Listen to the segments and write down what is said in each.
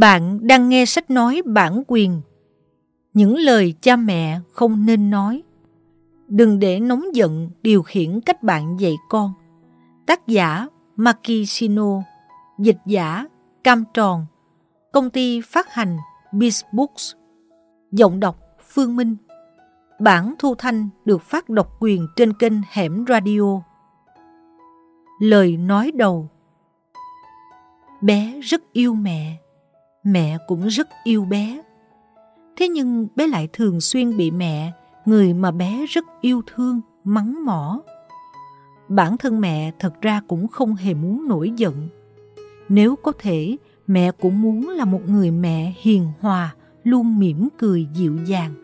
Bạn đang nghe sách nói bản quyền. Những lời cha mẹ không nên nói. Đừng để nóng giận điều khiển cách bạn dạy con. Tác giả Maki Shino, dịch giả Cam Tròn, công ty phát hành Beast Books, giọng đọc Phương Minh. Bản thu thanh được phát độc quyền trên kênh Hẻm Radio. Lời nói đầu Bé rất yêu mẹ mẹ cũng rất yêu bé. Thế nhưng bé lại thường xuyên bị mẹ, người mà bé rất yêu thương, mắng mỏ. Bản thân mẹ thật ra cũng không hề muốn nổi giận. Nếu có thể, mẹ cũng muốn là một người mẹ hiền hòa, luôn mỉm cười dịu dàng.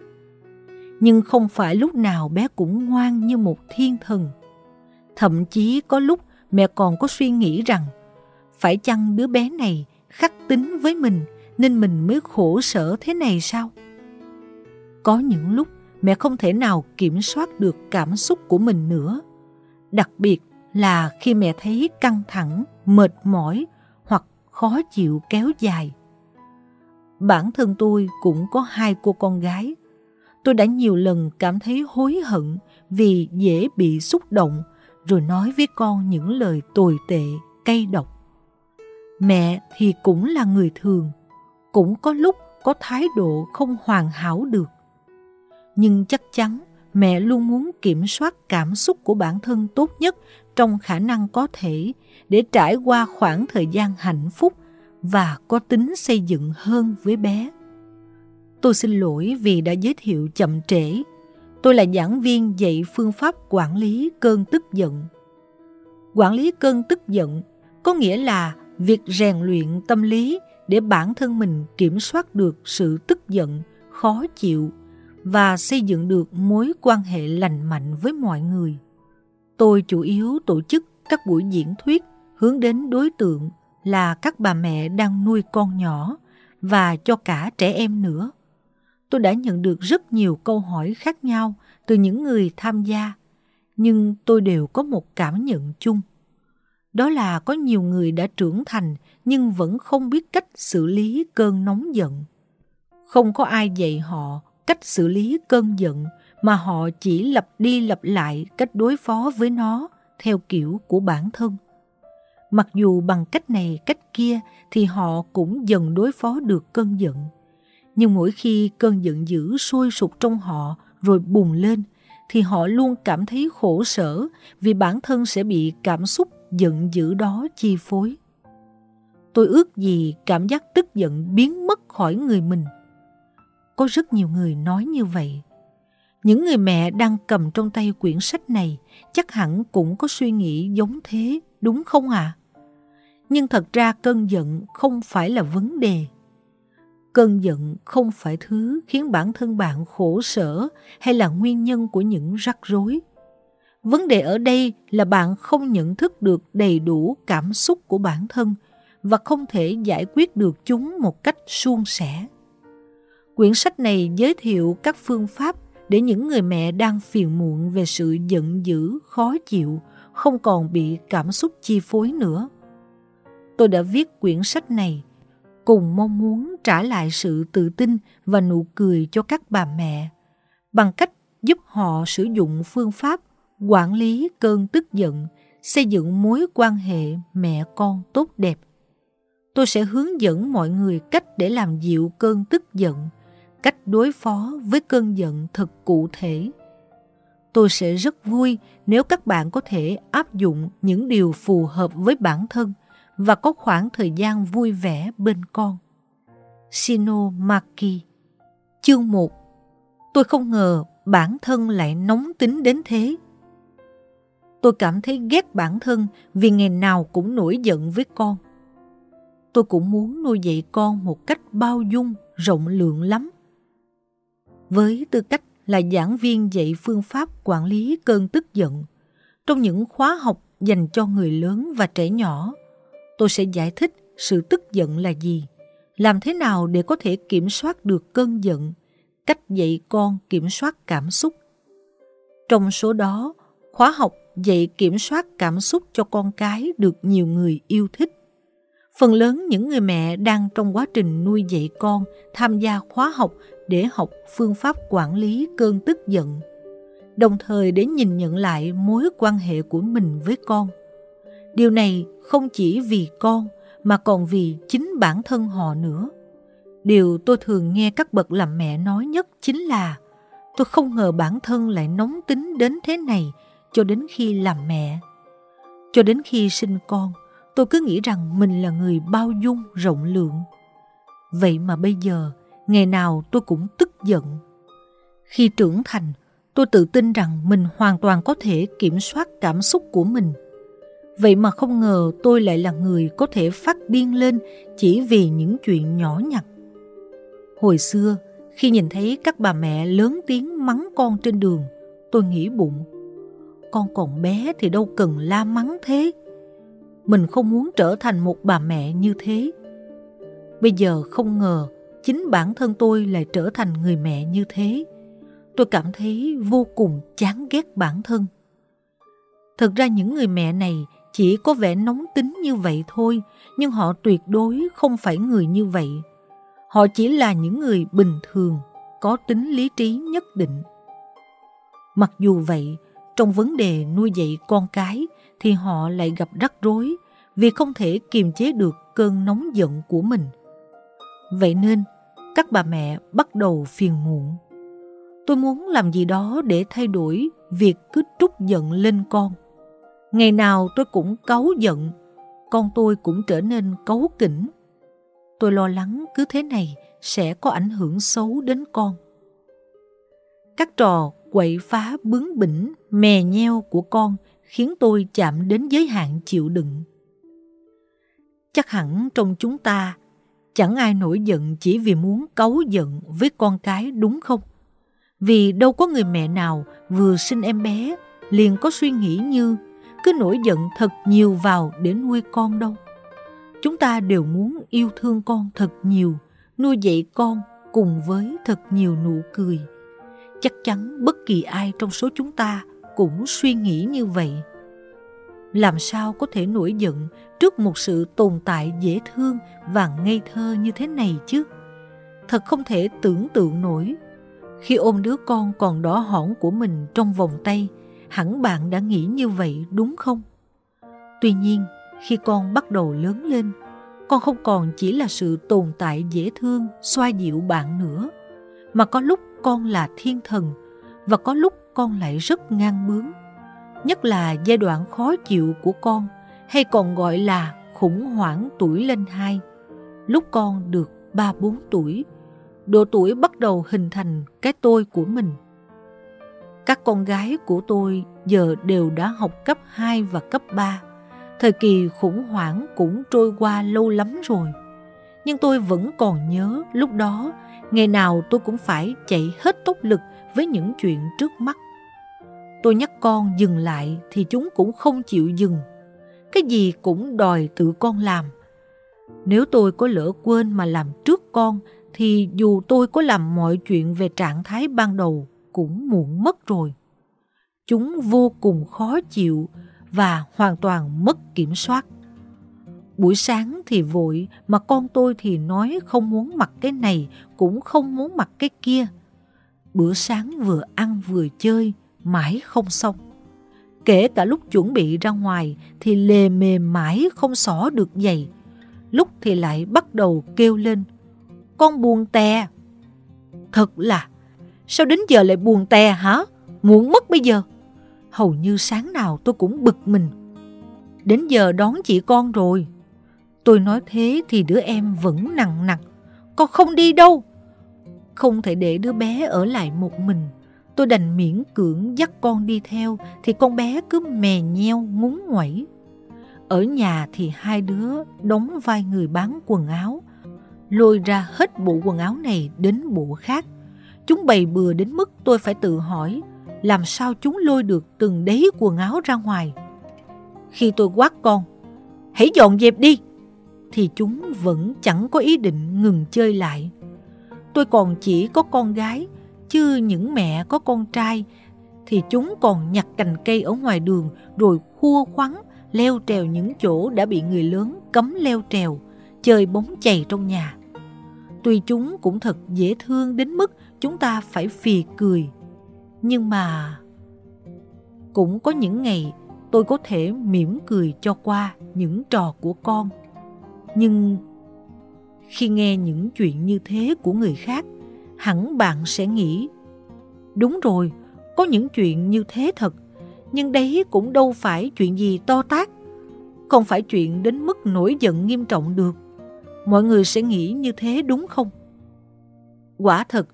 Nhưng không phải lúc nào bé cũng ngoan như một thiên thần. Thậm chí có lúc mẹ còn có suy nghĩ rằng phải chăng đứa bé này khắc tính với mình nên mình mới khổ sở thế này sao? Có những lúc mẹ không thể nào kiểm soát được cảm xúc của mình nữa. Đặc biệt là khi mẹ thấy căng thẳng, mệt mỏi hoặc khó chịu kéo dài. Bản thân tôi cũng có hai cô con gái. Tôi đã nhiều lần cảm thấy hối hận vì dễ bị xúc động rồi nói với con những lời tồi tệ, cay độc. Mẹ thì cũng là người thường, cũng có lúc có thái độ không hoàn hảo được. Nhưng chắc chắn mẹ luôn muốn kiểm soát cảm xúc của bản thân tốt nhất trong khả năng có thể để trải qua khoảng thời gian hạnh phúc và có tính xây dựng hơn với bé. Tôi xin lỗi vì đã giới thiệu chậm trễ. Tôi là giảng viên dạy phương pháp quản lý cơn tức giận. Quản lý cơn tức giận có nghĩa là việc rèn luyện tâm lý để bản thân mình kiểm soát được sự tức giận, khó chịu và xây dựng được mối quan hệ lành mạnh với mọi người. Tôi chủ yếu tổ chức các buổi diễn thuyết hướng đến đối tượng là các bà mẹ đang nuôi con nhỏ và cho cả trẻ em nữa. Tôi đã nhận được rất nhiều câu hỏi khác nhau từ những người tham gia, nhưng tôi đều có một cảm nhận chung – đó là có nhiều người đã trưởng thành nhưng vẫn không biết cách xử lý cơn nóng giận. Không có ai dạy họ cách xử lý cơn giận, mà họ chỉ lặp đi lặp lại cách đối phó với nó theo kiểu của bản thân. Mặc dù bằng cách này, cách kia thì họ cũng dần đối phó được cơn giận. Nhưng mỗi khi cơn giận dữ sôi sục trong họ rồi bùng lên, thì họ luôn cảm thấy khổ sở vì bản thân sẽ bị cảm xúc giận dữ đó chi phối. Tôi ước gì cảm giác tức giận biến mất khỏi người mình. Có rất nhiều người nói như vậy. Những người mẹ đang cầm trong tay quyển sách này chắc hẳn cũng có suy nghĩ giống thế, đúng không ạ? À? Nhưng thật ra cơn giận không phải là vấn đề. Cơn giận không phải thứ khiến bản thân bạn khổ sở hay là nguyên nhân của những rắc rối Vấn đề ở đây là bạn không nhận thức được đầy đủ cảm xúc của bản thân và không thể giải quyết được chúng một cách suôn sẻ. Quyển sách này giới thiệu các phương pháp để những người mẹ đang phiền muộn về sự giận dữ, khó chịu, không còn bị cảm xúc chi phối nữa. Tôi đã viết quyển sách này cùng mong muốn trả lại sự tự tin và nụ cười cho các bà mẹ bằng cách giúp họ sử dụng phương pháp quản lý cơn tức giận, xây dựng mối quan hệ mẹ con tốt đẹp. Tôi sẽ hướng dẫn mọi người cách để làm dịu cơn tức giận, cách đối phó với cơn giận thật cụ thể. Tôi sẽ rất vui nếu các bạn có thể áp dụng những điều phù hợp với bản thân và có khoảng thời gian vui vẻ bên con. Shino Maki Chương 1 Tôi không ngờ bản thân lại nóng tính đến thế. Tôi cảm thấy ghét bản thân vì ngày nào cũng nổi giận với con. Tôi cũng muốn nuôi dạy con một cách bao dung, rộng lượng lắm. Với tư cách là giảng viên dạy phương pháp quản lý cơn tức giận, trong những khóa học dành cho người lớn và trẻ nhỏ, tôi sẽ giải thích sự tức giận là gì, làm thế nào để có thể kiểm soát được cơn giận, cách dạy con kiểm soát cảm xúc. Trong số đó, khóa học dạy kiểm soát cảm xúc cho con cái được nhiều người yêu thích. Phần lớn những người mẹ đang trong quá trình nuôi dạy con tham gia khóa học để học phương pháp quản lý cơn tức giận, đồng thời để nhìn nhận lại mối quan hệ của mình với con. Điều này không chỉ vì con mà còn vì chính bản thân họ nữa. Điều tôi thường nghe các bậc làm mẹ nói nhất chính là tôi không ngờ bản thân lại nóng tính đến thế này cho đến khi làm mẹ. Cho đến khi sinh con, tôi cứ nghĩ rằng mình là người bao dung, rộng lượng. Vậy mà bây giờ, ngày nào tôi cũng tức giận. Khi trưởng thành, tôi tự tin rằng mình hoàn toàn có thể kiểm soát cảm xúc của mình. Vậy mà không ngờ tôi lại là người có thể phát điên lên chỉ vì những chuyện nhỏ nhặt. Hồi xưa, khi nhìn thấy các bà mẹ lớn tiếng mắng con trên đường, tôi nghĩ bụng, con còn bé thì đâu cần la mắng thế. Mình không muốn trở thành một bà mẹ như thế. Bây giờ không ngờ chính bản thân tôi lại trở thành người mẹ như thế. Tôi cảm thấy vô cùng chán ghét bản thân. Thực ra những người mẹ này chỉ có vẻ nóng tính như vậy thôi, nhưng họ tuyệt đối không phải người như vậy. Họ chỉ là những người bình thường, có tính lý trí nhất định. Mặc dù vậy, trong vấn đề nuôi dạy con cái thì họ lại gặp rắc rối vì không thể kiềm chế được cơn nóng giận của mình. Vậy nên, các bà mẹ bắt đầu phiền muộn. Tôi muốn làm gì đó để thay đổi việc cứ trút giận lên con. Ngày nào tôi cũng cáu giận, con tôi cũng trở nên cấu kỉnh. Tôi lo lắng cứ thế này sẽ có ảnh hưởng xấu đến con. Các trò quậy phá bướng bỉnh, mè nheo của con khiến tôi chạm đến giới hạn chịu đựng. Chắc hẳn trong chúng ta chẳng ai nổi giận chỉ vì muốn cáu giận với con cái đúng không? Vì đâu có người mẹ nào vừa sinh em bé liền có suy nghĩ như cứ nổi giận thật nhiều vào để nuôi con đâu. Chúng ta đều muốn yêu thương con thật nhiều, nuôi dạy con cùng với thật nhiều nụ cười. Chắc chắn bất kỳ ai trong số chúng ta cũng suy nghĩ như vậy. Làm sao có thể nổi giận trước một sự tồn tại dễ thương và ngây thơ như thế này chứ? Thật không thể tưởng tượng nổi. Khi ôm đứa con còn đỏ hỏn của mình trong vòng tay, hẳn bạn đã nghĩ như vậy đúng không? Tuy nhiên, khi con bắt đầu lớn lên, con không còn chỉ là sự tồn tại dễ thương, xoa dịu bạn nữa, mà có lúc con là thiên thần và có lúc con lại rất ngang bướng. Nhất là giai đoạn khó chịu của con hay còn gọi là khủng hoảng tuổi lên hai. Lúc con được 3-4 tuổi, độ tuổi bắt đầu hình thành cái tôi của mình. Các con gái của tôi giờ đều đã học cấp 2 và cấp 3. Thời kỳ khủng hoảng cũng trôi qua lâu lắm rồi. Nhưng tôi vẫn còn nhớ lúc đó, ngày nào tôi cũng phải chạy hết tốc lực với những chuyện trước mắt. Tôi nhắc con dừng lại thì chúng cũng không chịu dừng. Cái gì cũng đòi tự con làm. Nếu tôi có lỡ quên mà làm trước con, thì dù tôi có làm mọi chuyện về trạng thái ban đầu cũng muộn mất rồi. Chúng vô cùng khó chịu và hoàn toàn mất kiểm soát. Buổi sáng thì vội, mà con tôi thì nói không muốn mặc cái này, cũng không muốn mặc cái kia. Bữa sáng vừa ăn vừa chơi mãi không xong. Kể cả lúc chuẩn bị ra ngoài thì lề mềm mãi không xỏ được giày. Lúc thì lại bắt đầu kêu lên. Con buồn tè. Thật là, sao đến giờ lại buồn tè hả? Muộn mất bây giờ. Hầu như sáng nào tôi cũng bực mình. Đến giờ đón chị con rồi. Tôi nói thế thì đứa em vẫn nặng nặng. Con không đi đâu. Không thể để đứa bé ở lại một mình. Tôi đành miễn cưỡng dắt con đi theo thì con bé cứ mè nheo ngúng nguẩy. Ở nhà thì hai đứa đóng vai người bán quần áo, lôi ra hết bộ quần áo này đến bộ khác. Chúng bày bừa đến mức tôi phải tự hỏi làm sao chúng lôi được từng đấy quần áo ra ngoài. Khi tôi quát con, hãy dọn dẹp đi, thì chúng vẫn chẳng có ý định ngừng chơi lại. Tôi còn chỉ có con gái chứ những mẹ có con trai thì chúng còn nhặt cành cây ở ngoài đường rồi khua khoắn leo trèo những chỗ đã bị người lớn cấm leo trèo chơi bóng chày trong nhà. Tuy chúng cũng thật dễ thương đến mức chúng ta phải phì cười. Nhưng mà... Cũng có những ngày tôi có thể mỉm cười cho qua những trò của con. Nhưng khi nghe những chuyện như thế của người khác, hẳn bạn sẽ nghĩ Đúng rồi, có những chuyện như thế thật, nhưng đấy cũng đâu phải chuyện gì to tát. Không phải chuyện đến mức nổi giận nghiêm trọng được. Mọi người sẽ nghĩ như thế đúng không? Quả thật,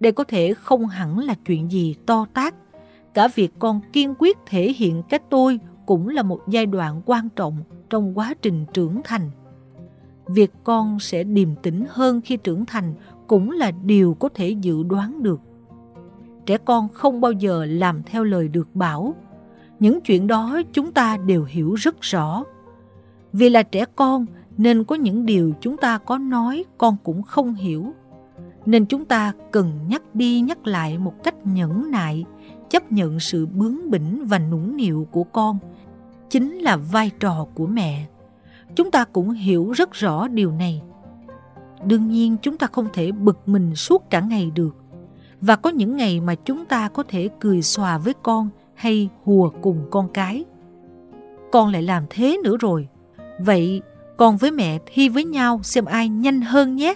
đây có thể không hẳn là chuyện gì to tát. Cả việc con kiên quyết thể hiện cái tôi cũng là một giai đoạn quan trọng trong quá trình trưởng thành. Việc con sẽ điềm tĩnh hơn khi trưởng thành cũng là điều có thể dự đoán được. Trẻ con không bao giờ làm theo lời được bảo. Những chuyện đó chúng ta đều hiểu rất rõ. Vì là trẻ con nên có những điều chúng ta có nói con cũng không hiểu. Nên chúng ta cần nhắc đi nhắc lại một cách nhẫn nại, chấp nhận sự bướng bỉnh và nũng nịu của con chính là vai trò của mẹ. Chúng ta cũng hiểu rất rõ điều này. Đương nhiên chúng ta không thể bực mình suốt cả ngày được. Và có những ngày mà chúng ta có thể cười xòa với con hay hùa cùng con cái. Con lại làm thế nữa rồi. Vậy con với mẹ thi với nhau xem ai nhanh hơn nhé.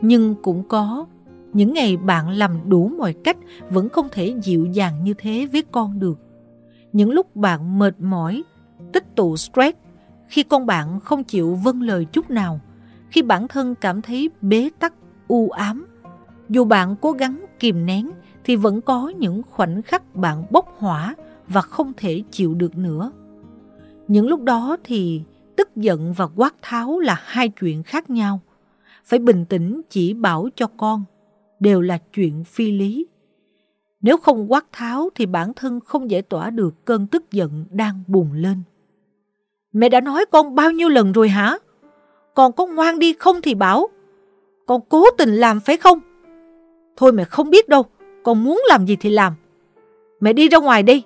Nhưng cũng có những ngày bạn làm đủ mọi cách vẫn không thể dịu dàng như thế với con được. Những lúc bạn mệt mỏi, tích tụ stress, khi con bạn không chịu vâng lời chút nào, khi bản thân cảm thấy bế tắc, u ám. Dù bạn cố gắng kìm nén thì vẫn có những khoảnh khắc bạn bốc hỏa và không thể chịu được nữa. Những lúc đó thì tức giận và quát tháo là hai chuyện khác nhau. Phải bình tĩnh chỉ bảo cho con đều là chuyện phi lý. Nếu không quát tháo thì bản thân không giải tỏa được cơn tức giận đang bùng lên. Mẹ đã nói con bao nhiêu lần rồi hả? Còn có ngoan đi không thì bảo. Con cố tình làm phải không? Thôi mẹ không biết đâu, con muốn làm gì thì làm. Mẹ đi ra ngoài đi.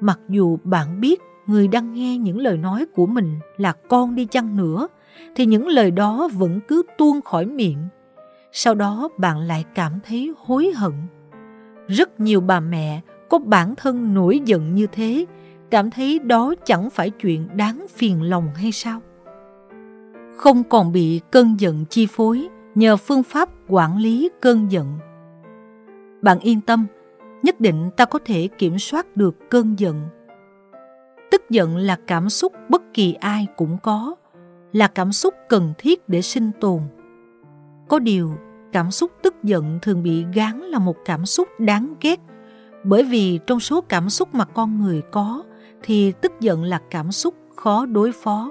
Mặc dù bạn biết người đang nghe những lời nói của mình là con đi chăng nữa, thì những lời đó vẫn cứ tuôn khỏi miệng. Sau đó bạn lại cảm thấy hối hận. Rất nhiều bà mẹ có bản thân nổi giận như thế, cảm thấy đó chẳng phải chuyện đáng phiền lòng hay sao? Không còn bị cơn giận chi phối nhờ phương pháp quản lý cơn giận. Bạn yên tâm, nhất định ta có thể kiểm soát được cơn giận. Tức giận là cảm xúc bất kỳ ai cũng có, là cảm xúc cần thiết để sinh tồn. Có điều, cảm xúc tức giận thường bị gán là một cảm xúc đáng ghét, bởi vì trong số cảm xúc mà con người có thì tức giận là cảm xúc khó đối phó.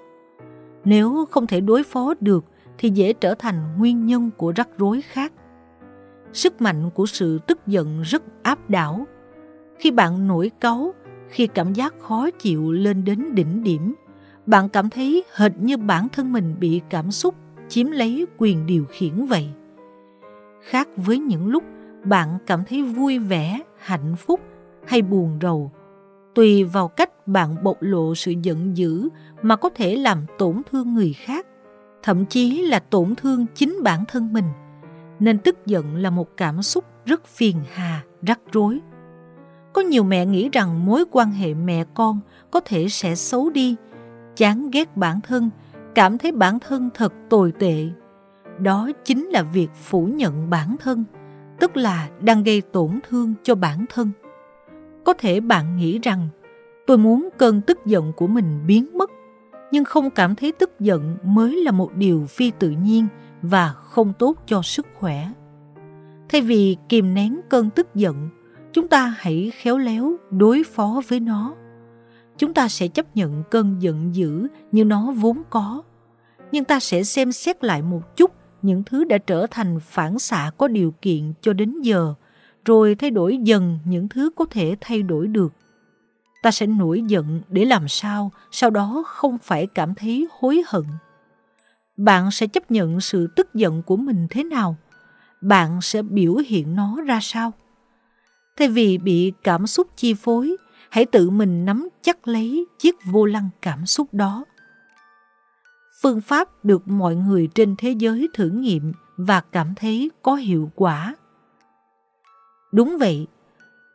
Nếu không thể đối phó được thì dễ trở thành nguyên nhân của rắc rối khác. Sức mạnh của sự tức giận rất áp đảo. Khi bạn nổi cáu, khi cảm giác khó chịu lên đến đỉnh điểm, bạn cảm thấy hệt như bản thân mình bị cảm xúc chiếm lấy quyền điều khiển vậy. Khác với những lúc bạn cảm thấy vui vẻ, hạnh phúc hay buồn rầu, tùy vào cách bạn bộc lộ sự giận dữ mà có thể làm tổn thương người khác, thậm chí là tổn thương chính bản thân mình. Nên tức giận là một cảm xúc rất phiền hà, rắc rối. Có nhiều mẹ nghĩ rằng mối quan hệ mẹ con có thể sẽ xấu đi, chán ghét bản thân, cảm thấy bản thân thật tồi tệ. Đó chính là việc phủ nhận bản thân, tức là đang gây tổn thương cho bản thân. Có thể bạn nghĩ rằng, tôi muốn cơn tức giận của mình biến mất nhưng không cảm thấy tức giận mới là một điều phi tự nhiên và không tốt cho sức khỏe. Thay vì kìm nén cơn tức giận, chúng ta hãy khéo léo đối phó với nó. Chúng ta sẽ chấp nhận cơn giận dữ như nó vốn có, nhưng ta sẽ xem xét lại một chút những thứ đã trở thành phản xạ có điều kiện cho đến giờ, rồi thay đổi dần những thứ có thể thay đổi được ta sẽ nổi giận để làm sao sau đó không phải cảm thấy hối hận. Bạn sẽ chấp nhận sự tức giận của mình thế nào? Bạn sẽ biểu hiện nó ra sao? Thay vì bị cảm xúc chi phối, hãy tự mình nắm chắc lấy chiếc vô lăng cảm xúc đó. phương pháp được mọi người trên thế giới thử nghiệm và cảm thấy có hiệu quả. Đúng vậy,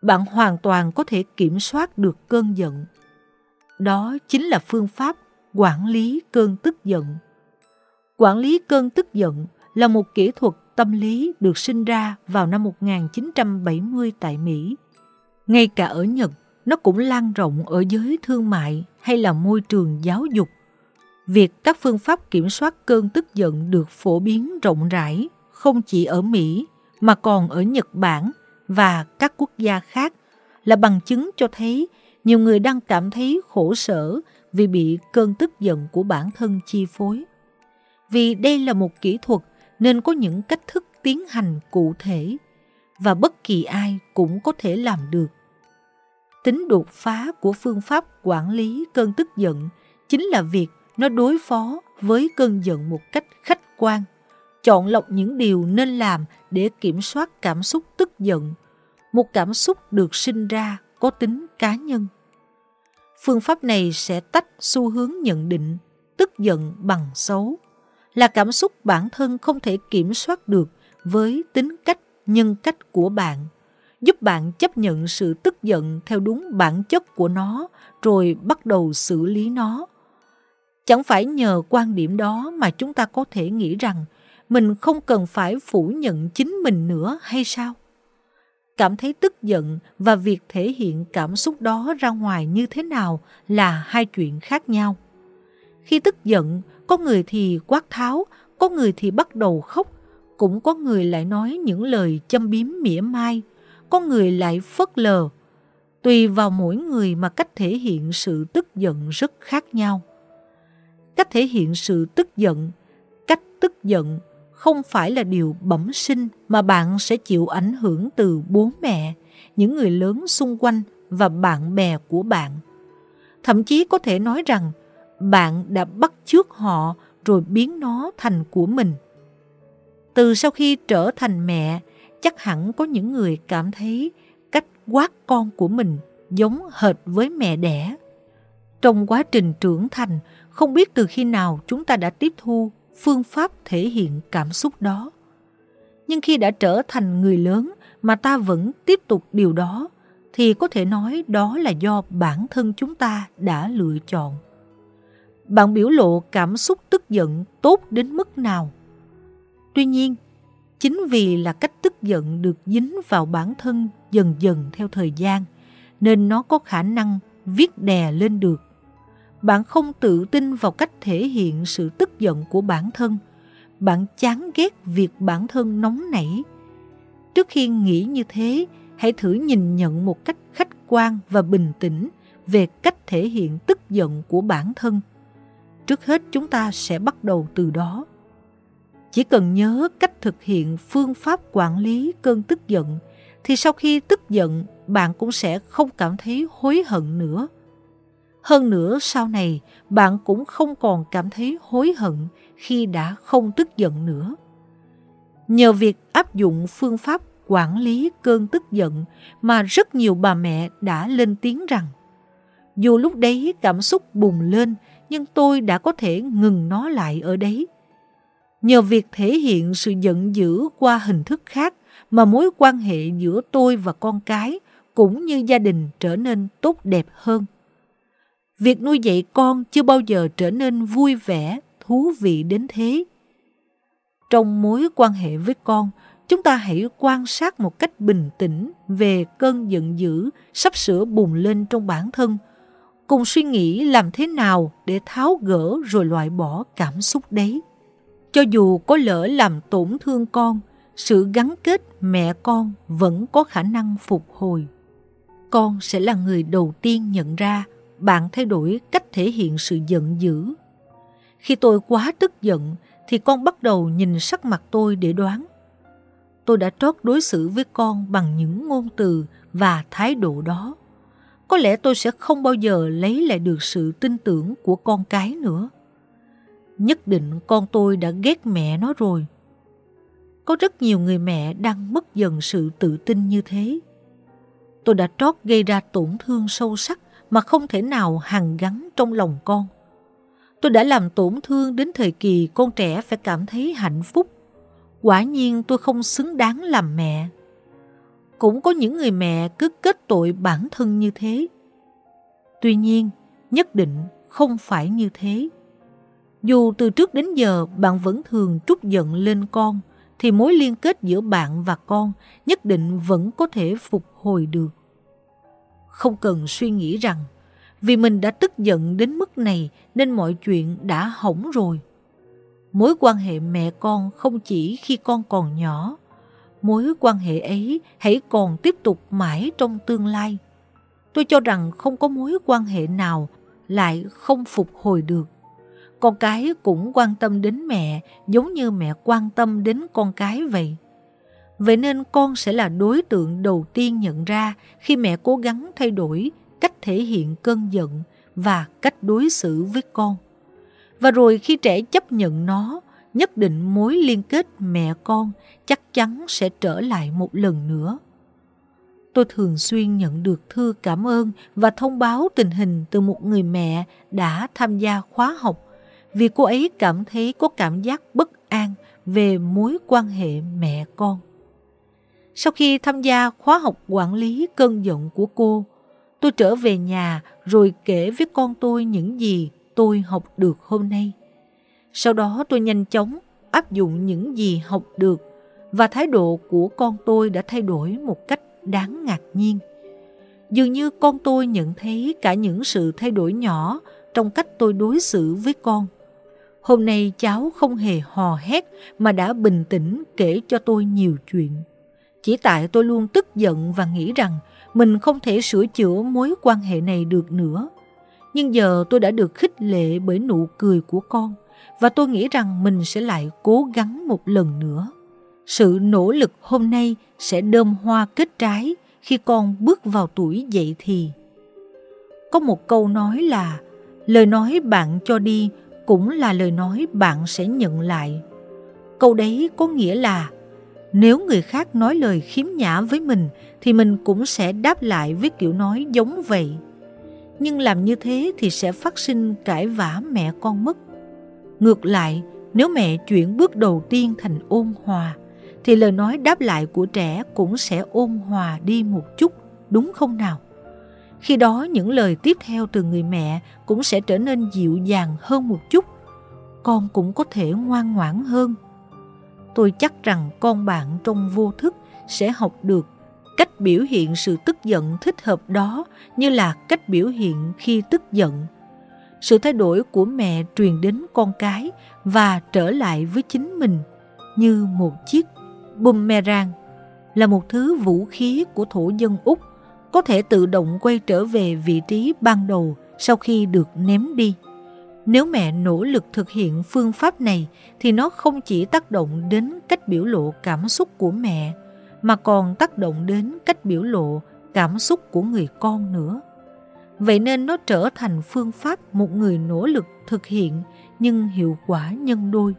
bạn hoàn toàn có thể kiểm soát được cơn giận. Đó chính là phương pháp quản lý cơn tức giận. Quản lý cơn tức giận là một kỹ thuật tâm lý được sinh ra vào năm 1970 tại Mỹ. Ngay cả ở Nhật, nó cũng lan rộng ở giới thương mại hay là môi trường giáo dục. Việc các phương pháp kiểm soát cơn tức giận được phổ biến rộng rãi không chỉ ở Mỹ mà còn ở Nhật Bản và các quốc gia khác là bằng chứng cho thấy nhiều người đang cảm thấy khổ sở vì bị cơn tức giận của bản thân chi phối. Vì đây là một kỹ thuật nên có những cách thức tiến hành cụ thể và bất kỳ ai cũng có thể làm được. Tính đột phá của phương pháp quản lý cơn tức giận chính là việc nó đối phó với cơn giận một cách khách quan, chọn lọc những điều nên làm để kiểm soát cảm xúc tức giận, một cảm xúc được sinh ra có tính cá nhân. Phương pháp này sẽ tách xu hướng nhận định tức giận bằng xấu, là cảm xúc bản thân không thể kiểm soát được với tính cách nhân cách của bạn giúp bạn chấp nhận sự tức giận theo đúng bản chất của nó rồi bắt đầu xử lý nó chẳng phải nhờ quan điểm đó mà chúng ta có thể nghĩ rằng mình không cần phải phủ nhận chính mình nữa hay sao? Cảm thấy tức giận và việc thể hiện cảm xúc đó ra ngoài như thế nào là hai chuyện khác nhau. Khi tức giận, có người thì quát tháo, có người thì bắt đầu khóc, cũng có người lại nói những lời châm biếm mỉa mai, có người lại phớt lờ. Tùy vào mỗi người mà cách thể hiện sự tức giận rất khác nhau. Cách thể hiện sự tức giận, cách tức giận không phải là điều bẩm sinh mà bạn sẽ chịu ảnh hưởng từ bố mẹ, những người lớn xung quanh và bạn bè của bạn. Thậm chí có thể nói rằng, bạn đã bắt chước họ rồi biến nó thành của mình. Từ sau khi trở thành mẹ, chắc hẳn có những người cảm thấy cách quát con của mình giống hệt với mẹ đẻ. Trong quá trình trưởng thành, không biết từ khi nào chúng ta đã tiếp thu phương pháp thể hiện cảm xúc đó. Nhưng khi đã trở thành người lớn mà ta vẫn tiếp tục điều đó, thì có thể nói đó là do bản thân chúng ta đã lựa chọn. Bạn biểu lộ cảm xúc tức giận tốt đến mức nào? Tuy nhiên, chính vì là cách tức giận được dính vào bản thân dần dần theo thời gian, nên nó có khả năng viết đè lên được bạn không tự tin vào cách thể hiện sự tức giận của bản thân. Bạn chán ghét việc bản thân nóng nảy. Trước khi nghĩ như thế, hãy thử nhìn nhận một cách khách quan và bình tĩnh về cách thể hiện tức giận của bản thân. Trước hết, chúng ta sẽ bắt đầu từ đó. Chỉ cần nhớ cách thực hiện phương pháp quản lý cơn tức giận, thì sau khi tức giận, bạn cũng sẽ không cảm thấy hối hận nữa hơn nữa, sau này, bạn cũng không còn cảm thấy hối hận khi đã không tức giận nữa nhờ việc áp dụng phương pháp quản lý cơn tức giận mà rất nhiều bà mẹ đã lên tiếng rằng, dù lúc đấy cảm xúc bùng lên, nhưng tôi đã có thể ngừng nó lại ở đấy Nhờ việc thể hiện sự giận dữ qua hình thức khác mà mối quan hệ giữa tôi và con cái cũng như gia đình trở nên tốt đẹp hơn. Việc nuôi dạy con chưa bao giờ trở nên vui vẻ, thú vị đến thế. Trong mối quan hệ với con, chúng ta hãy quan sát một cách bình tĩnh về cơn giận dữ sắp sửa bùng lên trong bản thân, cùng suy nghĩ làm thế nào để tháo gỡ rồi loại bỏ cảm xúc đấy. Cho dù có lỡ làm tổn thương con, sự gắn kết mẹ con vẫn có khả năng phục hồi. Con sẽ là người đầu tiên nhận ra bạn thay đổi cách thể hiện sự giận dữ. Khi tôi quá tức giận, thì con bắt đầu nhìn sắc mặt tôi để đoán. Tôi đã trót đối xử với con bằng những ngôn từ và thái độ đó. Có lẽ tôi sẽ không bao giờ lấy lại được sự tin tưởng của con cái nữa. Nhất định con tôi đã ghét mẹ nó rồi. Có rất nhiều người mẹ đang mất dần sự tự tin như thế. Tôi đã trót gây ra tổn thương sâu sắc mà không thể nào hằng gắn trong lòng con. Tôi đã làm tổn thương đến thời kỳ con trẻ phải cảm thấy hạnh phúc. Quả nhiên tôi không xứng đáng làm mẹ. Cũng có những người mẹ cứ kết tội bản thân như thế. Tuy nhiên, nhất định không phải như thế. Dù từ trước đến giờ bạn vẫn thường trút giận lên con, thì mối liên kết giữa bạn và con nhất định vẫn có thể phục hồi được. Không cần suy nghĩ rằng vì mình đã tức giận đến mức này nên mọi chuyện đã hỏng rồi. Mối quan hệ mẹ con không chỉ khi con còn nhỏ, mối quan hệ ấy hãy còn tiếp tục mãi trong tương lai. Tôi cho rằng không có mối quan hệ nào lại không phục hồi được. Con cái cũng quan tâm đến mẹ giống như mẹ quan tâm đến con cái vậy. Vậy nên con sẽ là đối tượng đầu tiên nhận ra khi mẹ cố gắng thay đổi cách thể hiện cơn giận và cách đối xử với con. Và rồi khi trẻ chấp nhận nó, nhất định mối liên kết mẹ con chắc chắn sẽ trở lại một lần nữa. Tôi thường xuyên nhận được thư cảm ơn và thông báo tình hình từ một người mẹ đã tham gia khóa học vì cô ấy cảm thấy có cảm giác bất an về mối quan hệ mẹ con. Sau khi tham gia khóa học quản lý cơn giận của cô, tôi trở về nhà rồi kể với con tôi những gì tôi học được hôm nay. Sau đó tôi nhanh chóng áp dụng những gì học được và thái độ của con tôi đã thay đổi một cách đáng ngạc nhiên. Dường như con tôi nhận thấy cả những sự thay đổi nhỏ trong cách tôi đối xử với con. Hôm nay cháu không hề hò hét mà đã bình tĩnh kể cho tôi nhiều chuyện. Chỉ tại tôi luôn tức giận và nghĩ rằng mình không thể sửa chữa mối quan hệ này được nữa. Nhưng giờ tôi đã được khích lệ bởi nụ cười của con, và tôi nghĩ rằng mình sẽ lại cố gắng một lần nữa. Sự nỗ lực hôm nay sẽ đơm hoa kết trái khi con bước vào tuổi dậy thì. Có một câu nói là, lời nói bạn cho đi cũng là lời nói bạn sẽ nhận lại. Câu đấy có nghĩa là nếu người khác nói lời khiếm nhã với mình thì mình cũng sẽ đáp lại với kiểu nói giống vậy. Nhưng làm như thế thì sẽ phát sinh cãi vã mẹ con mất. Ngược lại, nếu mẹ chuyển bước đầu tiên thành ôn hòa, thì lời nói đáp lại của trẻ cũng sẽ ôn hòa đi một chút, đúng không nào? Khi đó những lời tiếp theo từ người mẹ cũng sẽ trở nên dịu dàng hơn một chút. Con cũng có thể ngoan ngoãn hơn. Tôi chắc rằng con bạn trong vô thức sẽ học được cách biểu hiện sự tức giận thích hợp đó như là cách biểu hiện khi tức giận. Sự thay đổi của mẹ truyền đến con cái và trở lại với chính mình như một chiếc boomerang, là một thứ vũ khí của thổ dân Úc, có thể tự động quay trở về vị trí ban đầu sau khi được ném đi. Nếu mẹ nỗ lực thực hiện phương pháp này thì nó không chỉ tác động đến cách biểu lộ cảm xúc của mẹ mà còn tác động đến cách biểu lộ cảm xúc của người con nữa. Vậy nên nó trở thành phương pháp một người nỗ lực thực hiện nhưng hiệu quả nhân đôi.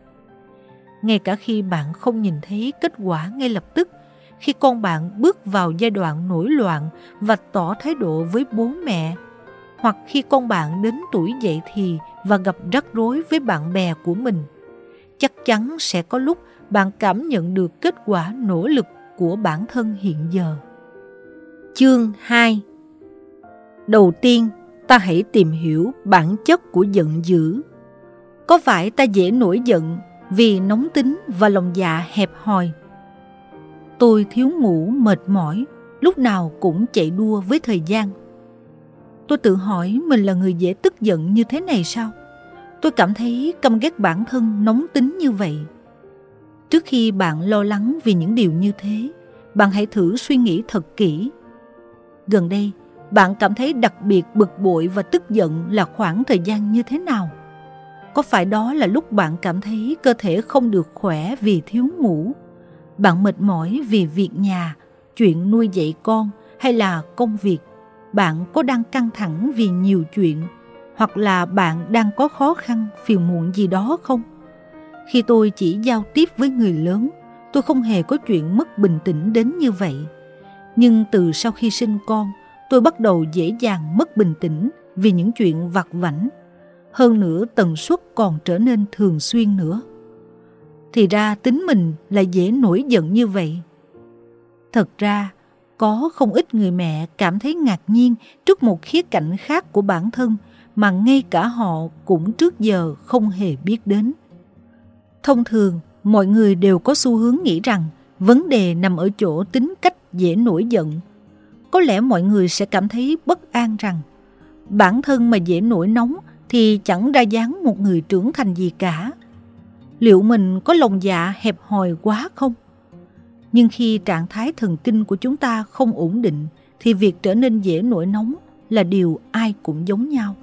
Ngay cả khi bạn không nhìn thấy kết quả ngay lập tức, khi con bạn bước vào giai đoạn nổi loạn và tỏ thái độ với bố mẹ, hoặc khi con bạn đến tuổi dậy thì và gặp rắc rối với bạn bè của mình, chắc chắn sẽ có lúc bạn cảm nhận được kết quả nỗ lực của bản thân hiện giờ. Chương 2 Đầu tiên, ta hãy tìm hiểu bản chất của giận dữ. Có phải ta dễ nổi giận vì nóng tính và lòng dạ hẹp hòi? Tôi thiếu ngủ mệt mỏi, lúc nào cũng chạy đua với thời gian. Tôi tự hỏi mình là người dễ tức giận như thế này sao? Tôi cảm thấy căm ghét bản thân nóng tính như vậy. Trước khi bạn lo lắng vì những điều như thế, bạn hãy thử suy nghĩ thật kỹ. Gần đây, bạn cảm thấy đặc biệt bực bội và tức giận là khoảng thời gian như thế nào? Có phải đó là lúc bạn cảm thấy cơ thể không được khỏe vì thiếu ngủ? Bạn mệt mỏi vì việc nhà, chuyện nuôi dạy con hay là công việc? Bạn có đang căng thẳng vì nhiều chuyện? Hoặc là bạn đang có khó khăn, phiền muộn gì đó không? Khi tôi chỉ giao tiếp với người lớn, tôi không hề có chuyện mất bình tĩnh đến như vậy. Nhưng từ sau khi sinh con, tôi bắt đầu dễ dàng mất bình tĩnh vì những chuyện vặt vảnh. hơn nữa tần suất còn trở nên thường xuyên nữa. Thì ra tính mình là dễ nổi giận như vậy. Thật ra, có không ít người mẹ cảm thấy ngạc nhiên trước một khía cạnh khác của bản thân mà ngay cả họ cũng trước giờ không hề biết đến. Thông thường, mọi người đều có xu hướng nghĩ rằng vấn đề nằm ở chỗ tính cách dễ nổi giận. Có lẽ mọi người sẽ cảm thấy bất an rằng bản thân mà dễ nổi nóng thì chẳng ra dáng một người trưởng thành gì cả. Liệu mình có lòng dạ hẹp hòi quá không? Nhưng khi trạng thái thần kinh của chúng ta không ổn định thì việc trở nên dễ nổi nóng là điều ai cũng giống nhau.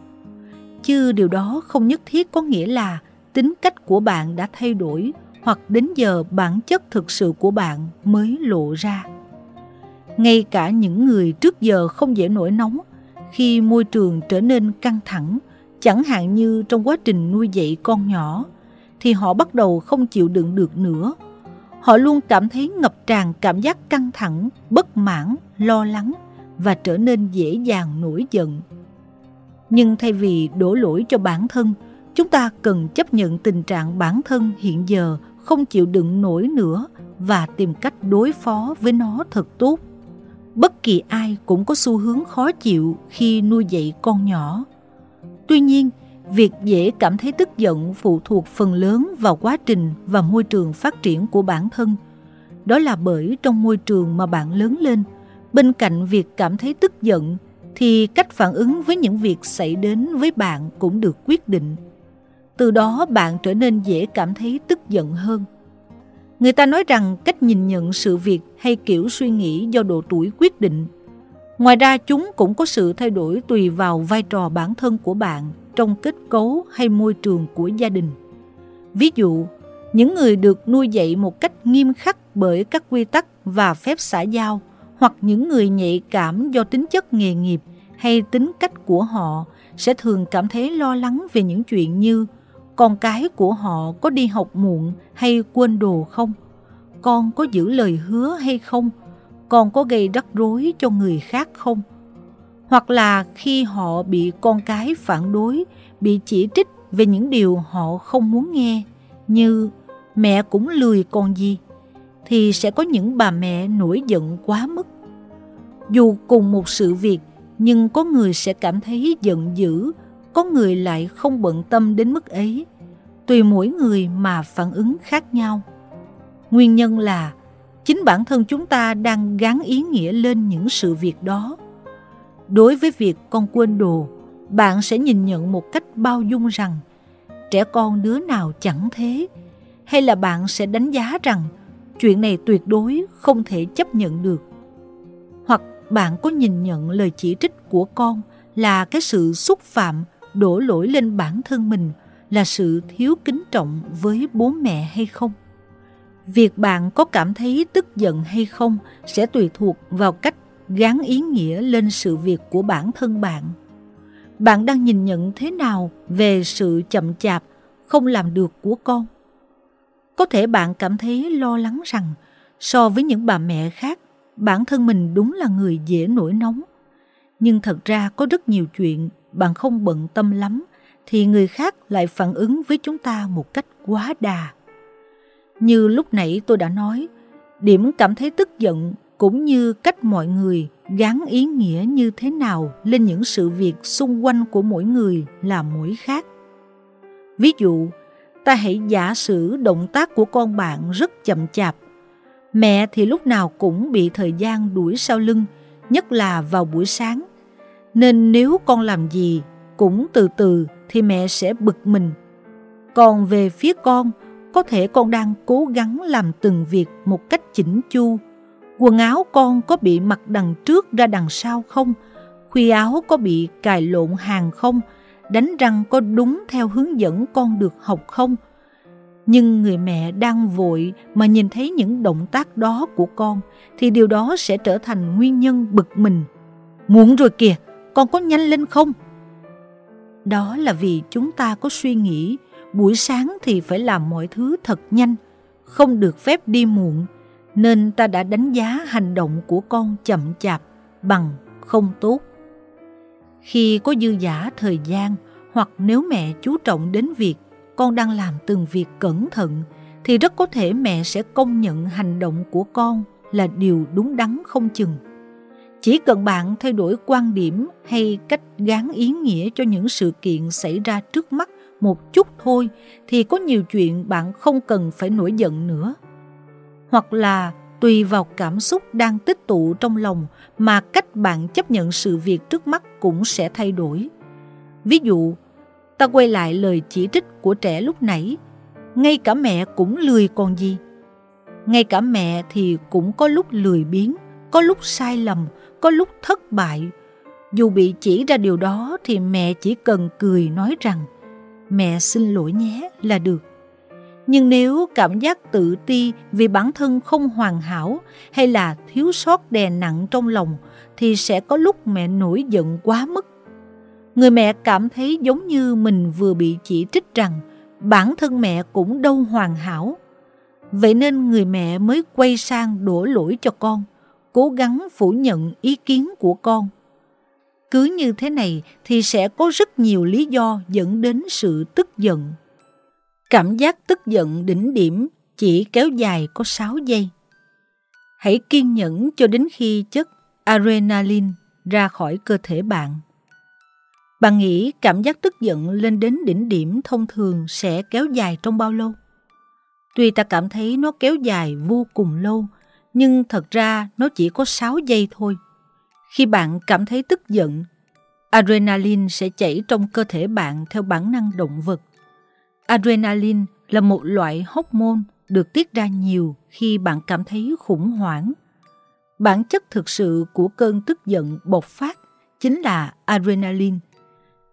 Chứ điều đó không nhất thiết có nghĩa là tính cách của bạn đã thay đổi hoặc đến giờ bản chất thực sự của bạn mới lộ ra. Ngay cả những người trước giờ không dễ nổi nóng, khi môi trường trở nên căng thẳng, chẳng hạn như trong quá trình nuôi dạy con nhỏ, thì họ bắt đầu không chịu đựng được nữa. Họ luôn cảm thấy ngập tràn cảm giác căng thẳng, bất mãn, lo lắng và trở nên dễ dàng nổi giận. Nhưng thay vì đổ lỗi cho bản thân, chúng ta cần chấp nhận tình trạng bản thân hiện giờ không chịu đựng nổi nữa và tìm cách đối phó với nó thật tốt. Bất kỳ ai cũng có xu hướng khó chịu khi nuôi dạy con nhỏ. Tuy nhiên, việc dễ cảm thấy tức giận phụ thuộc phần lớn vào quá trình và môi trường phát triển của bản thân. Đó là bởi trong môi trường mà bạn lớn lên, bên cạnh việc cảm thấy tức giận thì cách phản ứng với những việc xảy đến với bạn cũng được quyết định từ đó bạn trở nên dễ cảm thấy tức giận hơn. Người ta nói rằng cách nhìn nhận sự việc hay kiểu suy nghĩ do độ tuổi quyết định. Ngoài ra chúng cũng có sự thay đổi tùy vào vai trò bản thân của bạn trong kết cấu hay môi trường của gia đình. Ví dụ, những người được nuôi dạy một cách nghiêm khắc bởi các quy tắc và phép xã giao hoặc những người nhạy cảm do tính chất nghề nghiệp hay tính cách của họ sẽ thường cảm thấy lo lắng về những chuyện như con cái của họ có đi học muộn hay quên đồ không? Con có giữ lời hứa hay không? Con có gây rắc rối cho người khác không? Hoặc là khi họ bị con cái phản đối, bị chỉ trích về những điều họ không muốn nghe, như mẹ cũng lười con gì, thì sẽ có những bà mẹ nổi giận quá mức. Dù cùng một sự việc, nhưng có người sẽ cảm thấy giận dữ có người lại không bận tâm đến mức ấy. Tùy mỗi người mà phản ứng khác nhau. Nguyên nhân là chính bản thân chúng ta đang gắn ý nghĩa lên những sự việc đó. Đối với việc con quên đồ, bạn sẽ nhìn nhận một cách bao dung rằng trẻ con đứa nào chẳng thế, hay là bạn sẽ đánh giá rằng chuyện này tuyệt đối không thể chấp nhận được. Hoặc bạn có nhìn nhận lời chỉ trích của con là cái sự xúc phạm đổ lỗi lên bản thân mình là sự thiếu kính trọng với bố mẹ hay không việc bạn có cảm thấy tức giận hay không sẽ tùy thuộc vào cách gán ý nghĩa lên sự việc của bản thân bạn. Bạn đang nhìn nhận thế nào về sự chậm chạp không làm được của con? Có thể bạn cảm thấy lo lắng rằng so với những bà mẹ khác bản thân mình đúng là người dễ nổi nóng. Nhưng thật ra có rất nhiều chuyện bạn không bận tâm lắm thì người khác lại phản ứng với chúng ta một cách quá đà. Như lúc nãy tôi đã nói, điểm cảm thấy tức giận cũng như cách mọi người gắn ý nghĩa như thế nào lên những sự việc xung quanh của mỗi người là mỗi khác. Ví dụ, ta hãy giả sử động tác của con bạn rất chậm chạp. Mẹ thì lúc nào cũng bị thời gian đuổi sau lưng, nhất là vào buổi sáng nên nếu con làm gì cũng từ từ thì mẹ sẽ bực mình. Còn về phía con, có thể con đang cố gắng làm từng việc một cách chỉnh chu. Quần áo con có bị mặc đằng trước ra đằng sau không? Khuy áo có bị cài lộn hàng không? Đánh răng có đúng theo hướng dẫn con được học không? Nhưng người mẹ đang vội mà nhìn thấy những động tác đó của con thì điều đó sẽ trở thành nguyên nhân bực mình. Muộn rồi kìa, con có nhanh lên không? Đó là vì chúng ta có suy nghĩ buổi sáng thì phải làm mọi thứ thật nhanh, không được phép đi muộn, nên ta đã đánh giá hành động của con chậm chạp, bằng, không tốt. Khi có dư giả thời gian, hoặc nếu mẹ chú trọng đến việc con đang làm từng việc cẩn thận, thì rất có thể mẹ sẽ công nhận hành động của con là điều đúng đắn không chừng. Chỉ cần bạn thay đổi quan điểm hay cách gán ý nghĩa cho những sự kiện xảy ra trước mắt một chút thôi, thì có nhiều chuyện bạn không cần phải nổi giận nữa. Hoặc là tùy vào cảm xúc đang tích tụ trong lòng mà cách bạn chấp nhận sự việc trước mắt cũng sẽ thay đổi. Ví dụ, ta quay lại lời chỉ trích của trẻ lúc nãy, ngay cả mẹ cũng lười còn gì. Ngay cả mẹ thì cũng có lúc lười biếng, có lúc sai lầm, có lúc thất bại. Dù bị chỉ ra điều đó thì mẹ chỉ cần cười nói rằng mẹ xin lỗi nhé là được. Nhưng nếu cảm giác tự ti vì bản thân không hoàn hảo hay là thiếu sót đè nặng trong lòng thì sẽ có lúc mẹ nổi giận quá mức. Người mẹ cảm thấy giống như mình vừa bị chỉ trích rằng bản thân mẹ cũng đâu hoàn hảo. Vậy nên người mẹ mới quay sang đổ lỗi cho con, cố gắng phủ nhận ý kiến của con. Cứ như thế này thì sẽ có rất nhiều lý do dẫn đến sự tức giận. Cảm giác tức giận đỉnh điểm chỉ kéo dài có 6 giây. Hãy kiên nhẫn cho đến khi chất adrenaline ra khỏi cơ thể bạn. Bạn nghĩ cảm giác tức giận lên đến đỉnh điểm thông thường sẽ kéo dài trong bao lâu? Tuy ta cảm thấy nó kéo dài vô cùng lâu, nhưng thật ra nó chỉ có 6 giây thôi. Khi bạn cảm thấy tức giận, adrenaline sẽ chảy trong cơ thể bạn theo bản năng động vật. Adrenaline là một loại hormone được tiết ra nhiều khi bạn cảm thấy khủng hoảng. Bản chất thực sự của cơn tức giận bộc phát chính là adrenaline.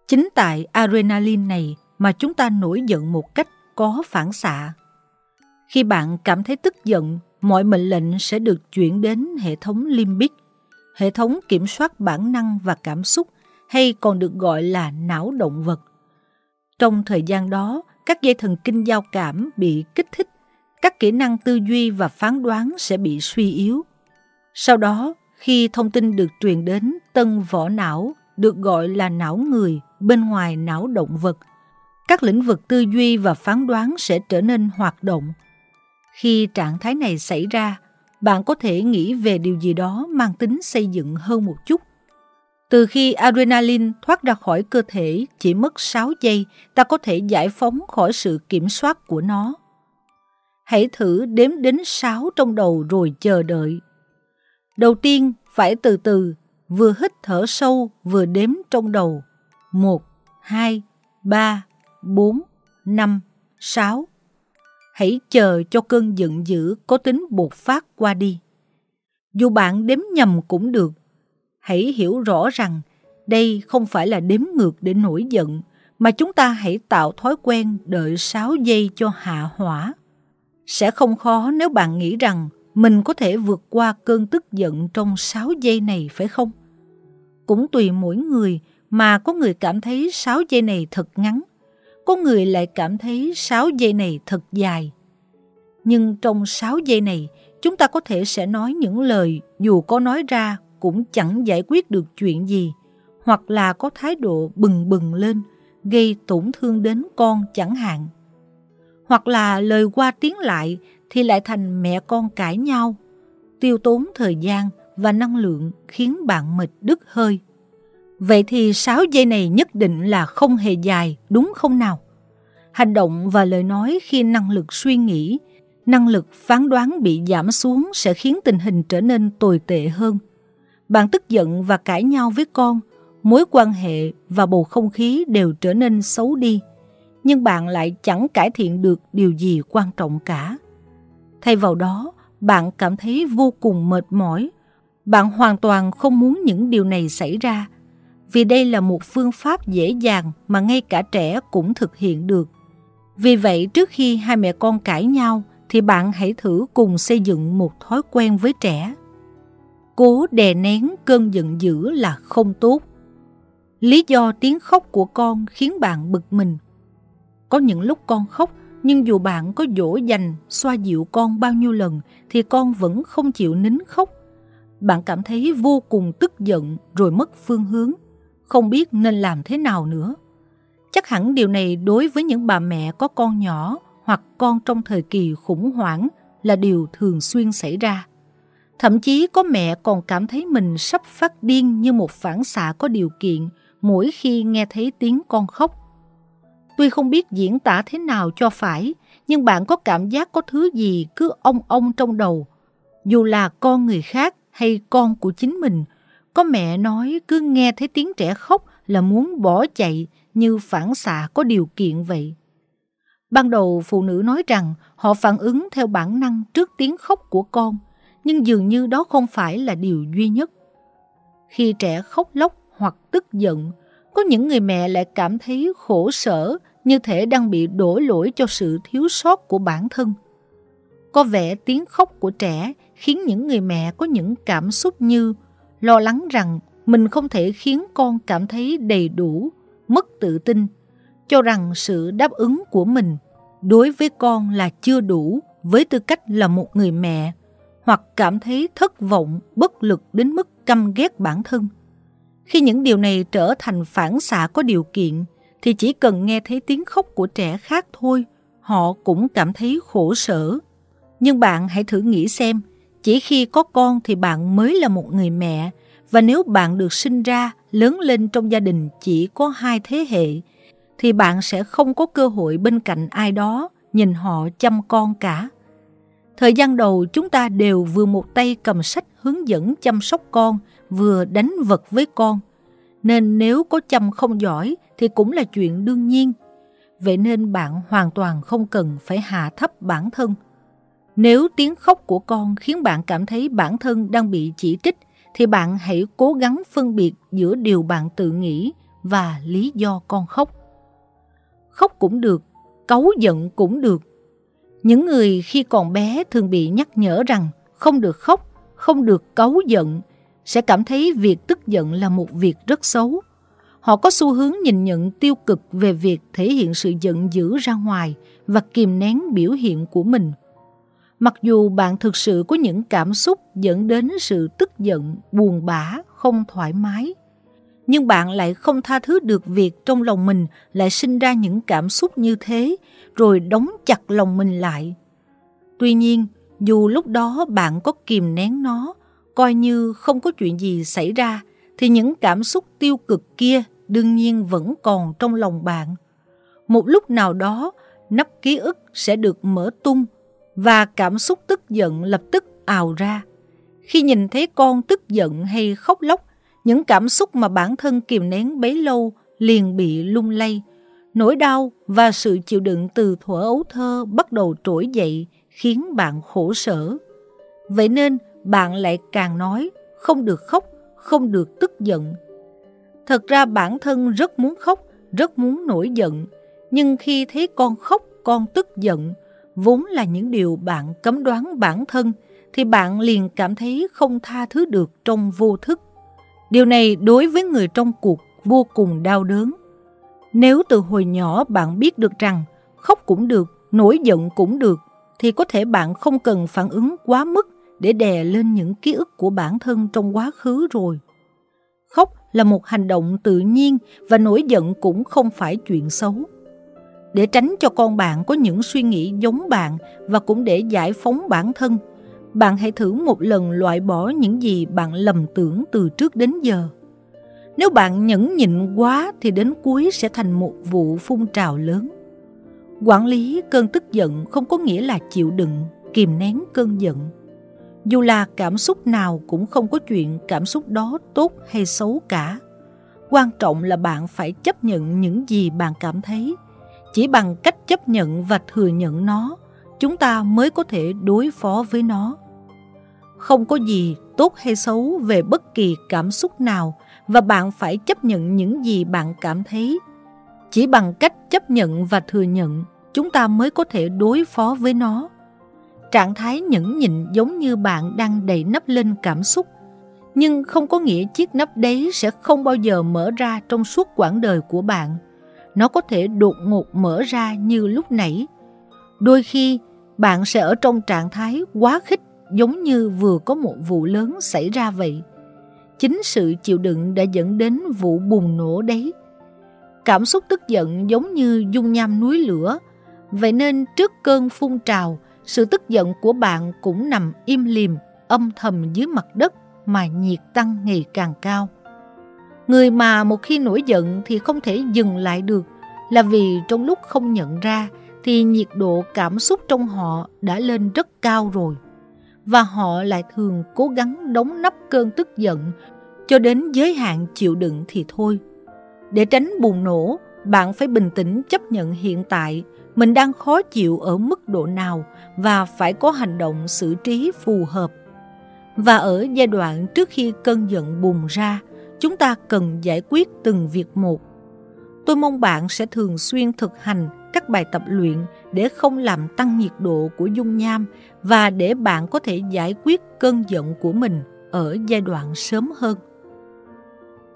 Chính tại adrenaline này mà chúng ta nổi giận một cách có phản xạ. Khi bạn cảm thấy tức giận, mọi mệnh lệnh sẽ được chuyển đến hệ thống limbic, hệ thống kiểm soát bản năng và cảm xúc hay còn được gọi là não động vật. Trong thời gian đó, các dây thần kinh giao cảm bị kích thích, các kỹ năng tư duy và phán đoán sẽ bị suy yếu. Sau đó, khi thông tin được truyền đến tân vỏ não, được gọi là não người bên ngoài não động vật, các lĩnh vực tư duy và phán đoán sẽ trở nên hoạt động. Khi trạng thái này xảy ra, bạn có thể nghĩ về điều gì đó mang tính xây dựng hơn một chút. Từ khi adrenaline thoát ra khỏi cơ thể chỉ mất 6 giây, ta có thể giải phóng khỏi sự kiểm soát của nó. Hãy thử đếm đến 6 trong đầu rồi chờ đợi. Đầu tiên, phải từ từ, vừa hít thở sâu vừa đếm trong đầu. 1, 2, 3, 4, 5, 6. Hãy chờ cho cơn giận dữ có tính bột phát qua đi. Dù bạn đếm nhầm cũng được, hãy hiểu rõ rằng đây không phải là đếm ngược để nổi giận, mà chúng ta hãy tạo thói quen đợi 6 giây cho hạ hỏa. Sẽ không khó nếu bạn nghĩ rằng mình có thể vượt qua cơn tức giận trong 6 giây này phải không? Cũng tùy mỗi người mà có người cảm thấy 6 giây này thật ngắn, có người lại cảm thấy 6 giây này thật dài. Nhưng trong 6 giây này, chúng ta có thể sẽ nói những lời dù có nói ra cũng chẳng giải quyết được chuyện gì, hoặc là có thái độ bừng bừng lên, gây tổn thương đến con chẳng hạn. Hoặc là lời qua tiếng lại thì lại thành mẹ con cãi nhau, tiêu tốn thời gian và năng lượng khiến bạn mệt đứt hơi. Vậy thì 6 giây này nhất định là không hề dài, đúng không nào? Hành động và lời nói khi năng lực suy nghĩ, năng lực phán đoán bị giảm xuống sẽ khiến tình hình trở nên tồi tệ hơn – bạn tức giận và cãi nhau với con, mối quan hệ và bầu không khí đều trở nên xấu đi, nhưng bạn lại chẳng cải thiện được điều gì quan trọng cả. Thay vào đó, bạn cảm thấy vô cùng mệt mỏi. Bạn hoàn toàn không muốn những điều này xảy ra, vì đây là một phương pháp dễ dàng mà ngay cả trẻ cũng thực hiện được. Vì vậy, trước khi hai mẹ con cãi nhau, thì bạn hãy thử cùng xây dựng một thói quen với trẻ cố đè nén cơn giận dữ là không tốt. Lý do tiếng khóc của con khiến bạn bực mình. Có những lúc con khóc, nhưng dù bạn có dỗ dành, xoa dịu con bao nhiêu lần, thì con vẫn không chịu nín khóc. Bạn cảm thấy vô cùng tức giận rồi mất phương hướng, không biết nên làm thế nào nữa. Chắc hẳn điều này đối với những bà mẹ có con nhỏ hoặc con trong thời kỳ khủng hoảng là điều thường xuyên xảy ra. Thậm chí có mẹ còn cảm thấy mình sắp phát điên như một phản xạ có điều kiện mỗi khi nghe thấy tiếng con khóc. Tuy không biết diễn tả thế nào cho phải, nhưng bạn có cảm giác có thứ gì cứ ong ong trong đầu. Dù là con người khác hay con của chính mình, có mẹ nói cứ nghe thấy tiếng trẻ khóc là muốn bỏ chạy như phản xạ có điều kiện vậy. Ban đầu phụ nữ nói rằng họ phản ứng theo bản năng trước tiếng khóc của con, nhưng dường như đó không phải là điều duy nhất. Khi trẻ khóc lóc hoặc tức giận, có những người mẹ lại cảm thấy khổ sở như thể đang bị đổ lỗi cho sự thiếu sót của bản thân. Có vẻ tiếng khóc của trẻ khiến những người mẹ có những cảm xúc như lo lắng rằng mình không thể khiến con cảm thấy đầy đủ, mất tự tin, cho rằng sự đáp ứng của mình đối với con là chưa đủ với tư cách là một người mẹ, hoặc cảm thấy thất vọng, bất lực đến mức căm ghét bản thân. Khi những điều này trở thành phản xạ có điều kiện, thì chỉ cần nghe thấy tiếng khóc của trẻ khác thôi, họ cũng cảm thấy khổ sở. Nhưng bạn hãy thử nghĩ xem, chỉ khi có con thì bạn mới là một người mẹ, và nếu bạn được sinh ra, lớn lên trong gia đình chỉ có hai thế hệ, thì bạn sẽ không có cơ hội bên cạnh ai đó nhìn họ chăm con cả. Thời gian đầu chúng ta đều vừa một tay cầm sách hướng dẫn chăm sóc con, vừa đánh vật với con. Nên nếu có chăm không giỏi thì cũng là chuyện đương nhiên. Vậy nên bạn hoàn toàn không cần phải hạ thấp bản thân. Nếu tiếng khóc của con khiến bạn cảm thấy bản thân đang bị chỉ trích, thì bạn hãy cố gắng phân biệt giữa điều bạn tự nghĩ và lý do con khóc. Khóc cũng được, cáu giận cũng được. Những người khi còn bé thường bị nhắc nhở rằng không được khóc, không được cáu giận, sẽ cảm thấy việc tức giận là một việc rất xấu. Họ có xu hướng nhìn nhận tiêu cực về việc thể hiện sự giận dữ ra ngoài và kìm nén biểu hiện của mình. Mặc dù bạn thực sự có những cảm xúc dẫn đến sự tức giận, buồn bã, không thoải mái, nhưng bạn lại không tha thứ được việc trong lòng mình lại sinh ra những cảm xúc như thế, rồi đóng chặt lòng mình lại. Tuy nhiên, dù lúc đó bạn có kìm nén nó, coi như không có chuyện gì xảy ra, thì những cảm xúc tiêu cực kia đương nhiên vẫn còn trong lòng bạn. Một lúc nào đó, nắp ký ức sẽ được mở tung và cảm xúc tức giận lập tức ào ra. Khi nhìn thấy con tức giận hay khóc lóc, những cảm xúc mà bản thân kìm nén bấy lâu liền bị lung lay. Nỗi đau và sự chịu đựng từ thuở ấu thơ bắt đầu trỗi dậy khiến bạn khổ sở. Vậy nên bạn lại càng nói không được khóc, không được tức giận. Thật ra bản thân rất muốn khóc, rất muốn nổi giận. Nhưng khi thấy con khóc, con tức giận, vốn là những điều bạn cấm đoán bản thân, thì bạn liền cảm thấy không tha thứ được trong vô thức. Điều này đối với người trong cuộc vô cùng đau đớn. Nếu từ hồi nhỏ bạn biết được rằng khóc cũng được, nổi giận cũng được, thì có thể bạn không cần phản ứng quá mức để đè lên những ký ức của bản thân trong quá khứ rồi. Khóc là một hành động tự nhiên và nổi giận cũng không phải chuyện xấu. Để tránh cho con bạn có những suy nghĩ giống bạn và cũng để giải phóng bản thân bạn hãy thử một lần loại bỏ những gì bạn lầm tưởng từ trước đến giờ. Nếu bạn nhẫn nhịn quá thì đến cuối sẽ thành một vụ phun trào lớn. Quản lý cơn tức giận không có nghĩa là chịu đựng, kìm nén cơn giận. Dù là cảm xúc nào cũng không có chuyện cảm xúc đó tốt hay xấu cả. Quan trọng là bạn phải chấp nhận những gì bạn cảm thấy. Chỉ bằng cách chấp nhận và thừa nhận nó, chúng ta mới có thể đối phó với nó không có gì tốt hay xấu về bất kỳ cảm xúc nào và bạn phải chấp nhận những gì bạn cảm thấy. Chỉ bằng cách chấp nhận và thừa nhận, chúng ta mới có thể đối phó với nó. Trạng thái nhẫn nhịn giống như bạn đang đầy nắp lên cảm xúc, nhưng không có nghĩa chiếc nắp đấy sẽ không bao giờ mở ra trong suốt quãng đời của bạn. Nó có thể đột ngột mở ra như lúc nãy. Đôi khi, bạn sẽ ở trong trạng thái quá khích giống như vừa có một vụ lớn xảy ra vậy. Chính sự chịu đựng đã dẫn đến vụ bùng nổ đấy. Cảm xúc tức giận giống như dung nham núi lửa, vậy nên trước cơn phun trào, sự tức giận của bạn cũng nằm im lìm, âm thầm dưới mặt đất mà nhiệt tăng ngày càng cao. Người mà một khi nổi giận thì không thể dừng lại được là vì trong lúc không nhận ra thì nhiệt độ cảm xúc trong họ đã lên rất cao rồi. Và họ lại thường cố gắng đóng nắp cơn tức giận cho đến giới hạn chịu đựng thì thôi. Để tránh bùng nổ, bạn phải bình tĩnh chấp nhận hiện tại mình đang khó chịu ở mức độ nào và phải có hành động xử trí phù hợp. Và ở giai đoạn trước khi cơn giận bùng ra, chúng ta cần giải quyết từng việc một. Tôi mong bạn sẽ thường xuyên thực hành các bài tập luyện để không làm tăng nhiệt độ của dung nham và để bạn có thể giải quyết cơn giận của mình ở giai đoạn sớm hơn.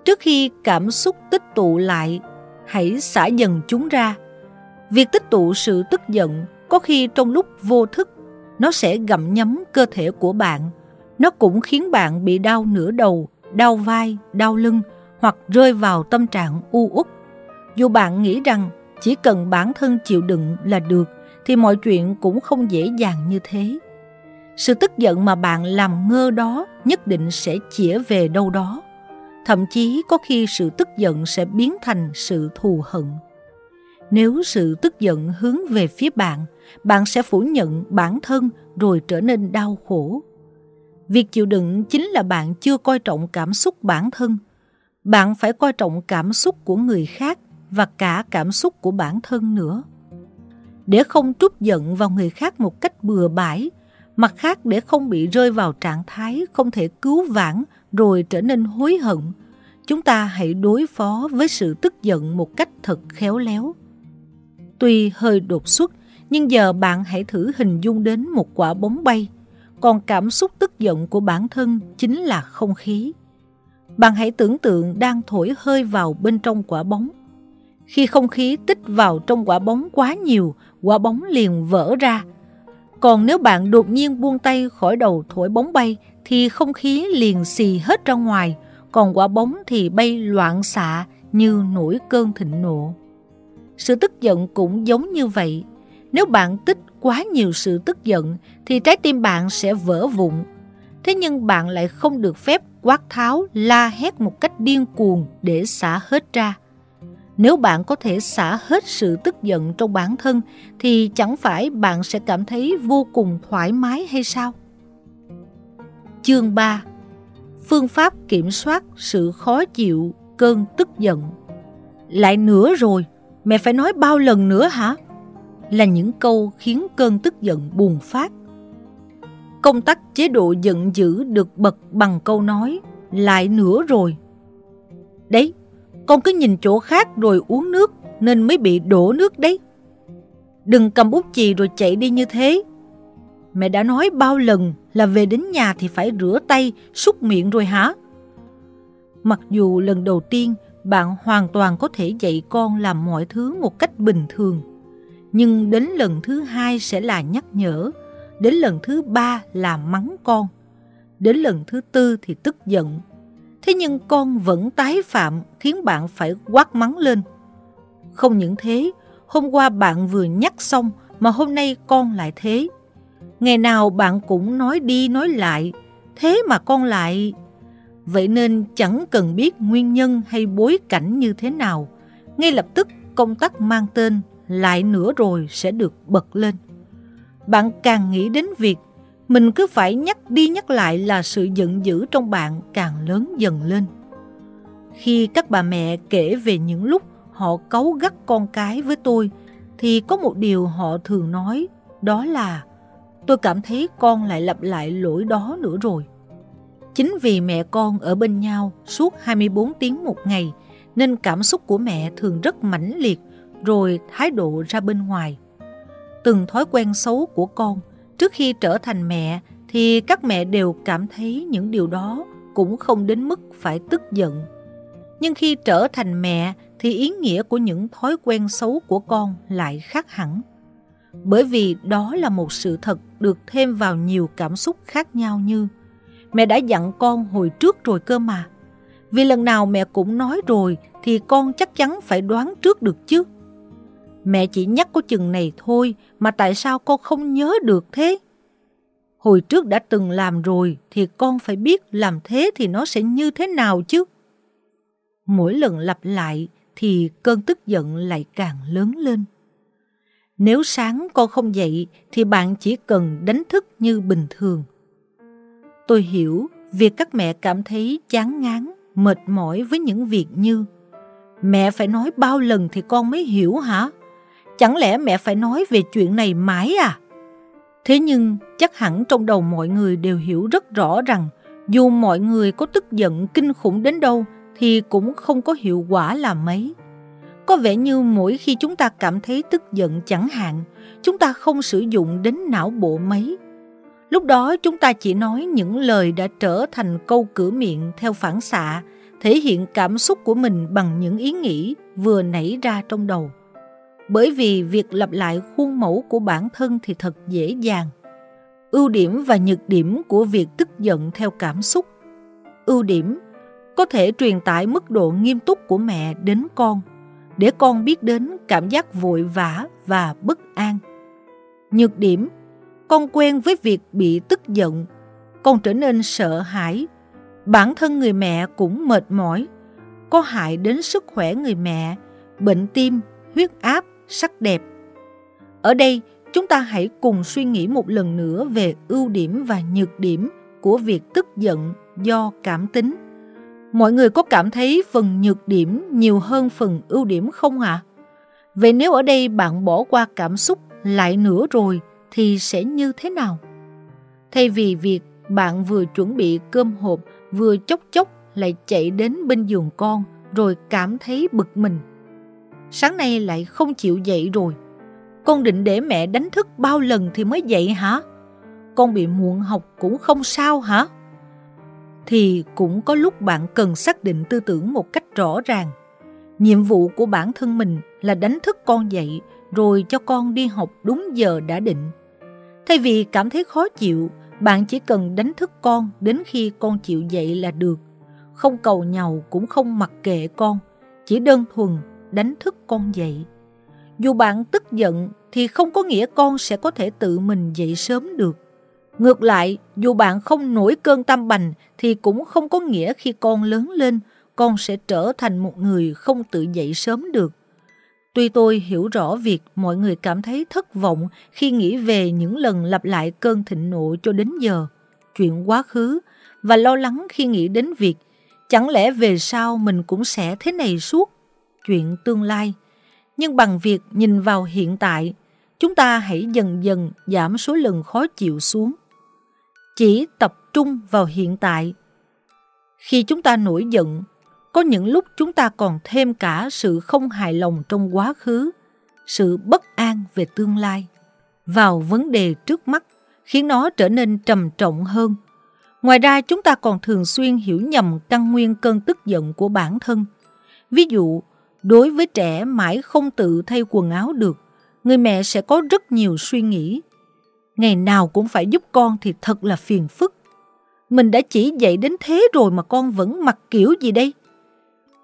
Trước khi cảm xúc tích tụ lại, hãy xả dần chúng ra. Việc tích tụ sự tức giận có khi trong lúc vô thức, nó sẽ gặm nhấm cơ thể của bạn. Nó cũng khiến bạn bị đau nửa đầu, đau vai, đau lưng hoặc rơi vào tâm trạng u uất. Dù bạn nghĩ rằng chỉ cần bản thân chịu đựng là được, thì mọi chuyện cũng không dễ dàng như thế. Sự tức giận mà bạn làm ngơ đó nhất định sẽ chĩa về đâu đó thậm chí có khi sự tức giận sẽ biến thành sự thù hận. Nếu sự tức giận hướng về phía bạn, bạn sẽ phủ nhận bản thân rồi trở nên đau khổ. Việc chịu đựng chính là bạn chưa coi trọng cảm xúc bản thân. Bạn phải coi trọng cảm xúc của người khác và cả cảm xúc của bản thân nữa. Để không trút giận vào người khác một cách bừa bãi, mặt khác để không bị rơi vào trạng thái không thể cứu vãn rồi trở nên hối hận, chúng ta hãy đối phó với sự tức giận một cách thật khéo léo. Tuy hơi đột xuất, nhưng giờ bạn hãy thử hình dung đến một quả bóng bay, còn cảm xúc tức giận của bản thân chính là không khí. Bạn hãy tưởng tượng đang thổi hơi vào bên trong quả bóng. Khi không khí tích vào trong quả bóng quá nhiều, quả bóng liền vỡ ra. Còn nếu bạn đột nhiên buông tay khỏi đầu thổi bóng bay thì không khí liền xì hết ra ngoài, còn quả bóng thì bay loạn xạ như nổi cơn thịnh nộ. Sự tức giận cũng giống như vậy. Nếu bạn tích quá nhiều sự tức giận thì trái tim bạn sẽ vỡ vụn. Thế nhưng bạn lại không được phép quát tháo, la hét một cách điên cuồng để xả hết ra. Nếu bạn có thể xả hết sự tức giận trong bản thân thì chẳng phải bạn sẽ cảm thấy vô cùng thoải mái hay sao? Chương 3 phương pháp kiểm soát sự khó chịu, cơn tức giận. Lại nữa rồi, mẹ phải nói bao lần nữa hả? Là những câu khiến cơn tức giận bùng phát. Công tắc chế độ giận dữ được bật bằng câu nói lại nữa rồi. Đấy, con cứ nhìn chỗ khác rồi uống nước nên mới bị đổ nước đấy. Đừng cầm bút chì rồi chạy đi như thế, Mẹ đã nói bao lần là về đến nhà thì phải rửa tay, súc miệng rồi hả? Mặc dù lần đầu tiên bạn hoàn toàn có thể dạy con làm mọi thứ một cách bình thường, nhưng đến lần thứ hai sẽ là nhắc nhở, đến lần thứ ba là mắng con, đến lần thứ tư thì tức giận. Thế nhưng con vẫn tái phạm khiến bạn phải quát mắng lên. Không những thế, hôm qua bạn vừa nhắc xong mà hôm nay con lại thế. Ngày nào bạn cũng nói đi nói lại, thế mà con lại... Vậy nên chẳng cần biết nguyên nhân hay bối cảnh như thế nào, ngay lập tức công tắc mang tên lại nữa rồi sẽ được bật lên. Bạn càng nghĩ đến việc mình cứ phải nhắc đi nhắc lại là sự giận dữ trong bạn càng lớn dần lên. Khi các bà mẹ kể về những lúc họ cấu gắt con cái với tôi, thì có một điều họ thường nói, đó là tôi cảm thấy con lại lặp lại lỗi đó nữa rồi. Chính vì mẹ con ở bên nhau suốt 24 tiếng một ngày nên cảm xúc của mẹ thường rất mãnh liệt rồi thái độ ra bên ngoài. Từng thói quen xấu của con trước khi trở thành mẹ, thì các mẹ đều cảm thấy những điều đó cũng không đến mức phải tức giận. Nhưng khi trở thành mẹ, thì ý nghĩa của những thói quen xấu của con lại khác hẳn bởi vì đó là một sự thật được thêm vào nhiều cảm xúc khác nhau như, mẹ đã dặn con hồi trước rồi cơ mà. Vì lần nào mẹ cũng nói rồi, thì con chắc chắn phải đoán trước được chứ. Mẹ chỉ nhắc có chừng này thôi mà tại sao con không nhớ được thế? Hồi trước đã từng làm rồi thì con phải biết làm thế thì nó sẽ như thế nào chứ. Mỗi lần lặp lại thì cơn tức giận lại càng lớn lên. Nếu sáng con không dậy thì bạn chỉ cần đánh thức như bình thường. Tôi hiểu việc các mẹ cảm thấy chán ngán, mệt mỏi với những việc như Mẹ phải nói bao lần thì con mới hiểu hả? Chẳng lẽ mẹ phải nói về chuyện này mãi à? Thế nhưng chắc hẳn trong đầu mọi người đều hiểu rất rõ rằng dù mọi người có tức giận kinh khủng đến đâu thì cũng không có hiệu quả là mấy. Có vẻ như mỗi khi chúng ta cảm thấy tức giận chẳng hạn, chúng ta không sử dụng đến não bộ mấy. Lúc đó chúng ta chỉ nói những lời đã trở thành câu cửa miệng theo phản xạ, thể hiện cảm xúc của mình bằng những ý nghĩ vừa nảy ra trong đầu. Bởi vì việc lặp lại khuôn mẫu của bản thân thì thật dễ dàng. Ưu điểm và nhược điểm của việc tức giận theo cảm xúc. Ưu điểm có thể truyền tải mức độ nghiêm túc của mẹ đến con để con biết đến cảm giác vội vã và bất an. Nhược điểm, con quen với việc bị tức giận, con trở nên sợ hãi. Bản thân người mẹ cũng mệt mỏi, có hại đến sức khỏe người mẹ, bệnh tim, huyết áp, sắc đẹp. Ở đây, chúng ta hãy cùng suy nghĩ một lần nữa về ưu điểm và nhược điểm của việc tức giận do cảm tính. Mọi người có cảm thấy phần nhược điểm nhiều hơn phần ưu điểm không ạ? À? Vậy nếu ở đây bạn bỏ qua cảm xúc lại nữa rồi thì sẽ như thế nào? Thay vì việc bạn vừa chuẩn bị cơm hộp vừa chốc chốc lại chạy đến bên giường con rồi cảm thấy bực mình. Sáng nay lại không chịu dậy rồi. Con định để mẹ đánh thức bao lần thì mới dậy hả? Con bị muộn học cũng không sao hả? thì cũng có lúc bạn cần xác định tư tưởng một cách rõ ràng. Nhiệm vụ của bản thân mình là đánh thức con dậy rồi cho con đi học đúng giờ đã định. Thay vì cảm thấy khó chịu, bạn chỉ cần đánh thức con đến khi con chịu dậy là được. Không cầu nhàu cũng không mặc kệ con, chỉ đơn thuần đánh thức con dậy. Dù bạn tức giận thì không có nghĩa con sẽ có thể tự mình dậy sớm được. Ngược lại, dù bạn không nổi cơn tâm bành thì cũng không có nghĩa khi con lớn lên, con sẽ trở thành một người không tự dậy sớm được. Tuy tôi hiểu rõ việc mọi người cảm thấy thất vọng khi nghĩ về những lần lặp lại cơn thịnh nộ cho đến giờ, chuyện quá khứ, và lo lắng khi nghĩ đến việc chẳng lẽ về sau mình cũng sẽ thế này suốt, chuyện tương lai. Nhưng bằng việc nhìn vào hiện tại, chúng ta hãy dần dần giảm số lần khó chịu xuống chỉ tập trung vào hiện tại. Khi chúng ta nổi giận, có những lúc chúng ta còn thêm cả sự không hài lòng trong quá khứ, sự bất an về tương lai vào vấn đề trước mắt khiến nó trở nên trầm trọng hơn. Ngoài ra chúng ta còn thường xuyên hiểu nhầm căn nguyên cơn tức giận của bản thân. Ví dụ, đối với trẻ mãi không tự thay quần áo được, người mẹ sẽ có rất nhiều suy nghĩ Ngày nào cũng phải giúp con thì thật là phiền phức. Mình đã chỉ dạy đến thế rồi mà con vẫn mặc kiểu gì đây?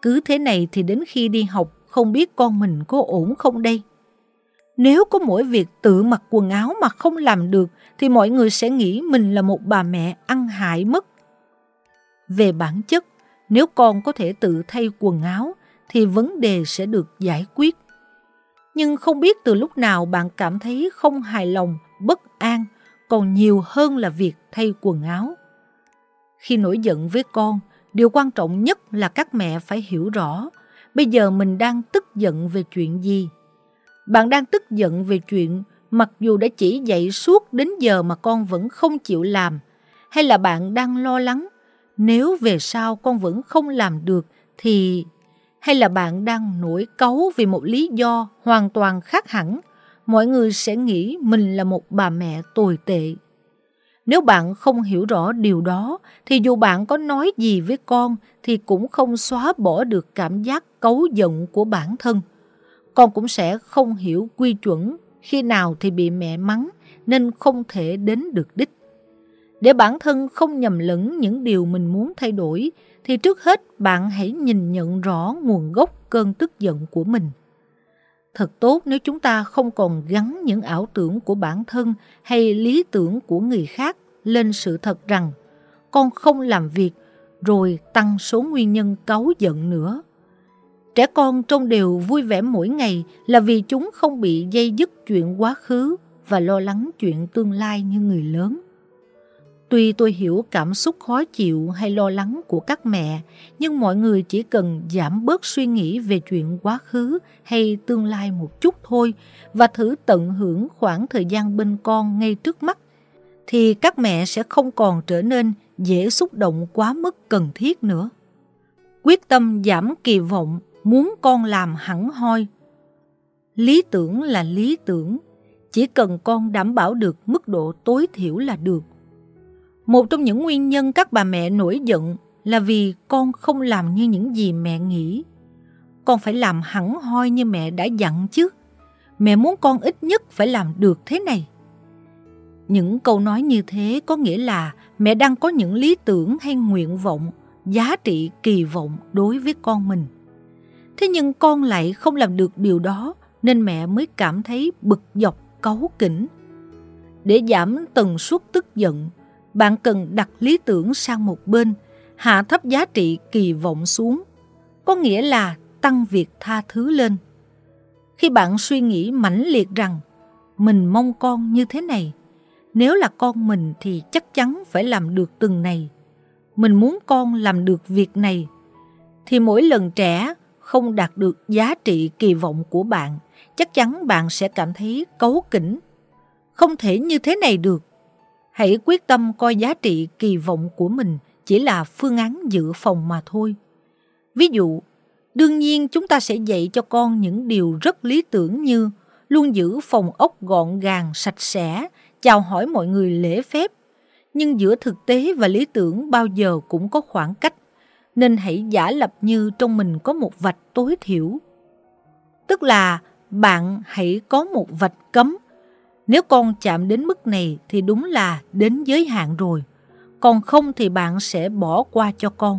Cứ thế này thì đến khi đi học không biết con mình có ổn không đây? Nếu có mỗi việc tự mặc quần áo mà không làm được thì mọi người sẽ nghĩ mình là một bà mẹ ăn hại mất. Về bản chất, nếu con có thể tự thay quần áo thì vấn đề sẽ được giải quyết. Nhưng không biết từ lúc nào bạn cảm thấy không hài lòng bất an còn nhiều hơn là việc thay quần áo. Khi nổi giận với con, điều quan trọng nhất là các mẹ phải hiểu rõ bây giờ mình đang tức giận về chuyện gì. Bạn đang tức giận về chuyện mặc dù đã chỉ dạy suốt đến giờ mà con vẫn không chịu làm, hay là bạn đang lo lắng nếu về sau con vẫn không làm được thì hay là bạn đang nổi cáu vì một lý do hoàn toàn khác hẳn mọi người sẽ nghĩ mình là một bà mẹ tồi tệ. Nếu bạn không hiểu rõ điều đó, thì dù bạn có nói gì với con thì cũng không xóa bỏ được cảm giác cấu giận của bản thân. Con cũng sẽ không hiểu quy chuẩn khi nào thì bị mẹ mắng nên không thể đến được đích. Để bản thân không nhầm lẫn những điều mình muốn thay đổi, thì trước hết bạn hãy nhìn nhận rõ nguồn gốc cơn tức giận của mình. Thật tốt nếu chúng ta không còn gắn những ảo tưởng của bản thân hay lý tưởng của người khác lên sự thật rằng con không làm việc rồi tăng số nguyên nhân cáu giận nữa. Trẻ con trông đều vui vẻ mỗi ngày là vì chúng không bị dây dứt chuyện quá khứ và lo lắng chuyện tương lai như người lớn. Tuy tôi hiểu cảm xúc khó chịu hay lo lắng của các mẹ, nhưng mọi người chỉ cần giảm bớt suy nghĩ về chuyện quá khứ hay tương lai một chút thôi và thử tận hưởng khoảng thời gian bên con ngay trước mắt, thì các mẹ sẽ không còn trở nên dễ xúc động quá mức cần thiết nữa. Quyết tâm giảm kỳ vọng, muốn con làm hẳn hoi. Lý tưởng là lý tưởng, chỉ cần con đảm bảo được mức độ tối thiểu là được một trong những nguyên nhân các bà mẹ nổi giận là vì con không làm như những gì mẹ nghĩ. Con phải làm hẳn hoi như mẹ đã dặn chứ. Mẹ muốn con ít nhất phải làm được thế này. Những câu nói như thế có nghĩa là mẹ đang có những lý tưởng hay nguyện vọng, giá trị kỳ vọng đối với con mình. Thế nhưng con lại không làm được điều đó nên mẹ mới cảm thấy bực dọc cáu kỉnh. Để giảm tần suất tức giận, bạn cần đặt lý tưởng sang một bên, hạ thấp giá trị kỳ vọng xuống, có nghĩa là tăng việc tha thứ lên. Khi bạn suy nghĩ mãnh liệt rằng mình mong con như thế này, nếu là con mình thì chắc chắn phải làm được từng này. Mình muốn con làm được việc này, thì mỗi lần trẻ không đạt được giá trị kỳ vọng của bạn, chắc chắn bạn sẽ cảm thấy cấu kỉnh. Không thể như thế này được. Hãy quyết tâm coi giá trị kỳ vọng của mình chỉ là phương án dự phòng mà thôi. Ví dụ, đương nhiên chúng ta sẽ dạy cho con những điều rất lý tưởng như luôn giữ phòng ốc gọn gàng, sạch sẽ, chào hỏi mọi người lễ phép. Nhưng giữa thực tế và lý tưởng bao giờ cũng có khoảng cách, nên hãy giả lập như trong mình có một vạch tối thiểu. Tức là bạn hãy có một vạch cấm nếu con chạm đến mức này thì đúng là đến giới hạn rồi. Còn không thì bạn sẽ bỏ qua cho con.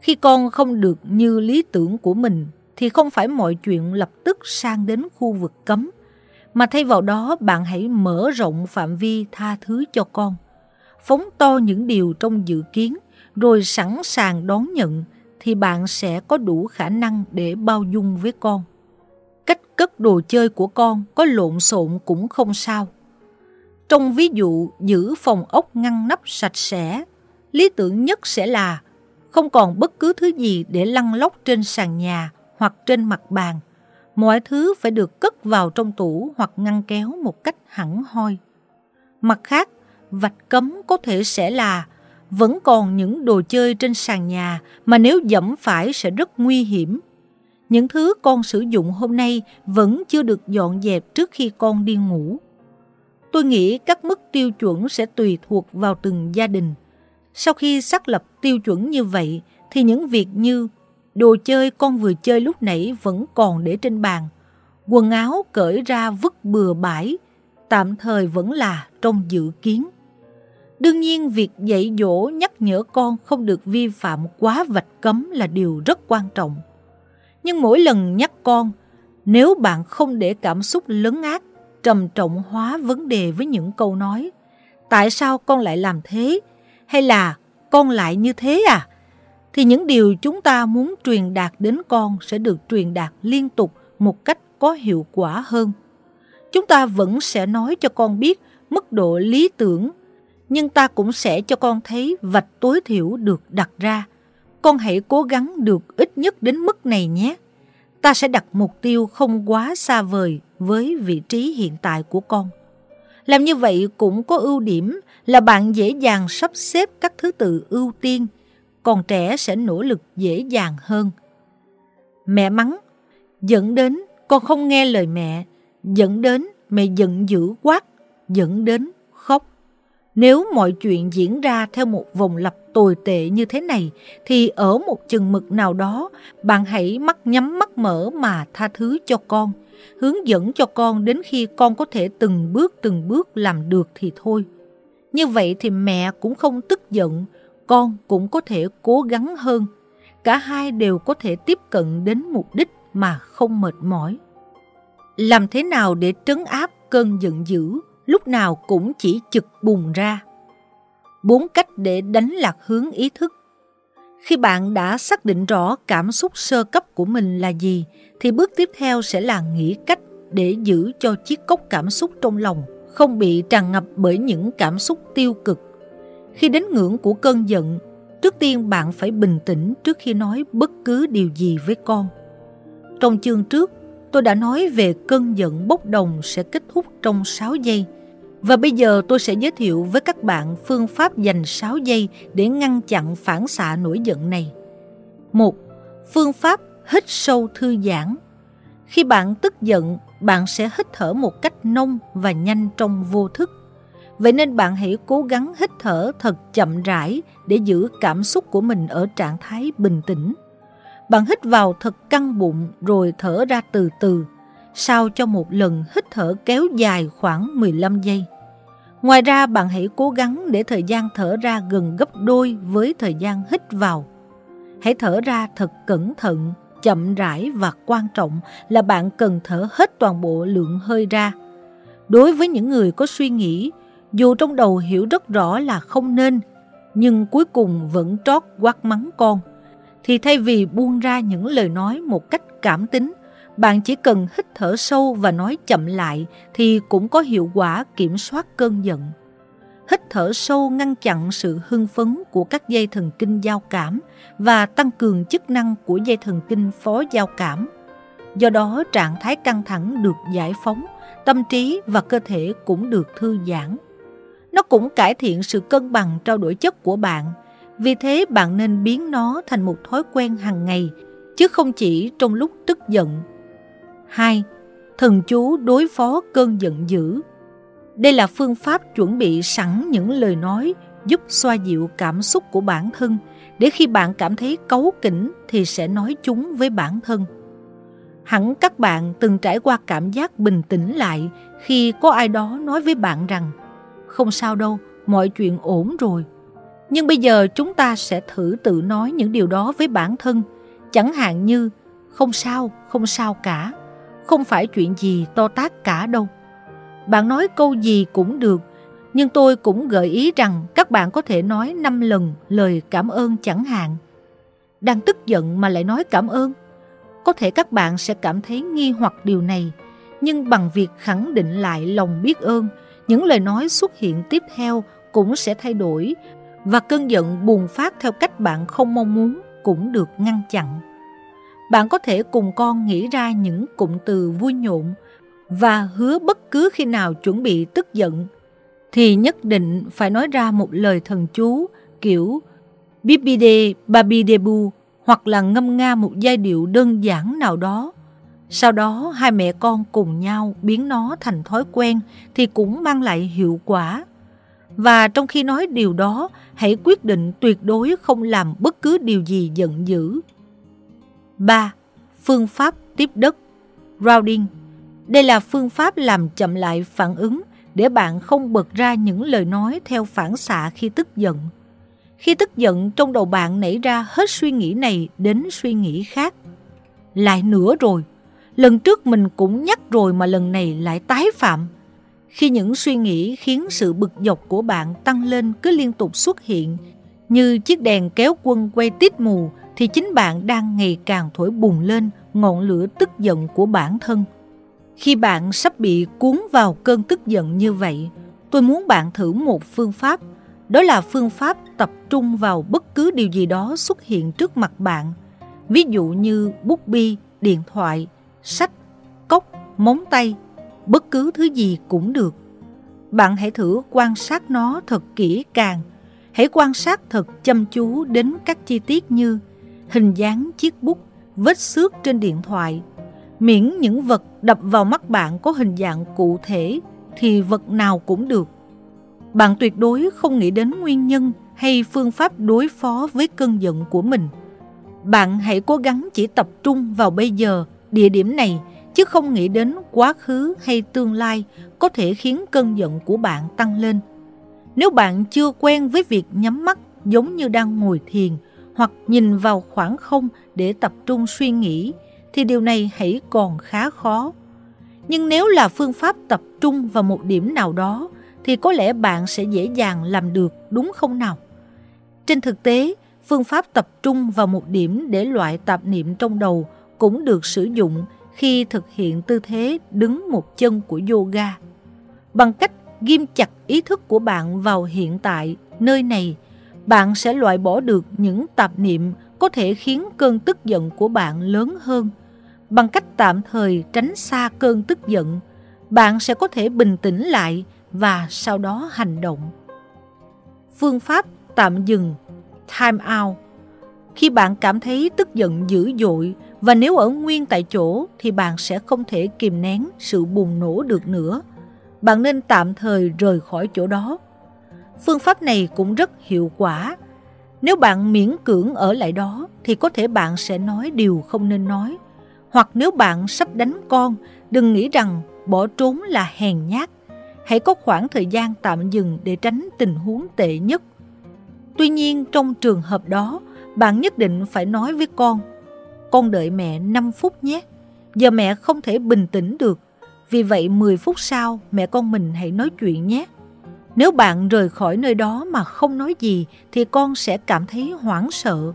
Khi con không được như lý tưởng của mình, thì không phải mọi chuyện lập tức sang đến khu vực cấm. Mà thay vào đó, bạn hãy mở rộng phạm vi tha thứ cho con. Phóng to những điều trong dự kiến, rồi sẵn sàng đón nhận, thì bạn sẽ có đủ khả năng để bao dung với con cách cất đồ chơi của con có lộn xộn cũng không sao. Trong ví dụ giữ phòng ốc ngăn nắp sạch sẽ, lý tưởng nhất sẽ là không còn bất cứ thứ gì để lăn lóc trên sàn nhà hoặc trên mặt bàn. Mọi thứ phải được cất vào trong tủ hoặc ngăn kéo một cách hẳn hoi. Mặt khác, vạch cấm có thể sẽ là vẫn còn những đồ chơi trên sàn nhà mà nếu dẫm phải sẽ rất nguy hiểm những thứ con sử dụng hôm nay vẫn chưa được dọn dẹp trước khi con đi ngủ. Tôi nghĩ các mức tiêu chuẩn sẽ tùy thuộc vào từng gia đình. Sau khi xác lập tiêu chuẩn như vậy, thì những việc như đồ chơi con vừa chơi lúc nãy vẫn còn để trên bàn, quần áo cởi ra vứt bừa bãi, tạm thời vẫn là trong dự kiến. Đương nhiên việc dạy dỗ nhắc nhở con không được vi phạm quá vạch cấm là điều rất quan trọng. Nhưng mỗi lần nhắc con, nếu bạn không để cảm xúc lớn ác, trầm trọng hóa vấn đề với những câu nói, tại sao con lại làm thế? Hay là con lại như thế à? Thì những điều chúng ta muốn truyền đạt đến con sẽ được truyền đạt liên tục một cách có hiệu quả hơn. Chúng ta vẫn sẽ nói cho con biết mức độ lý tưởng, nhưng ta cũng sẽ cho con thấy vạch tối thiểu được đặt ra con hãy cố gắng được ít nhất đến mức này nhé. Ta sẽ đặt mục tiêu không quá xa vời với vị trí hiện tại của con. Làm như vậy cũng có ưu điểm là bạn dễ dàng sắp xếp các thứ tự ưu tiên, còn trẻ sẽ nỗ lực dễ dàng hơn. Mẹ mắng, dẫn đến con không nghe lời mẹ, dẫn đến mẹ giận dữ quát, dẫn đến. Nếu mọi chuyện diễn ra theo một vòng lặp tồi tệ như thế này, thì ở một chừng mực nào đó, bạn hãy mắt nhắm mắt mở mà tha thứ cho con, hướng dẫn cho con đến khi con có thể từng bước từng bước làm được thì thôi. Như vậy thì mẹ cũng không tức giận, con cũng có thể cố gắng hơn. Cả hai đều có thể tiếp cận đến mục đích mà không mệt mỏi. Làm thế nào để trấn áp cơn giận dữ lúc nào cũng chỉ chực bùng ra? Bốn cách để đánh lạc hướng ý thức. Khi bạn đã xác định rõ cảm xúc sơ cấp của mình là gì, thì bước tiếp theo sẽ là nghĩ cách để giữ cho chiếc cốc cảm xúc trong lòng không bị tràn ngập bởi những cảm xúc tiêu cực. Khi đến ngưỡng của cơn giận, trước tiên bạn phải bình tĩnh trước khi nói bất cứ điều gì với con. Trong chương trước, tôi đã nói về cơn giận bốc đồng sẽ kết thúc trong 6 giây. Và bây giờ tôi sẽ giới thiệu với các bạn phương pháp dành 6 giây để ngăn chặn phản xạ nổi giận này. Một, Phương pháp hít sâu thư giãn. Khi bạn tức giận, bạn sẽ hít thở một cách nông và nhanh trong vô thức. Vậy nên bạn hãy cố gắng hít thở thật chậm rãi để giữ cảm xúc của mình ở trạng thái bình tĩnh. Bạn hít vào thật căng bụng rồi thở ra từ từ, sao cho một lần hít thở kéo dài khoảng 15 giây. Ngoài ra bạn hãy cố gắng để thời gian thở ra gần gấp đôi với thời gian hít vào. Hãy thở ra thật cẩn thận, chậm rãi và quan trọng là bạn cần thở hết toàn bộ lượng hơi ra. Đối với những người có suy nghĩ, dù trong đầu hiểu rất rõ là không nên, nhưng cuối cùng vẫn trót quát mắng con, thì thay vì buông ra những lời nói một cách cảm tính, bạn chỉ cần hít thở sâu và nói chậm lại thì cũng có hiệu quả kiểm soát cơn giận. Hít thở sâu ngăn chặn sự hưng phấn của các dây thần kinh giao cảm và tăng cường chức năng của dây thần kinh phó giao cảm. Do đó trạng thái căng thẳng được giải phóng, tâm trí và cơ thể cũng được thư giãn. Nó cũng cải thiện sự cân bằng trao đổi chất của bạn. Vì thế bạn nên biến nó thành một thói quen hàng ngày, chứ không chỉ trong lúc tức giận 2. Thần chú đối phó cơn giận dữ Đây là phương pháp chuẩn bị sẵn những lời nói giúp xoa dịu cảm xúc của bản thân để khi bạn cảm thấy cấu kỉnh thì sẽ nói chúng với bản thân. Hẳn các bạn từng trải qua cảm giác bình tĩnh lại khi có ai đó nói với bạn rằng không sao đâu, mọi chuyện ổn rồi. Nhưng bây giờ chúng ta sẽ thử tự nói những điều đó với bản thân, chẳng hạn như không sao, không sao cả không phải chuyện gì to tát cả đâu. Bạn nói câu gì cũng được, nhưng tôi cũng gợi ý rằng các bạn có thể nói 5 lần lời cảm ơn chẳng hạn. Đang tức giận mà lại nói cảm ơn. Có thể các bạn sẽ cảm thấy nghi hoặc điều này, nhưng bằng việc khẳng định lại lòng biết ơn, những lời nói xuất hiện tiếp theo cũng sẽ thay đổi và cơn giận bùng phát theo cách bạn không mong muốn cũng được ngăn chặn bạn có thể cùng con nghĩ ra những cụm từ vui nhộn và hứa bất cứ khi nào chuẩn bị tức giận, thì nhất định phải nói ra một lời thần chú kiểu Bibide Babidebu hoặc là ngâm nga một giai điệu đơn giản nào đó. Sau đó, hai mẹ con cùng nhau biến nó thành thói quen thì cũng mang lại hiệu quả. Và trong khi nói điều đó, hãy quyết định tuyệt đối không làm bất cứ điều gì giận dữ 3. Phương pháp tiếp đất Grounding Đây là phương pháp làm chậm lại phản ứng để bạn không bật ra những lời nói theo phản xạ khi tức giận. Khi tức giận trong đầu bạn nảy ra hết suy nghĩ này đến suy nghĩ khác. Lại nữa rồi, lần trước mình cũng nhắc rồi mà lần này lại tái phạm. Khi những suy nghĩ khiến sự bực dọc của bạn tăng lên cứ liên tục xuất hiện, như chiếc đèn kéo quân quay tít mù thì chính bạn đang ngày càng thổi bùng lên ngọn lửa tức giận của bản thân. Khi bạn sắp bị cuốn vào cơn tức giận như vậy, tôi muốn bạn thử một phương pháp. Đó là phương pháp tập trung vào bất cứ điều gì đó xuất hiện trước mặt bạn. Ví dụ như bút bi, điện thoại, sách, cốc, móng tay, bất cứ thứ gì cũng được. Bạn hãy thử quan sát nó thật kỹ càng. Hãy quan sát thật chăm chú đến các chi tiết như hình dáng chiếc bút, vết xước trên điện thoại. Miễn những vật đập vào mắt bạn có hình dạng cụ thể thì vật nào cũng được. Bạn tuyệt đối không nghĩ đến nguyên nhân hay phương pháp đối phó với cơn giận của mình. Bạn hãy cố gắng chỉ tập trung vào bây giờ, địa điểm này, chứ không nghĩ đến quá khứ hay tương lai có thể khiến cơn giận của bạn tăng lên. Nếu bạn chưa quen với việc nhắm mắt giống như đang ngồi thiền hoặc nhìn vào khoảng không để tập trung suy nghĩ, thì điều này hãy còn khá khó. Nhưng nếu là phương pháp tập trung vào một điểm nào đó, thì có lẽ bạn sẽ dễ dàng làm được đúng không nào? Trên thực tế, phương pháp tập trung vào một điểm để loại tạp niệm trong đầu cũng được sử dụng khi thực hiện tư thế đứng một chân của yoga. Bằng cách ghim chặt ý thức của bạn vào hiện tại, nơi này, bạn sẽ loại bỏ được những tạp niệm có thể khiến cơn tức giận của bạn lớn hơn. Bằng cách tạm thời tránh xa cơn tức giận, bạn sẽ có thể bình tĩnh lại và sau đó hành động. Phương pháp tạm dừng time out khi bạn cảm thấy tức giận dữ dội và nếu ở nguyên tại chỗ thì bạn sẽ không thể kìm nén sự bùng nổ được nữa. Bạn nên tạm thời rời khỏi chỗ đó. Phương pháp này cũng rất hiệu quả. Nếu bạn miễn cưỡng ở lại đó thì có thể bạn sẽ nói điều không nên nói. Hoặc nếu bạn sắp đánh con, đừng nghĩ rằng bỏ trốn là hèn nhát. Hãy có khoảng thời gian tạm dừng để tránh tình huống tệ nhất. Tuy nhiên trong trường hợp đó, bạn nhất định phải nói với con con đợi mẹ 5 phút nhé. Giờ mẹ không thể bình tĩnh được. Vì vậy 10 phút sau mẹ con mình hãy nói chuyện nhé. Nếu bạn rời khỏi nơi đó mà không nói gì thì con sẽ cảm thấy hoảng sợ.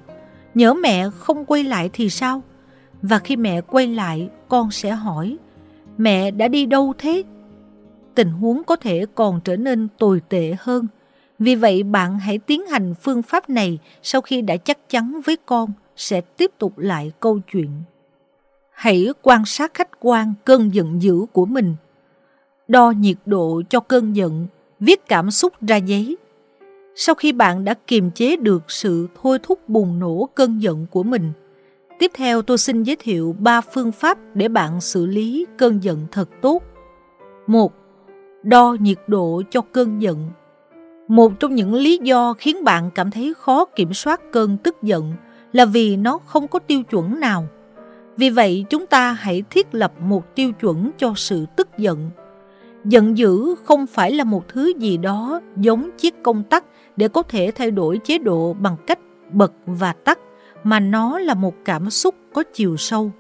Nhớ mẹ không quay lại thì sao? Và khi mẹ quay lại, con sẽ hỏi, mẹ đã đi đâu thế? Tình huống có thể còn trở nên tồi tệ hơn. Vì vậy bạn hãy tiến hành phương pháp này sau khi đã chắc chắn với con sẽ tiếp tục lại câu chuyện. Hãy quan sát khách quan cơn giận dữ của mình. Đo nhiệt độ cho cơn giận, viết cảm xúc ra giấy. Sau khi bạn đã kiềm chế được sự thôi thúc bùng nổ cơn giận của mình, tiếp theo tôi xin giới thiệu ba phương pháp để bạn xử lý cơn giận thật tốt. một Đo nhiệt độ cho cơn giận. Một trong những lý do khiến bạn cảm thấy khó kiểm soát cơn tức giận là vì nó không có tiêu chuẩn nào. Vì vậy chúng ta hãy thiết lập một tiêu chuẩn cho sự tức giận. Giận dữ không phải là một thứ gì đó giống chiếc công tắc để có thể thay đổi chế độ bằng cách bật và tắt, mà nó là một cảm xúc có chiều sâu.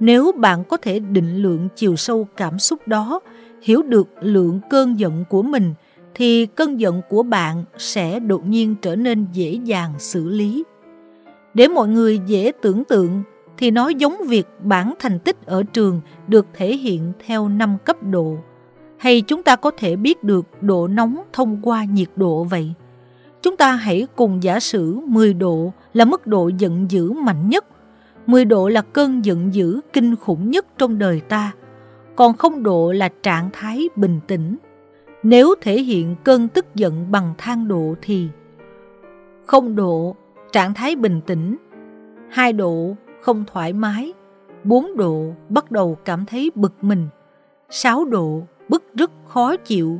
Nếu bạn có thể định lượng chiều sâu cảm xúc đó, hiểu được lượng cơn giận của mình, thì cơn giận của bạn sẽ đột nhiên trở nên dễ dàng xử lý. Để mọi người dễ tưởng tượng, thì nó giống việc bản thành tích ở trường được thể hiện theo 5 cấp độ. Hay chúng ta có thể biết được độ nóng thông qua nhiệt độ vậy. Chúng ta hãy cùng giả sử 10 độ là mức độ giận dữ mạnh nhất. 10 độ là cơn giận dữ kinh khủng nhất trong đời ta. Còn không độ là trạng thái bình tĩnh. Nếu thể hiện cơn tức giận bằng thang độ thì không độ trạng thái bình tĩnh, hai độ không thoải mái, bốn độ bắt đầu cảm thấy bực mình, sáu độ bức rất khó chịu,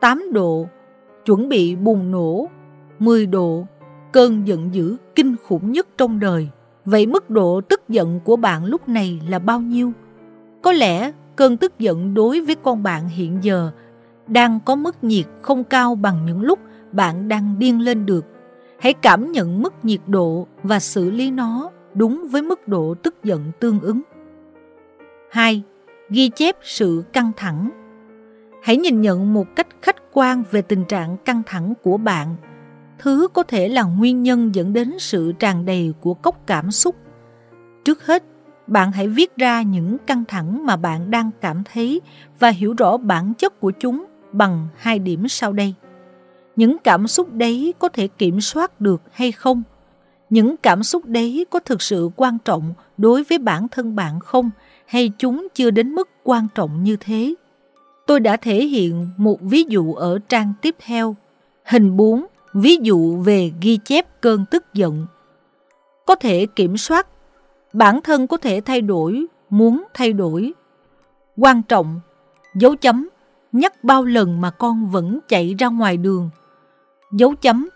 tám độ chuẩn bị bùng nổ, 10 độ cơn giận dữ kinh khủng nhất trong đời. Vậy mức độ tức giận của bạn lúc này là bao nhiêu? Có lẽ cơn tức giận đối với con bạn hiện giờ đang có mức nhiệt không cao bằng những lúc bạn đang điên lên được Hãy cảm nhận mức nhiệt độ và xử lý nó đúng với mức độ tức giận tương ứng. 2. Ghi chép sự căng thẳng Hãy nhìn nhận một cách khách quan về tình trạng căng thẳng của bạn. Thứ có thể là nguyên nhân dẫn đến sự tràn đầy của cốc cảm xúc. Trước hết, bạn hãy viết ra những căng thẳng mà bạn đang cảm thấy và hiểu rõ bản chất của chúng bằng hai điểm sau đây những cảm xúc đấy có thể kiểm soát được hay không? Những cảm xúc đấy có thực sự quan trọng đối với bản thân bạn không? Hay chúng chưa đến mức quan trọng như thế? Tôi đã thể hiện một ví dụ ở trang tiếp theo. Hình 4 ví dụ về ghi chép cơn tức giận. Có thể kiểm soát. Bản thân có thể thay đổi, muốn thay đổi. Quan trọng. Dấu chấm. Nhắc bao lần mà con vẫn chạy ra ngoài đường dấu chấm,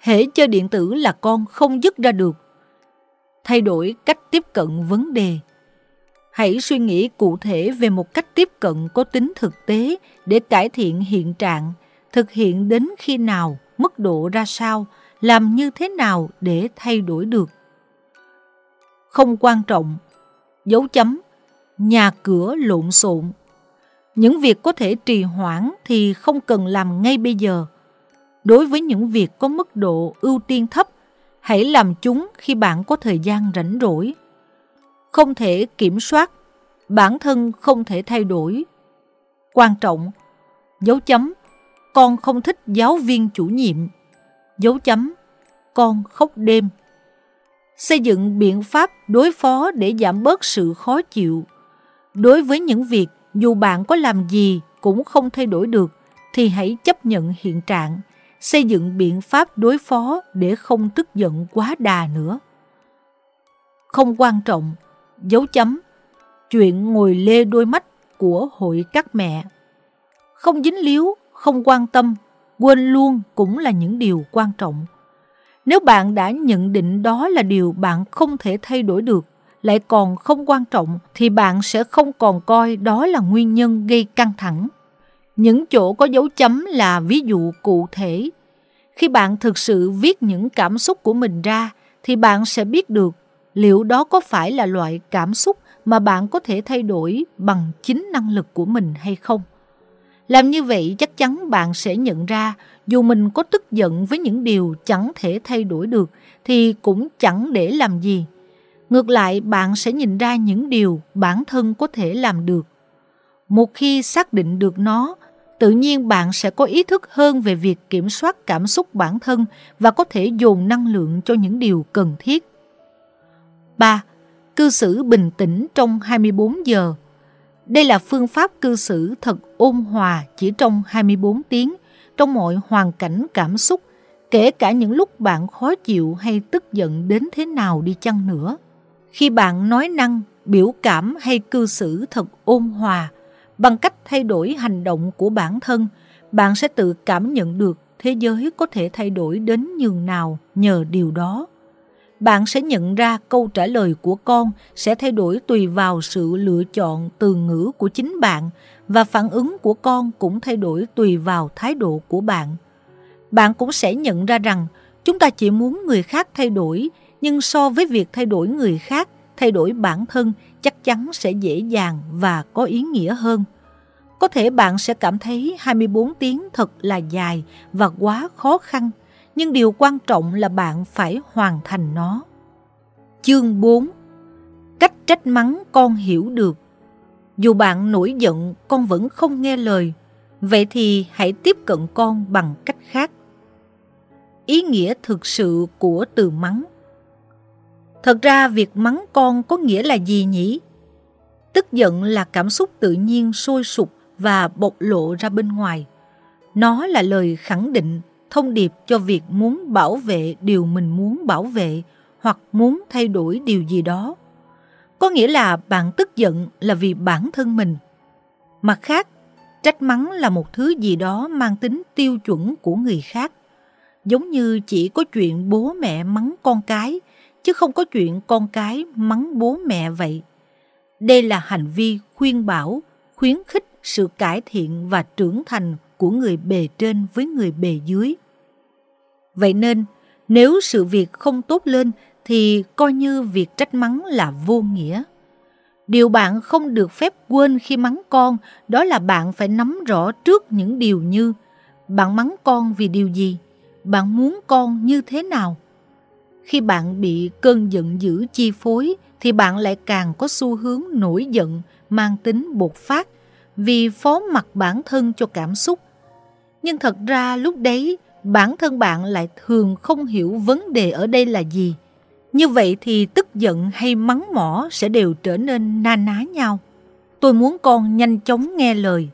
hễ chơi điện tử là con không dứt ra được. Thay đổi cách tiếp cận vấn đề. Hãy suy nghĩ cụ thể về một cách tiếp cận có tính thực tế để cải thiện hiện trạng, thực hiện đến khi nào, mức độ ra sao, làm như thế nào để thay đổi được. Không quan trọng, dấu chấm, nhà cửa lộn xộn. Những việc có thể trì hoãn thì không cần làm ngay bây giờ. Đối với những việc có mức độ ưu tiên thấp, hãy làm chúng khi bạn có thời gian rảnh rỗi. Không thể kiểm soát, bản thân không thể thay đổi. Quan trọng, dấu chấm, con không thích giáo viên chủ nhiệm. Dấu chấm, con khóc đêm. Xây dựng biện pháp đối phó để giảm bớt sự khó chịu. Đối với những việc dù bạn có làm gì cũng không thay đổi được thì hãy chấp nhận hiện trạng, xây dựng biện pháp đối phó để không tức giận quá đà nữa. Không quan trọng, dấu chấm, chuyện ngồi lê đôi mắt của hội các mẹ. Không dính líu, không quan tâm, quên luôn cũng là những điều quan trọng. Nếu bạn đã nhận định đó là điều bạn không thể thay đổi được, lại còn không quan trọng thì bạn sẽ không còn coi đó là nguyên nhân gây căng thẳng. Những chỗ có dấu chấm là ví dụ cụ thể. Khi bạn thực sự viết những cảm xúc của mình ra thì bạn sẽ biết được liệu đó có phải là loại cảm xúc mà bạn có thể thay đổi bằng chính năng lực của mình hay không. Làm như vậy chắc chắn bạn sẽ nhận ra dù mình có tức giận với những điều chẳng thể thay đổi được thì cũng chẳng để làm gì. Ngược lại bạn sẽ nhìn ra những điều bản thân có thể làm được. Một khi xác định được nó, tự nhiên bạn sẽ có ý thức hơn về việc kiểm soát cảm xúc bản thân và có thể dồn năng lượng cho những điều cần thiết. 3. Cư xử bình tĩnh trong 24 giờ đây là phương pháp cư xử thật ôn hòa chỉ trong 24 tiếng, trong mọi hoàn cảnh cảm xúc, kể cả những lúc bạn khó chịu hay tức giận đến thế nào đi chăng nữa. Khi bạn nói năng, biểu cảm hay cư xử thật ôn hòa, bằng cách thay đổi hành động của bản thân, bạn sẽ tự cảm nhận được thế giới có thể thay đổi đến nhường nào nhờ điều đó bạn sẽ nhận ra câu trả lời của con sẽ thay đổi tùy vào sự lựa chọn từ ngữ của chính bạn và phản ứng của con cũng thay đổi tùy vào thái độ của bạn. Bạn cũng sẽ nhận ra rằng chúng ta chỉ muốn người khác thay đổi, nhưng so với việc thay đổi người khác, thay đổi bản thân chắc chắn sẽ dễ dàng và có ý nghĩa hơn. Có thể bạn sẽ cảm thấy 24 tiếng thật là dài và quá khó khăn nhưng điều quan trọng là bạn phải hoàn thành nó. Chương 4 Cách trách mắng con hiểu được Dù bạn nổi giận, con vẫn không nghe lời, vậy thì hãy tiếp cận con bằng cách khác. Ý nghĩa thực sự của từ mắng Thật ra việc mắng con có nghĩa là gì nhỉ? Tức giận là cảm xúc tự nhiên sôi sục và bộc lộ ra bên ngoài. Nó là lời khẳng định thông điệp cho việc muốn bảo vệ điều mình muốn bảo vệ hoặc muốn thay đổi điều gì đó. Có nghĩa là bạn tức giận là vì bản thân mình. Mặt khác, trách mắng là một thứ gì đó mang tính tiêu chuẩn của người khác. Giống như chỉ có chuyện bố mẹ mắng con cái, chứ không có chuyện con cái mắng bố mẹ vậy. Đây là hành vi khuyên bảo, khuyến khích sự cải thiện và trưởng thành của người bề trên với người bề dưới. Vậy nên, nếu sự việc không tốt lên thì coi như việc trách mắng là vô nghĩa. Điều bạn không được phép quên khi mắng con đó là bạn phải nắm rõ trước những điều như bạn mắng con vì điều gì, bạn muốn con như thế nào. Khi bạn bị cơn giận dữ chi phối thì bạn lại càng có xu hướng nổi giận mang tính bột phát vì phó mặc bản thân cho cảm xúc. Nhưng thật ra lúc đấy bản thân bạn lại thường không hiểu vấn đề ở đây là gì. Như vậy thì tức giận hay mắng mỏ sẽ đều trở nên na ná nhau. Tôi muốn con nhanh chóng nghe lời.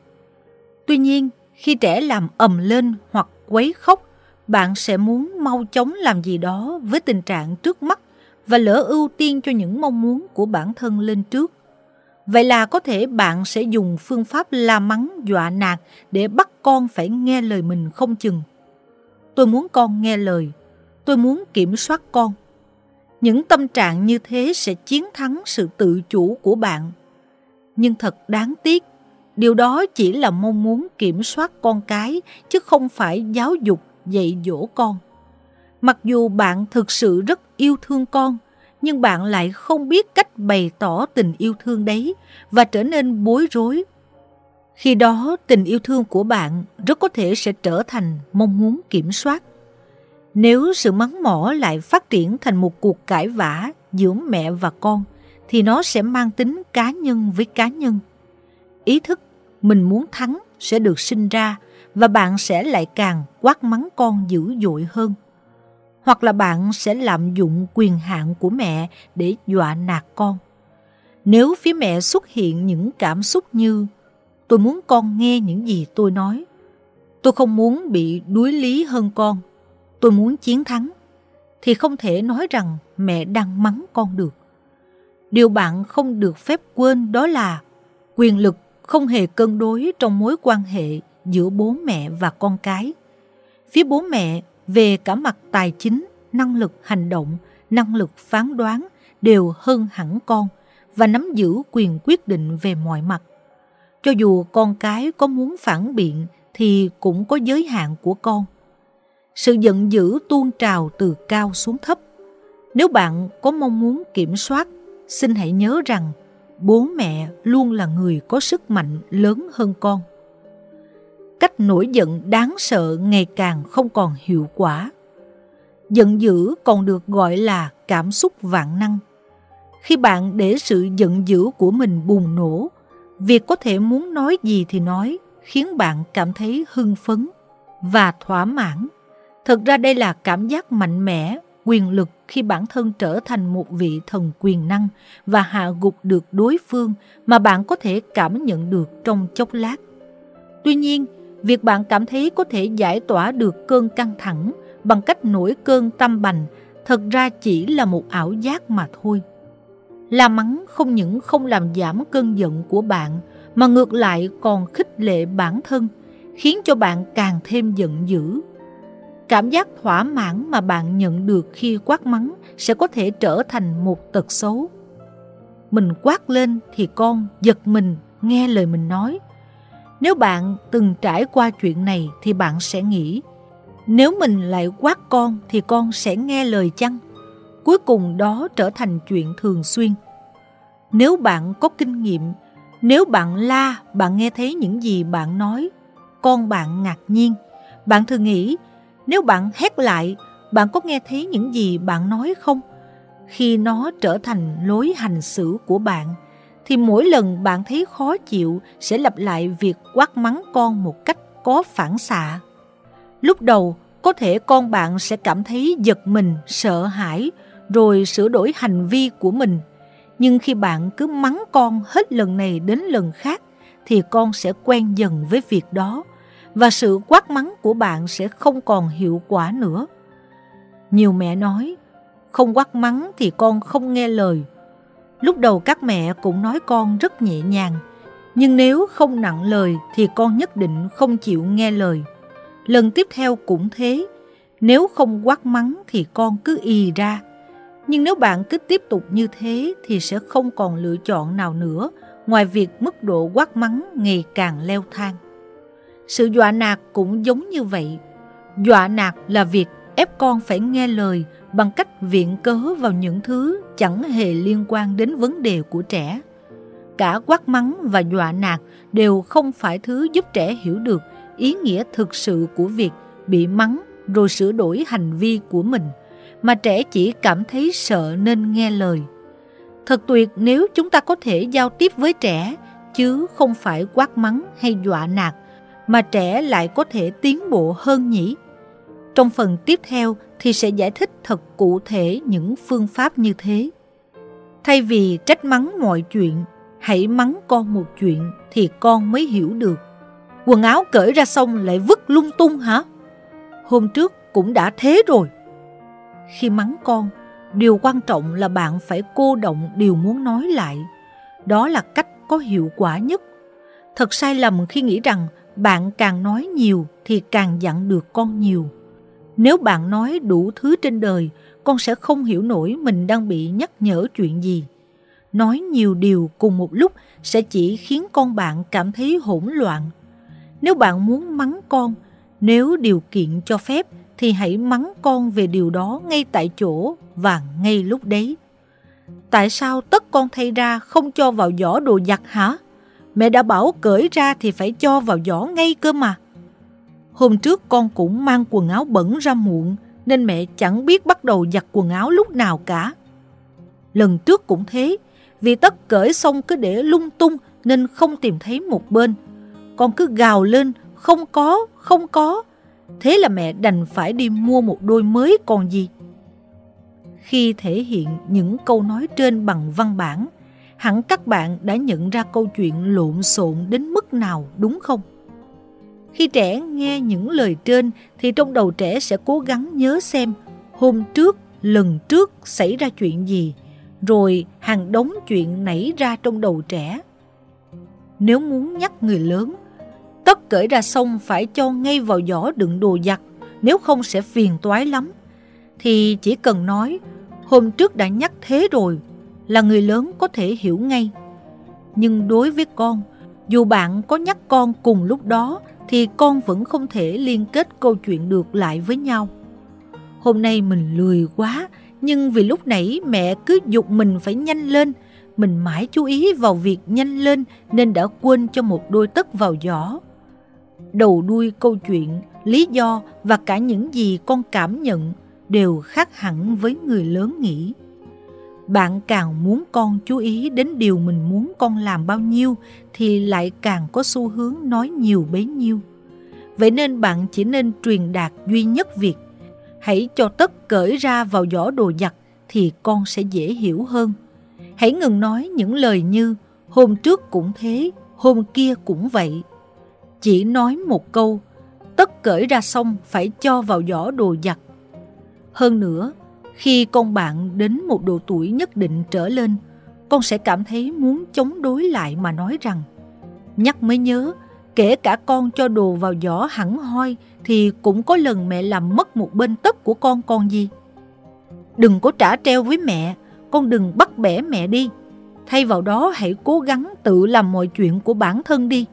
Tuy nhiên, khi trẻ làm ầm lên hoặc quấy khóc, bạn sẽ muốn mau chóng làm gì đó với tình trạng trước mắt và lỡ ưu tiên cho những mong muốn của bản thân lên trước. Vậy là có thể bạn sẽ dùng phương pháp la mắng dọa nạt để bắt con phải nghe lời mình không chừng. Tôi muốn con nghe lời. Tôi muốn kiểm soát con. Những tâm trạng như thế sẽ chiến thắng sự tự chủ của bạn. Nhưng thật đáng tiếc, Điều đó chỉ là mong muốn kiểm soát con cái chứ không phải giáo dục dạy dỗ con. Mặc dù bạn thực sự rất yêu thương con, nhưng bạn lại không biết cách bày tỏ tình yêu thương đấy và trở nên bối rối. Khi đó tình yêu thương của bạn rất có thể sẽ trở thành mong muốn kiểm soát. Nếu sự mắng mỏ lại phát triển thành một cuộc cãi vã giữa mẹ và con, thì nó sẽ mang tính cá nhân với cá nhân. Ý thức mình muốn thắng sẽ được sinh ra và bạn sẽ lại càng quát mắng con dữ dội hơn. Hoặc là bạn sẽ lạm dụng quyền hạn của mẹ để dọa nạt con. Nếu phía mẹ xuất hiện những cảm xúc như tôi muốn con nghe những gì tôi nói, tôi không muốn bị đuối lý hơn con, tôi muốn chiến thắng, thì không thể nói rằng mẹ đang mắng con được. Điều bạn không được phép quên đó là quyền lực không hề cân đối trong mối quan hệ giữa bố mẹ và con cái. Phía bố mẹ về cả mặt tài chính, năng lực hành động, năng lực phán đoán đều hơn hẳn con và nắm giữ quyền quyết định về mọi mặt. Cho dù con cái có muốn phản biện thì cũng có giới hạn của con. Sự giận dữ tuôn trào từ cao xuống thấp. Nếu bạn có mong muốn kiểm soát, xin hãy nhớ rằng bố mẹ luôn là người có sức mạnh lớn hơn con. Cách nổi giận đáng sợ ngày càng không còn hiệu quả. Giận dữ còn được gọi là cảm xúc vạn năng. Khi bạn để sự giận dữ của mình bùng nổ, việc có thể muốn nói gì thì nói khiến bạn cảm thấy hưng phấn và thỏa mãn. Thực ra đây là cảm giác mạnh mẽ quyền lực khi bản thân trở thành một vị thần quyền năng và hạ gục được đối phương mà bạn có thể cảm nhận được trong chốc lát. Tuy nhiên, việc bạn cảm thấy có thể giải tỏa được cơn căng thẳng bằng cách nổi cơn tâm bành thật ra chỉ là một ảo giác mà thôi. La mắng không những không làm giảm cơn giận của bạn mà ngược lại còn khích lệ bản thân, khiến cho bạn càng thêm giận dữ Cảm giác thỏa mãn mà bạn nhận được khi quát mắng sẽ có thể trở thành một tật xấu. Mình quát lên thì con giật mình nghe lời mình nói. Nếu bạn từng trải qua chuyện này thì bạn sẽ nghĩ nếu mình lại quát con thì con sẽ nghe lời chăng? Cuối cùng đó trở thành chuyện thường xuyên. Nếu bạn có kinh nghiệm, nếu bạn la, bạn nghe thấy những gì bạn nói, con bạn ngạc nhiên. Bạn thường nghĩ nếu bạn hét lại, bạn có nghe thấy những gì bạn nói không? Khi nó trở thành lối hành xử của bạn, thì mỗi lần bạn thấy khó chịu sẽ lặp lại việc quát mắng con một cách có phản xạ. Lúc đầu, có thể con bạn sẽ cảm thấy giật mình, sợ hãi, rồi sửa đổi hành vi của mình. Nhưng khi bạn cứ mắng con hết lần này đến lần khác, thì con sẽ quen dần với việc đó và sự quát mắng của bạn sẽ không còn hiệu quả nữa. Nhiều mẹ nói, không quát mắng thì con không nghe lời. Lúc đầu các mẹ cũng nói con rất nhẹ nhàng, nhưng nếu không nặng lời thì con nhất định không chịu nghe lời. Lần tiếp theo cũng thế, nếu không quát mắng thì con cứ ì ra. Nhưng nếu bạn cứ tiếp tục như thế thì sẽ không còn lựa chọn nào nữa ngoài việc mức độ quát mắng ngày càng leo thang. Sự dọa nạt cũng giống như vậy. Dọa nạt là việc ép con phải nghe lời bằng cách viện cớ vào những thứ chẳng hề liên quan đến vấn đề của trẻ. Cả quát mắng và dọa nạt đều không phải thứ giúp trẻ hiểu được ý nghĩa thực sự của việc bị mắng rồi sửa đổi hành vi của mình, mà trẻ chỉ cảm thấy sợ nên nghe lời. Thật tuyệt nếu chúng ta có thể giao tiếp với trẻ, chứ không phải quát mắng hay dọa nạt mà trẻ lại có thể tiến bộ hơn nhỉ? Trong phần tiếp theo thì sẽ giải thích thật cụ thể những phương pháp như thế. Thay vì trách mắng mọi chuyện, hãy mắng con một chuyện thì con mới hiểu được. Quần áo cởi ra xong lại vứt lung tung hả? Hôm trước cũng đã thế rồi. Khi mắng con, điều quan trọng là bạn phải cô động điều muốn nói lại. Đó là cách có hiệu quả nhất. Thật sai lầm khi nghĩ rằng bạn càng nói nhiều thì càng dặn được con nhiều. Nếu bạn nói đủ thứ trên đời, con sẽ không hiểu nổi mình đang bị nhắc nhở chuyện gì. nói nhiều điều cùng một lúc sẽ chỉ khiến con bạn cảm thấy hỗn loạn. Nếu bạn muốn mắng con, nếu điều kiện cho phép thì hãy mắng con về điều đó ngay tại chỗ và ngay lúc đấy. Tại sao tất con thay ra không cho vào giỏ đồ giặt hả? Mẹ đã bảo cởi ra thì phải cho vào giỏ ngay cơ mà. Hôm trước con cũng mang quần áo bẩn ra muộn nên mẹ chẳng biết bắt đầu giặt quần áo lúc nào cả. Lần trước cũng thế, vì tất cởi xong cứ để lung tung nên không tìm thấy một bên. Con cứ gào lên, không có, không có. Thế là mẹ đành phải đi mua một đôi mới còn gì. Khi thể hiện những câu nói trên bằng văn bản, hẳn các bạn đã nhận ra câu chuyện lộn xộn đến mức nào đúng không? Khi trẻ nghe những lời trên thì trong đầu trẻ sẽ cố gắng nhớ xem hôm trước, lần trước xảy ra chuyện gì, rồi hàng đống chuyện nảy ra trong đầu trẻ. Nếu muốn nhắc người lớn, tất cởi ra xong phải cho ngay vào giỏ đựng đồ giặt, nếu không sẽ phiền toái lắm. Thì chỉ cần nói, hôm trước đã nhắc thế rồi, là người lớn có thể hiểu ngay. Nhưng đối với con, dù bạn có nhắc con cùng lúc đó thì con vẫn không thể liên kết câu chuyện được lại với nhau. Hôm nay mình lười quá, nhưng vì lúc nãy mẹ cứ dục mình phải nhanh lên, mình mãi chú ý vào việc nhanh lên nên đã quên cho một đôi tất vào giỏ. Đầu đuôi câu chuyện, lý do và cả những gì con cảm nhận đều khác hẳn với người lớn nghĩ. Bạn càng muốn con chú ý đến điều mình muốn con làm bao nhiêu thì lại càng có xu hướng nói nhiều bấy nhiêu. Vậy nên bạn chỉ nên truyền đạt duy nhất việc hãy cho tất cởi ra vào giỏ đồ giặt thì con sẽ dễ hiểu hơn. Hãy ngừng nói những lời như hôm trước cũng thế, hôm kia cũng vậy. Chỉ nói một câu, tất cởi ra xong phải cho vào giỏ đồ giặt. Hơn nữa, khi con bạn đến một độ tuổi nhất định trở lên, con sẽ cảm thấy muốn chống đối lại mà nói rằng Nhắc mới nhớ, kể cả con cho đồ vào giỏ hẳn hoi thì cũng có lần mẹ làm mất một bên tất của con còn gì. Đừng có trả treo với mẹ, con đừng bắt bẻ mẹ đi. Thay vào đó hãy cố gắng tự làm mọi chuyện của bản thân đi.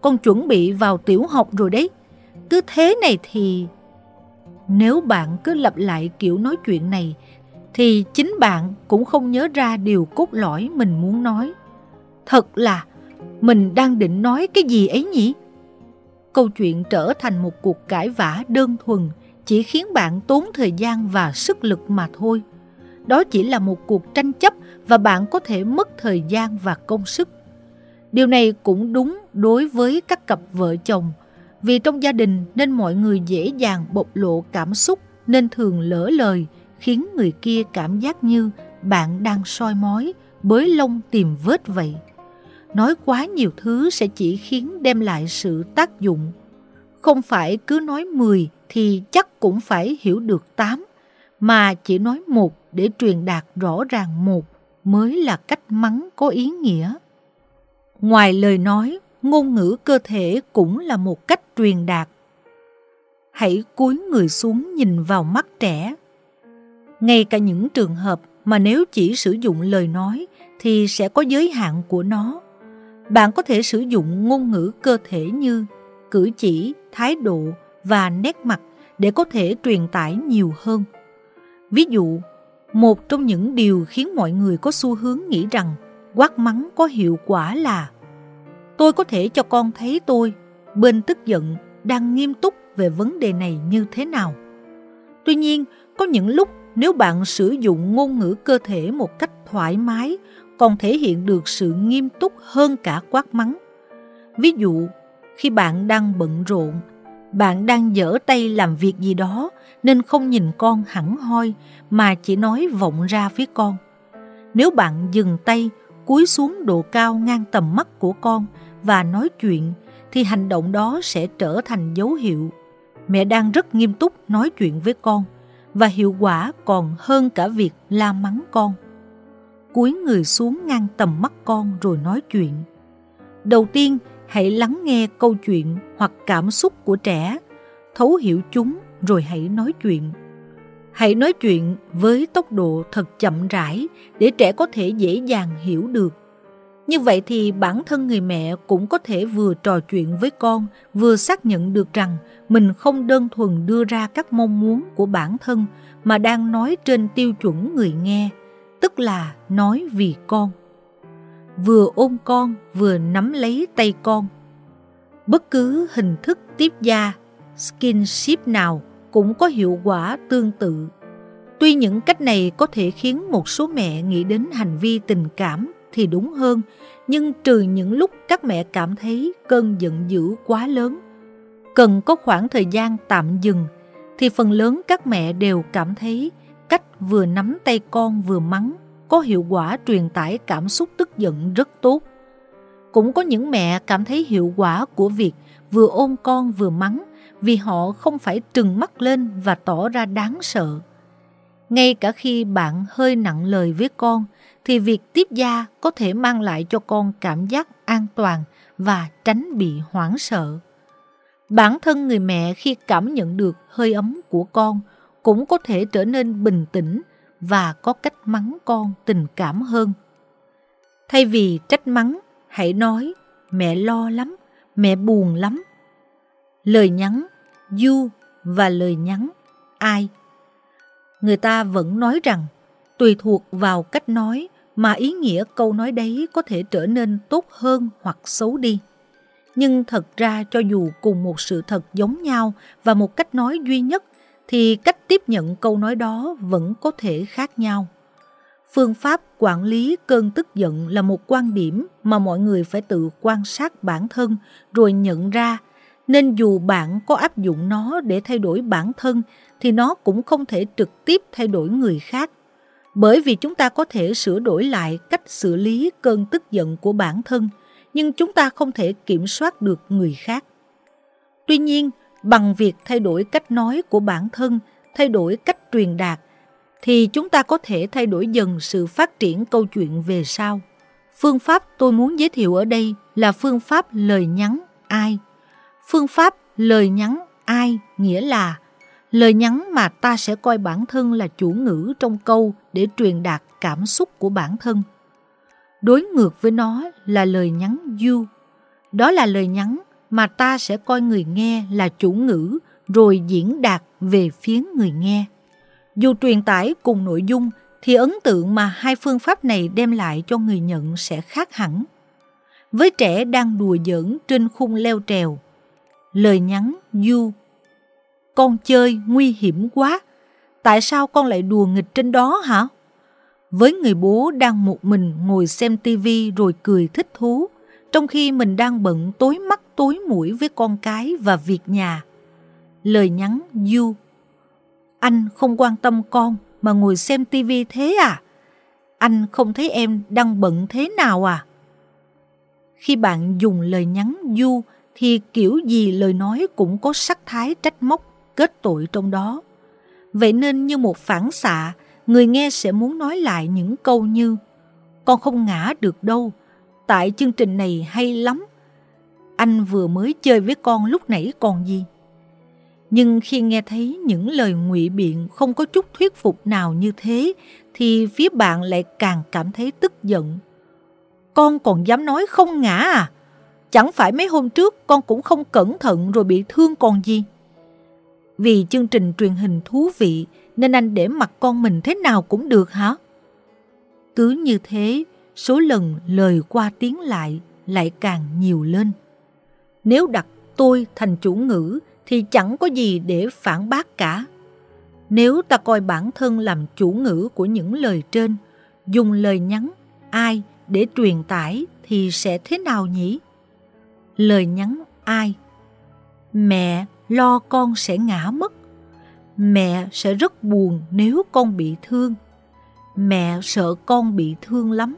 Con chuẩn bị vào tiểu học rồi đấy. Cứ thế này thì... Nếu bạn cứ lặp lại kiểu nói chuyện này, thì chính bạn cũng không nhớ ra điều cốt lõi mình muốn nói. Thật là, mình đang định nói cái gì ấy nhỉ? Câu chuyện trở thành một cuộc cãi vã đơn thuần, chỉ khiến bạn tốn thời gian và sức lực mà thôi. Đó chỉ là một cuộc tranh chấp và bạn có thể mất thời gian và công sức. Điều này cũng đúng đối với các cặp vợ chồng vì trong gia đình nên mọi người dễ dàng bộc lộ cảm xúc nên thường lỡ lời khiến người kia cảm giác như bạn đang soi mói, bới lông tìm vết vậy. Nói quá nhiều thứ sẽ chỉ khiến đem lại sự tác dụng. Không phải cứ nói 10 thì chắc cũng phải hiểu được 8, mà chỉ nói một để truyền đạt rõ ràng một mới là cách mắng có ý nghĩa. Ngoài lời nói, ngôn ngữ cơ thể cũng là một cách truyền đạt. Hãy cúi người xuống nhìn vào mắt trẻ. Ngay cả những trường hợp mà nếu chỉ sử dụng lời nói thì sẽ có giới hạn của nó. Bạn có thể sử dụng ngôn ngữ cơ thể như cử chỉ, thái độ và nét mặt để có thể truyền tải nhiều hơn. Ví dụ, một trong những điều khiến mọi người có xu hướng nghĩ rằng quát mắng có hiệu quả là Tôi có thể cho con thấy tôi, bên tức giận, đang nghiêm túc về vấn đề này như thế nào. Tuy nhiên, có những lúc nếu bạn sử dụng ngôn ngữ cơ thể một cách thoải mái, còn thể hiện được sự nghiêm túc hơn cả quát mắng. Ví dụ, khi bạn đang bận rộn, bạn đang dở tay làm việc gì đó nên không nhìn con hẳn hoi mà chỉ nói vọng ra phía con. Nếu bạn dừng tay, cúi xuống độ cao ngang tầm mắt của con và nói chuyện thì hành động đó sẽ trở thành dấu hiệu mẹ đang rất nghiêm túc nói chuyện với con và hiệu quả còn hơn cả việc la mắng con. Cúi người xuống ngang tầm mắt con rồi nói chuyện. Đầu tiên, hãy lắng nghe câu chuyện hoặc cảm xúc của trẻ, thấu hiểu chúng rồi hãy nói chuyện. Hãy nói chuyện với tốc độ thật chậm rãi để trẻ có thể dễ dàng hiểu được. Như vậy thì bản thân người mẹ cũng có thể vừa trò chuyện với con, vừa xác nhận được rằng mình không đơn thuần đưa ra các mong muốn của bản thân mà đang nói trên tiêu chuẩn người nghe, tức là nói vì con. Vừa ôm con, vừa nắm lấy tay con. Bất cứ hình thức tiếp gia, skinship nào cũng có hiệu quả tương tự. Tuy những cách này có thể khiến một số mẹ nghĩ đến hành vi tình cảm thì đúng hơn, nhưng trừ những lúc các mẹ cảm thấy cơn giận dữ quá lớn, cần có khoảng thời gian tạm dừng, thì phần lớn các mẹ đều cảm thấy cách vừa nắm tay con vừa mắng có hiệu quả truyền tải cảm xúc tức giận rất tốt. Cũng có những mẹ cảm thấy hiệu quả của việc vừa ôm con vừa mắng vì họ không phải trừng mắt lên và tỏ ra đáng sợ. Ngay cả khi bạn hơi nặng lời với con, thì việc tiếp gia có thể mang lại cho con cảm giác an toàn và tránh bị hoảng sợ. Bản thân người mẹ khi cảm nhận được hơi ấm của con cũng có thể trở nên bình tĩnh và có cách mắng con tình cảm hơn. Thay vì trách mắng, hãy nói mẹ lo lắm, mẹ buồn lắm. Lời nhắn you và lời nhắn ai. Người ta vẫn nói rằng tùy thuộc vào cách nói mà ý nghĩa câu nói đấy có thể trở nên tốt hơn hoặc xấu đi. Nhưng thật ra cho dù cùng một sự thật giống nhau và một cách nói duy nhất, thì cách tiếp nhận câu nói đó vẫn có thể khác nhau. Phương pháp quản lý cơn tức giận là một quan điểm mà mọi người phải tự quan sát bản thân rồi nhận ra nên dù bạn có áp dụng nó để thay đổi bản thân, thì nó cũng không thể trực tiếp thay đổi người khác. Bởi vì chúng ta có thể sửa đổi lại cách xử lý cơn tức giận của bản thân, nhưng chúng ta không thể kiểm soát được người khác. Tuy nhiên, bằng việc thay đổi cách nói của bản thân, thay đổi cách truyền đạt, thì chúng ta có thể thay đổi dần sự phát triển câu chuyện về sau. Phương pháp tôi muốn giới thiệu ở đây là phương pháp lời nhắn ai Phương pháp lời nhắn ai nghĩa là lời nhắn mà ta sẽ coi bản thân là chủ ngữ trong câu để truyền đạt cảm xúc của bản thân. Đối ngược với nó là lời nhắn you. Đó là lời nhắn mà ta sẽ coi người nghe là chủ ngữ rồi diễn đạt về phía người nghe. Dù truyền tải cùng nội dung thì ấn tượng mà hai phương pháp này đem lại cho người nhận sẽ khác hẳn. Với trẻ đang đùa giỡn trên khung leo trèo, lời nhắn du. Con chơi nguy hiểm quá, tại sao con lại đùa nghịch trên đó hả? Với người bố đang một mình ngồi xem tivi rồi cười thích thú, trong khi mình đang bận tối mắt tối mũi với con cái và việc nhà. Lời nhắn du. Anh không quan tâm con mà ngồi xem tivi thế à? Anh không thấy em đang bận thế nào à? Khi bạn dùng lời nhắn du thì kiểu gì lời nói cũng có sắc thái trách móc, kết tội trong đó. Vậy nên như một phản xạ, người nghe sẽ muốn nói lại những câu như Con không ngã được đâu, tại chương trình này hay lắm. Anh vừa mới chơi với con lúc nãy còn gì. Nhưng khi nghe thấy những lời ngụy biện không có chút thuyết phục nào như thế, thì phía bạn lại càng cảm thấy tức giận. Con còn dám nói không ngã à? Chẳng phải mấy hôm trước con cũng không cẩn thận rồi bị thương còn gì. Vì chương trình truyền hình thú vị nên anh để mặt con mình thế nào cũng được hả? Cứ như thế, số lần lời qua tiếng lại lại càng nhiều lên. Nếu đặt tôi thành chủ ngữ thì chẳng có gì để phản bác cả. Nếu ta coi bản thân làm chủ ngữ của những lời trên, dùng lời nhắn ai để truyền tải thì sẽ thế nào nhỉ? lời nhắn ai. Mẹ lo con sẽ ngã mất. Mẹ sẽ rất buồn nếu con bị thương. Mẹ sợ con bị thương lắm.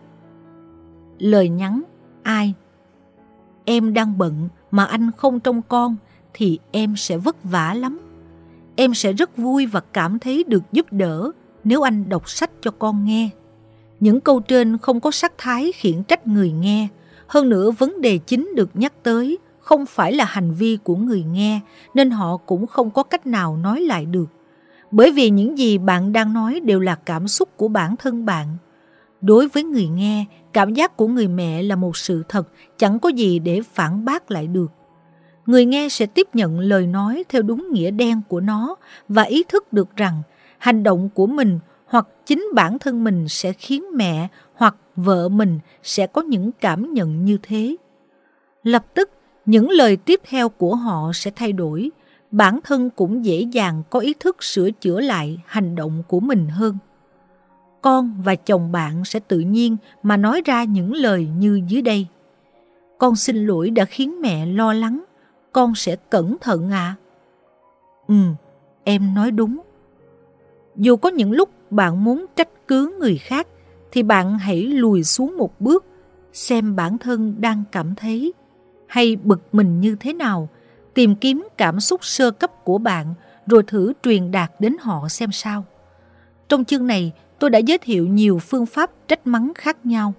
Lời nhắn ai. Em đang bận mà anh không trông con thì em sẽ vất vả lắm. Em sẽ rất vui và cảm thấy được giúp đỡ nếu anh đọc sách cho con nghe. Những câu trên không có sắc thái khiển trách người nghe, hơn nữa vấn đề chính được nhắc tới không phải là hành vi của người nghe nên họ cũng không có cách nào nói lại được. Bởi vì những gì bạn đang nói đều là cảm xúc của bản thân bạn. Đối với người nghe, cảm giác của người mẹ là một sự thật, chẳng có gì để phản bác lại được. Người nghe sẽ tiếp nhận lời nói theo đúng nghĩa đen của nó và ý thức được rằng hành động của mình hoặc chính bản thân mình sẽ khiến mẹ hoặc vợ mình sẽ có những cảm nhận như thế. Lập tức, những lời tiếp theo của họ sẽ thay đổi, bản thân cũng dễ dàng có ý thức sửa chữa lại hành động của mình hơn. Con và chồng bạn sẽ tự nhiên mà nói ra những lời như dưới đây. Con xin lỗi đã khiến mẹ lo lắng, con sẽ cẩn thận à. Ừ, em nói đúng. Dù có những lúc bạn muốn trách cứ người khác, thì bạn hãy lùi xuống một bước, xem bản thân đang cảm thấy hay bực mình như thế nào, tìm kiếm cảm xúc sơ cấp của bạn rồi thử truyền đạt đến họ xem sao. Trong chương này, tôi đã giới thiệu nhiều phương pháp trách mắng khác nhau.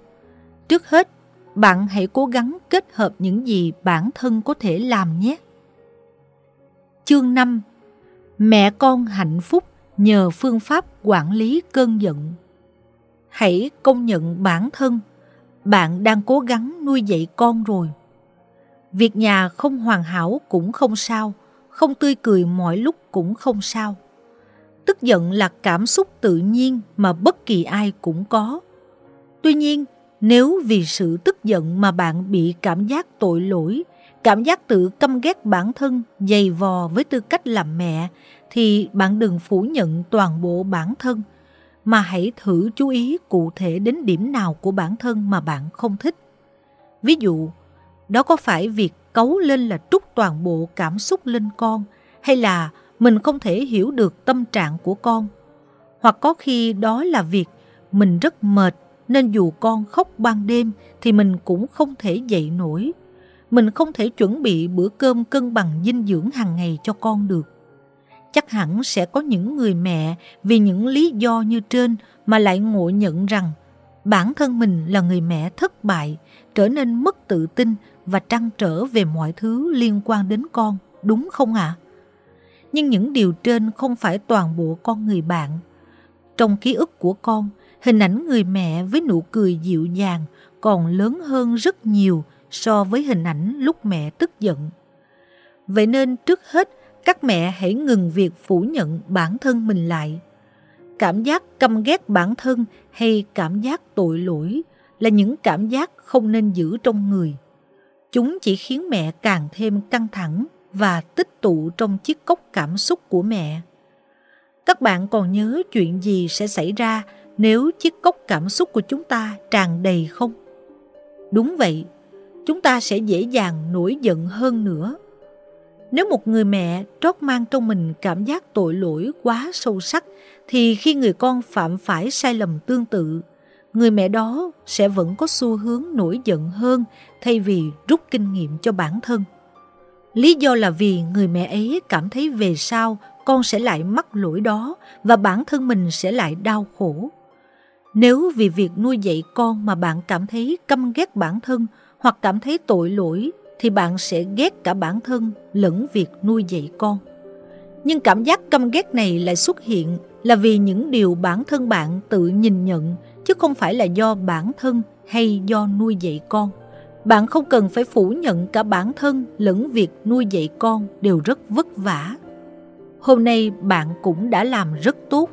Trước hết, bạn hãy cố gắng kết hợp những gì bản thân có thể làm nhé. Chương 5 Mẹ con hạnh phúc nhờ phương pháp quản lý cơn giận. Hãy công nhận bản thân, bạn đang cố gắng nuôi dạy con rồi. Việc nhà không hoàn hảo cũng không sao, không tươi cười mọi lúc cũng không sao. Tức giận là cảm xúc tự nhiên mà bất kỳ ai cũng có. Tuy nhiên, nếu vì sự tức giận mà bạn bị cảm giác tội lỗi, cảm giác tự căm ghét bản thân, dày vò với tư cách làm mẹ, thì bạn đừng phủ nhận toàn bộ bản thân, mà hãy thử chú ý cụ thể đến điểm nào của bản thân mà bạn không thích. Ví dụ, đó có phải việc cấu lên là trút toàn bộ cảm xúc lên con, hay là mình không thể hiểu được tâm trạng của con? Hoặc có khi đó là việc mình rất mệt nên dù con khóc ban đêm thì mình cũng không thể dậy nổi. Mình không thể chuẩn bị bữa cơm cân bằng dinh dưỡng hàng ngày cho con được. Chắc hẳn sẽ có những người mẹ vì những lý do như trên mà lại ngộ nhận rằng bản thân mình là người mẹ thất bại, trở nên mất tự tin và trăn trở về mọi thứ liên quan đến con, đúng không ạ? À? Nhưng những điều trên không phải toàn bộ con người bạn. Trong ký ức của con, hình ảnh người mẹ với nụ cười dịu dàng còn lớn hơn rất nhiều so với hình ảnh lúc mẹ tức giận. Vậy nên trước hết, các mẹ hãy ngừng việc phủ nhận bản thân mình lại. Cảm giác căm ghét bản thân hay cảm giác tội lỗi là những cảm giác không nên giữ trong người. Chúng chỉ khiến mẹ càng thêm căng thẳng và tích tụ trong chiếc cốc cảm xúc của mẹ. Các bạn còn nhớ chuyện gì sẽ xảy ra nếu chiếc cốc cảm xúc của chúng ta tràn đầy không? Đúng vậy, chúng ta sẽ dễ dàng nổi giận hơn nữa. Nếu một người mẹ trót mang trong mình cảm giác tội lỗi quá sâu sắc, thì khi người con phạm phải sai lầm tương tự, người mẹ đó sẽ vẫn có xu hướng nổi giận hơn thay vì rút kinh nghiệm cho bản thân. Lý do là vì người mẹ ấy cảm thấy về sau con sẽ lại mắc lỗi đó và bản thân mình sẽ lại đau khổ. Nếu vì việc nuôi dạy con mà bạn cảm thấy căm ghét bản thân hoặc cảm thấy tội lỗi, thì bạn sẽ ghét cả bản thân lẫn việc nuôi dạy con. Nhưng cảm giác căm ghét này lại xuất hiện là vì những điều bản thân bạn tự nhìn nhận chứ không phải là do bản thân hay do nuôi dạy con. Bạn không cần phải phủ nhận cả bản thân lẫn việc nuôi dạy con đều rất vất vả. Hôm nay bạn cũng đã làm rất tốt.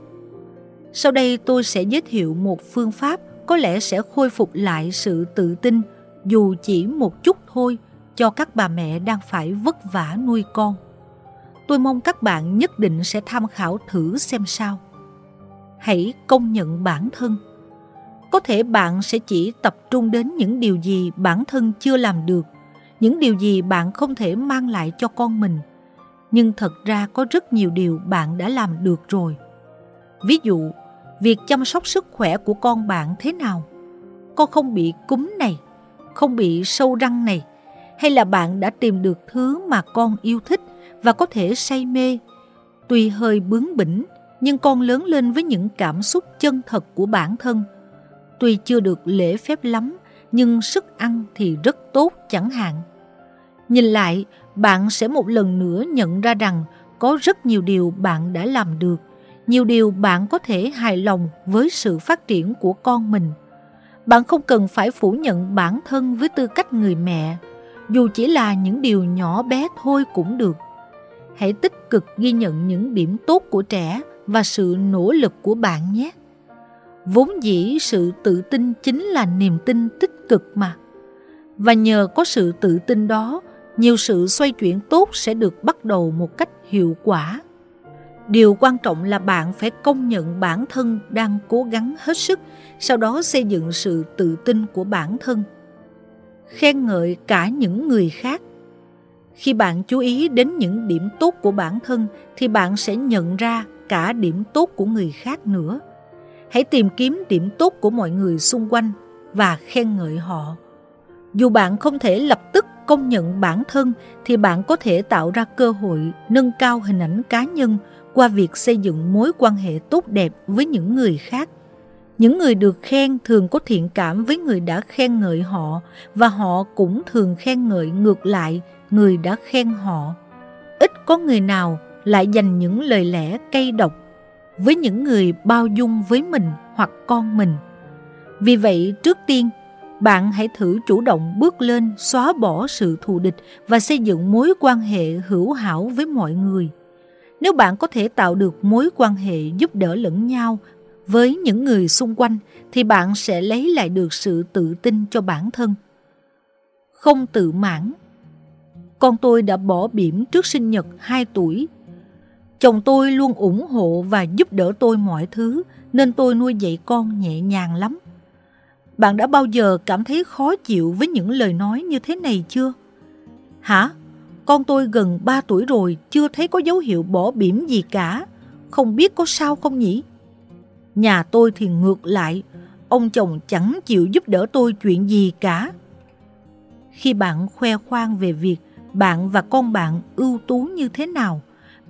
Sau đây tôi sẽ giới thiệu một phương pháp có lẽ sẽ khôi phục lại sự tự tin, dù chỉ một chút thôi, cho các bà mẹ đang phải vất vả nuôi con. Tôi mong các bạn nhất định sẽ tham khảo thử xem sao. Hãy công nhận bản thân. Có thể bạn sẽ chỉ tập trung đến những điều gì bản thân chưa làm được, những điều gì bạn không thể mang lại cho con mình. Nhưng thật ra có rất nhiều điều bạn đã làm được rồi. Ví dụ, việc chăm sóc sức khỏe của con bạn thế nào? Con không bị cúm này, không bị sâu răng này, hay là bạn đã tìm được thứ mà con yêu thích và có thể say mê. Tuy hơi bướng bỉnh, nhưng con lớn lên với những cảm xúc chân thật của bản thân. Tuy chưa được lễ phép lắm, nhưng sức ăn thì rất tốt chẳng hạn. Nhìn lại, bạn sẽ một lần nữa nhận ra rằng có rất nhiều điều bạn đã làm được, nhiều điều bạn có thể hài lòng với sự phát triển của con mình. Bạn không cần phải phủ nhận bản thân với tư cách người mẹ, dù chỉ là những điều nhỏ bé thôi cũng được. Hãy tích cực ghi nhận những điểm tốt của trẻ và sự nỗ lực của bạn nhé. Vốn dĩ sự tự tin chính là niềm tin tích cực mà. Và nhờ có sự tự tin đó, nhiều sự xoay chuyển tốt sẽ được bắt đầu một cách hiệu quả. Điều quan trọng là bạn phải công nhận bản thân đang cố gắng hết sức, sau đó xây dựng sự tự tin của bản thân. Khen ngợi cả những người khác. Khi bạn chú ý đến những điểm tốt của bản thân thì bạn sẽ nhận ra cả điểm tốt của người khác nữa. Hãy tìm kiếm điểm tốt của mọi người xung quanh và khen ngợi họ. Dù bạn không thể lập tức công nhận bản thân, thì bạn có thể tạo ra cơ hội nâng cao hình ảnh cá nhân qua việc xây dựng mối quan hệ tốt đẹp với những người khác. Những người được khen thường có thiện cảm với người đã khen ngợi họ, và họ cũng thường khen ngợi ngược lại người đã khen họ. Ít có người nào lại dành những lời lẽ cay độc với những người bao dung với mình hoặc con mình. Vì vậy, trước tiên, bạn hãy thử chủ động bước lên xóa bỏ sự thù địch và xây dựng mối quan hệ hữu hảo với mọi người. Nếu bạn có thể tạo được mối quan hệ giúp đỡ lẫn nhau với những người xung quanh thì bạn sẽ lấy lại được sự tự tin cho bản thân. Không tự mãn Con tôi đã bỏ bỉm trước sinh nhật 2 tuổi. Chồng tôi luôn ủng hộ và giúp đỡ tôi mọi thứ nên tôi nuôi dạy con nhẹ nhàng lắm. Bạn đã bao giờ cảm thấy khó chịu với những lời nói như thế này chưa? Hả? Con tôi gần 3 tuổi rồi chưa thấy có dấu hiệu bỏ bỉm gì cả. Không biết có sao không nhỉ? Nhà tôi thì ngược lại, ông chồng chẳng chịu giúp đỡ tôi chuyện gì cả. Khi bạn khoe khoang về việc bạn và con bạn ưu tú như thế nào,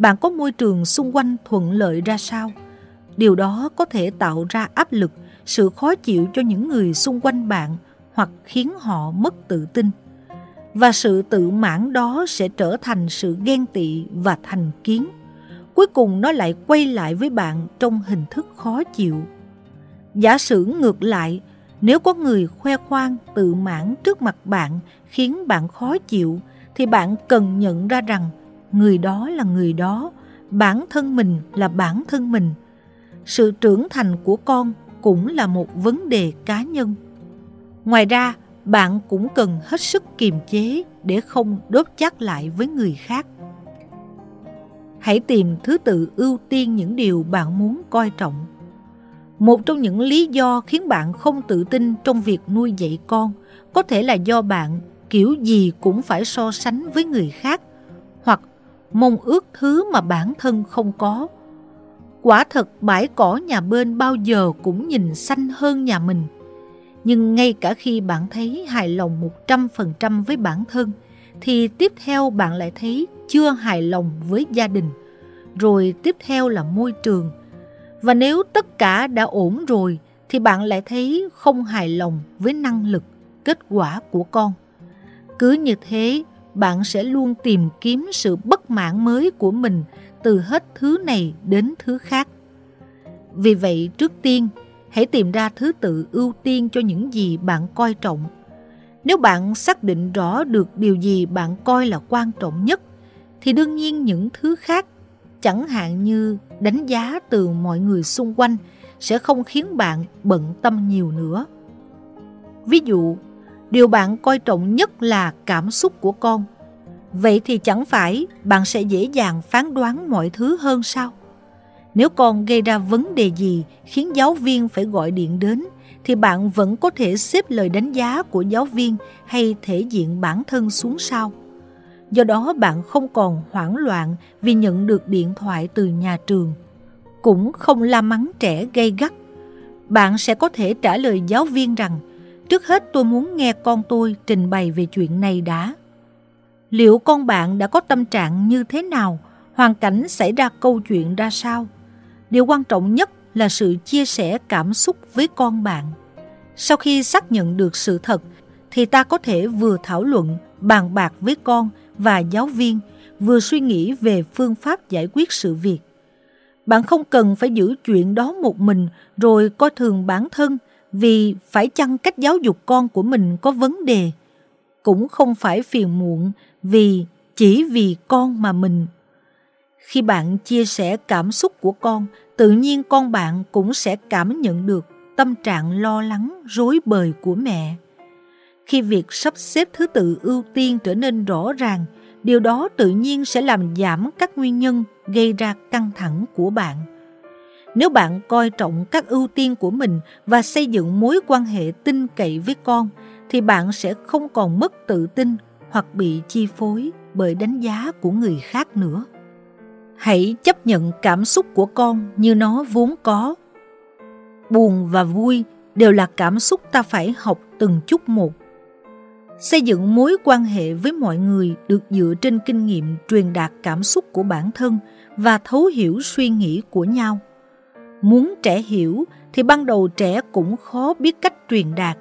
bạn có môi trường xung quanh thuận lợi ra sao, điều đó có thể tạo ra áp lực, sự khó chịu cho những người xung quanh bạn hoặc khiến họ mất tự tin và sự tự mãn đó sẽ trở thành sự ghen tị và thành kiến. Cuối cùng nó lại quay lại với bạn trong hình thức khó chịu. Giả sử ngược lại, nếu có người khoe khoang tự mãn trước mặt bạn khiến bạn khó chịu, thì bạn cần nhận ra rằng người đó là người đó, bản thân mình là bản thân mình. Sự trưởng thành của con cũng là một vấn đề cá nhân. Ngoài ra, bạn cũng cần hết sức kiềm chế để không đốt chắc lại với người khác. Hãy tìm thứ tự ưu tiên những điều bạn muốn coi trọng. Một trong những lý do khiến bạn không tự tin trong việc nuôi dạy con có thể là do bạn kiểu gì cũng phải so sánh với người khác mong ước thứ mà bản thân không có. Quả thật bãi cỏ nhà bên bao giờ cũng nhìn xanh hơn nhà mình – nhưng ngay cả khi bạn thấy hài lòng 100% với bản thân, thì tiếp theo bạn lại thấy chưa hài lòng với gia đình, rồi tiếp theo là môi trường. Và nếu tất cả đã ổn rồi, thì bạn lại thấy không hài lòng với năng lực, kết quả của con. Cứ như thế, bạn sẽ luôn tìm kiếm sự bất mãn mới của mình từ hết thứ này đến thứ khác. Vì vậy, trước tiên, hãy tìm ra thứ tự ưu tiên cho những gì bạn coi trọng. Nếu bạn xác định rõ được điều gì bạn coi là quan trọng nhất, thì đương nhiên những thứ khác, chẳng hạn như đánh giá từ mọi người xung quanh, sẽ không khiến bạn bận tâm nhiều nữa. Ví dụ, điều bạn coi trọng nhất là cảm xúc của con. Vậy thì chẳng phải bạn sẽ dễ dàng phán đoán mọi thứ hơn sao? Nếu con gây ra vấn đề gì khiến giáo viên phải gọi điện đến, thì bạn vẫn có thể xếp lời đánh giá của giáo viên hay thể diện bản thân xuống sau. Do đó bạn không còn hoảng loạn vì nhận được điện thoại từ nhà trường. Cũng không la mắng trẻ gây gắt. Bạn sẽ có thể trả lời giáo viên rằng Trước hết tôi muốn nghe con tôi trình bày về chuyện này đã. Liệu con bạn đã có tâm trạng như thế nào? Hoàn cảnh xảy ra câu chuyện ra sao? điều quan trọng nhất là sự chia sẻ cảm xúc với con bạn. Sau khi xác nhận được sự thật, thì ta có thể vừa thảo luận, bàn bạc với con và giáo viên, vừa suy nghĩ về phương pháp giải quyết sự việc. Bạn không cần phải giữ chuyện đó một mình rồi coi thường bản thân vì phải chăng cách giáo dục con của mình có vấn đề. Cũng không phải phiền muộn vì chỉ vì con mà mình. Khi bạn chia sẻ cảm xúc của con, tự nhiên con bạn cũng sẽ cảm nhận được tâm trạng lo lắng, rối bời của mẹ. Khi việc sắp xếp thứ tự ưu tiên trở nên rõ ràng, điều đó tự nhiên sẽ làm giảm các nguyên nhân gây ra căng thẳng của bạn. Nếu bạn coi trọng các ưu tiên của mình và xây dựng mối quan hệ tin cậy với con, thì bạn sẽ không còn mất tự tin hoặc bị chi phối bởi đánh giá của người khác nữa. Hãy chấp nhận cảm xúc của con như nó vốn có. Buồn và vui đều là cảm xúc ta phải học từng chút một. Xây dựng mối quan hệ với mọi người được dựa trên kinh nghiệm truyền đạt cảm xúc của bản thân và thấu hiểu suy nghĩ của nhau. Muốn trẻ hiểu thì ban đầu trẻ cũng khó biết cách truyền đạt.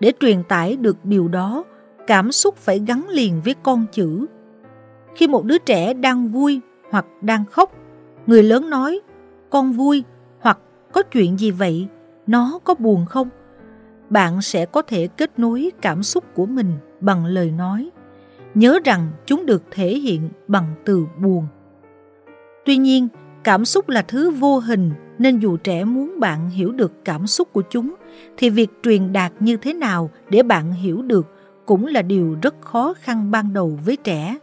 Để truyền tải được điều đó, cảm xúc phải gắn liền với con chữ. Khi một đứa trẻ đang vui hoặc đang khóc, người lớn nói con vui hoặc có chuyện gì vậy, nó có buồn không? Bạn sẽ có thể kết nối cảm xúc của mình bằng lời nói. Nhớ rằng chúng được thể hiện bằng từ buồn. Tuy nhiên, cảm xúc là thứ vô hình nên dù trẻ muốn bạn hiểu được cảm xúc của chúng thì việc truyền đạt như thế nào để bạn hiểu được cũng là điều rất khó khăn ban đầu với trẻ.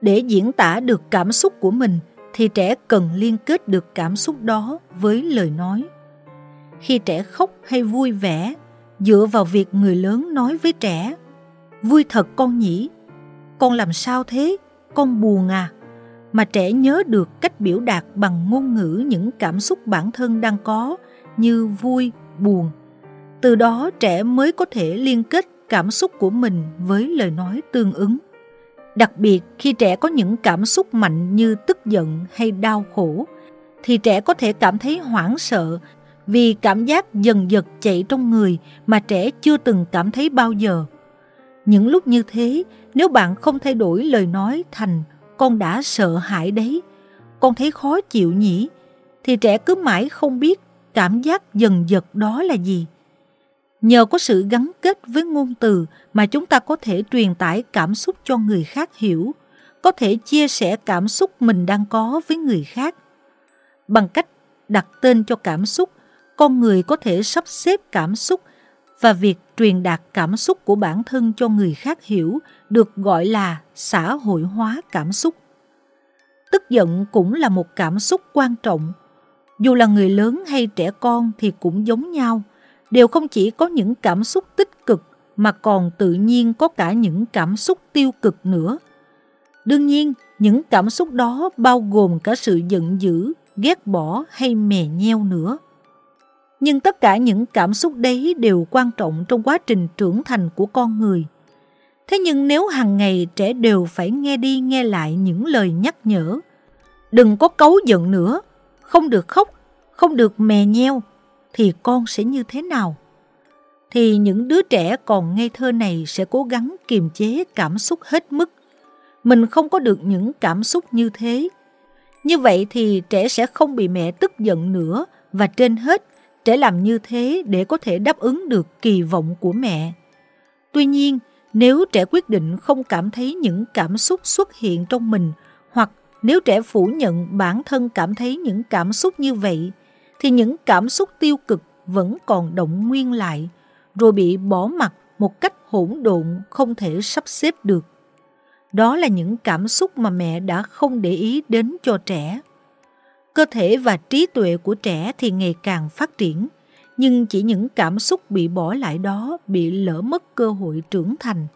Để diễn tả được cảm xúc của mình thì trẻ cần liên kết được cảm xúc đó với lời nói. Khi trẻ khóc hay vui vẻ, dựa vào việc người lớn nói với trẻ Vui thật con nhỉ? Con làm sao thế? Con buồn à? Mà trẻ nhớ được cách biểu đạt bằng ngôn ngữ những cảm xúc bản thân đang có như vui, buồn. Từ đó trẻ mới có thể liên kết cảm xúc của mình với lời nói tương ứng. Đặc biệt khi trẻ có những cảm xúc mạnh như tức giận hay đau khổ, thì trẻ có thể cảm thấy hoảng sợ vì cảm giác dần dật chạy trong người mà trẻ chưa từng cảm thấy bao giờ. Những lúc như thế, nếu bạn không thay đổi lời nói thành con đã sợ hãi đấy, con thấy khó chịu nhỉ, thì trẻ cứ mãi không biết cảm giác dần dật đó là gì. Nhờ có sự gắn kết với ngôn từ mà chúng ta có thể truyền tải cảm xúc cho người khác hiểu, có thể chia sẻ cảm xúc mình đang có với người khác. Bằng cách đặt tên cho cảm xúc, con người có thể sắp xếp cảm xúc và việc truyền đạt cảm xúc của bản thân cho người khác hiểu được gọi là xã hội hóa cảm xúc. Tức giận cũng là một cảm xúc quan trọng. Dù là người lớn hay trẻ con thì cũng giống nhau, đều không chỉ có những cảm xúc tích cực mà còn tự nhiên có cả những cảm xúc tiêu cực nữa. Đương nhiên, những cảm xúc đó bao gồm cả sự giận dữ, ghét bỏ hay mè nheo nữa. Nhưng tất cả những cảm xúc đấy đều quan trọng trong quá trình trưởng thành của con người. Thế nhưng nếu hàng ngày trẻ đều phải nghe đi nghe lại những lời nhắc nhở, đừng có cấu giận nữa, không được khóc, không được mè nheo, thì con sẽ như thế nào? Thì những đứa trẻ còn ngây thơ này sẽ cố gắng kiềm chế cảm xúc hết mức. Mình không có được những cảm xúc như thế. Như vậy thì trẻ sẽ không bị mẹ tức giận nữa và trên hết Trẻ làm như thế để có thể đáp ứng được kỳ vọng của mẹ. Tuy nhiên, nếu trẻ quyết định không cảm thấy những cảm xúc xuất hiện trong mình hoặc nếu trẻ phủ nhận bản thân cảm thấy những cảm xúc như vậy thì những cảm xúc tiêu cực vẫn còn động nguyên lại rồi bị bỏ mặt một cách hỗn độn không thể sắp xếp được. Đó là những cảm xúc mà mẹ đã không để ý đến cho trẻ cơ thể và trí tuệ của trẻ thì ngày càng phát triển, nhưng chỉ những cảm xúc bị bỏ lại đó bị lỡ mất cơ hội trưởng thành.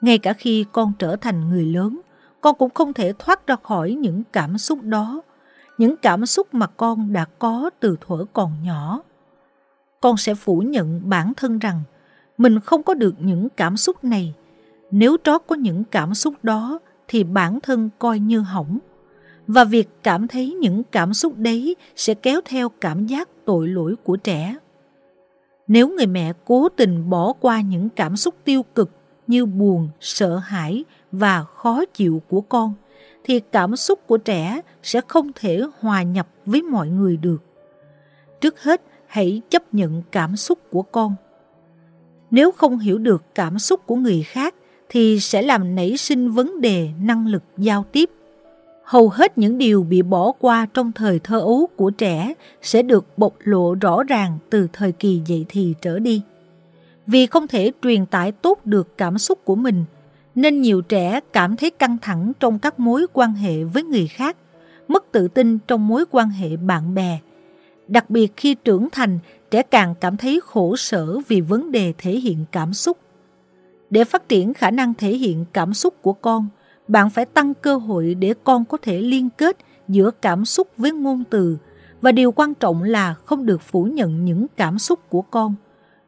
Ngay cả khi con trở thành người lớn, con cũng không thể thoát ra khỏi những cảm xúc đó, những cảm xúc mà con đã có từ thuở còn nhỏ. Con sẽ phủ nhận bản thân rằng mình không có được những cảm xúc này. Nếu trót có những cảm xúc đó thì bản thân coi như hỏng và việc cảm thấy những cảm xúc đấy sẽ kéo theo cảm giác tội lỗi của trẻ. Nếu người mẹ cố tình bỏ qua những cảm xúc tiêu cực như buồn, sợ hãi và khó chịu của con, thì cảm xúc của trẻ sẽ không thể hòa nhập với mọi người được. Trước hết, hãy chấp nhận cảm xúc của con. Nếu không hiểu được cảm xúc của người khác thì sẽ làm nảy sinh vấn đề năng lực giao tiếp. Hầu hết những điều bị bỏ qua trong thời thơ ấu của trẻ sẽ được bộc lộ rõ ràng từ thời kỳ dậy thì trở đi. Vì không thể truyền tải tốt được cảm xúc của mình, nên nhiều trẻ cảm thấy căng thẳng trong các mối quan hệ với người khác, mất tự tin trong mối quan hệ bạn bè. Đặc biệt khi trưởng thành, trẻ càng cảm thấy khổ sở vì vấn đề thể hiện cảm xúc. Để phát triển khả năng thể hiện cảm xúc của con, bạn phải tăng cơ hội để con có thể liên kết giữa cảm xúc với ngôn từ và điều quan trọng là không được phủ nhận những cảm xúc của con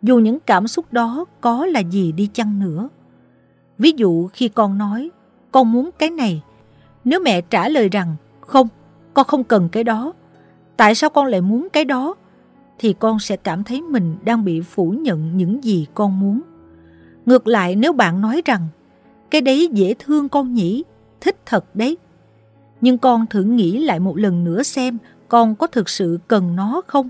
dù những cảm xúc đó có là gì đi chăng nữa. Ví dụ khi con nói, con muốn cái này, nếu mẹ trả lời rằng, không, con không cần cái đó, tại sao con lại muốn cái đó? Thì con sẽ cảm thấy mình đang bị phủ nhận những gì con muốn. Ngược lại nếu bạn nói rằng, cái đấy dễ thương con nhỉ, thích thật đấy. Nhưng con thử nghĩ lại một lần nữa xem con có thực sự cần nó không?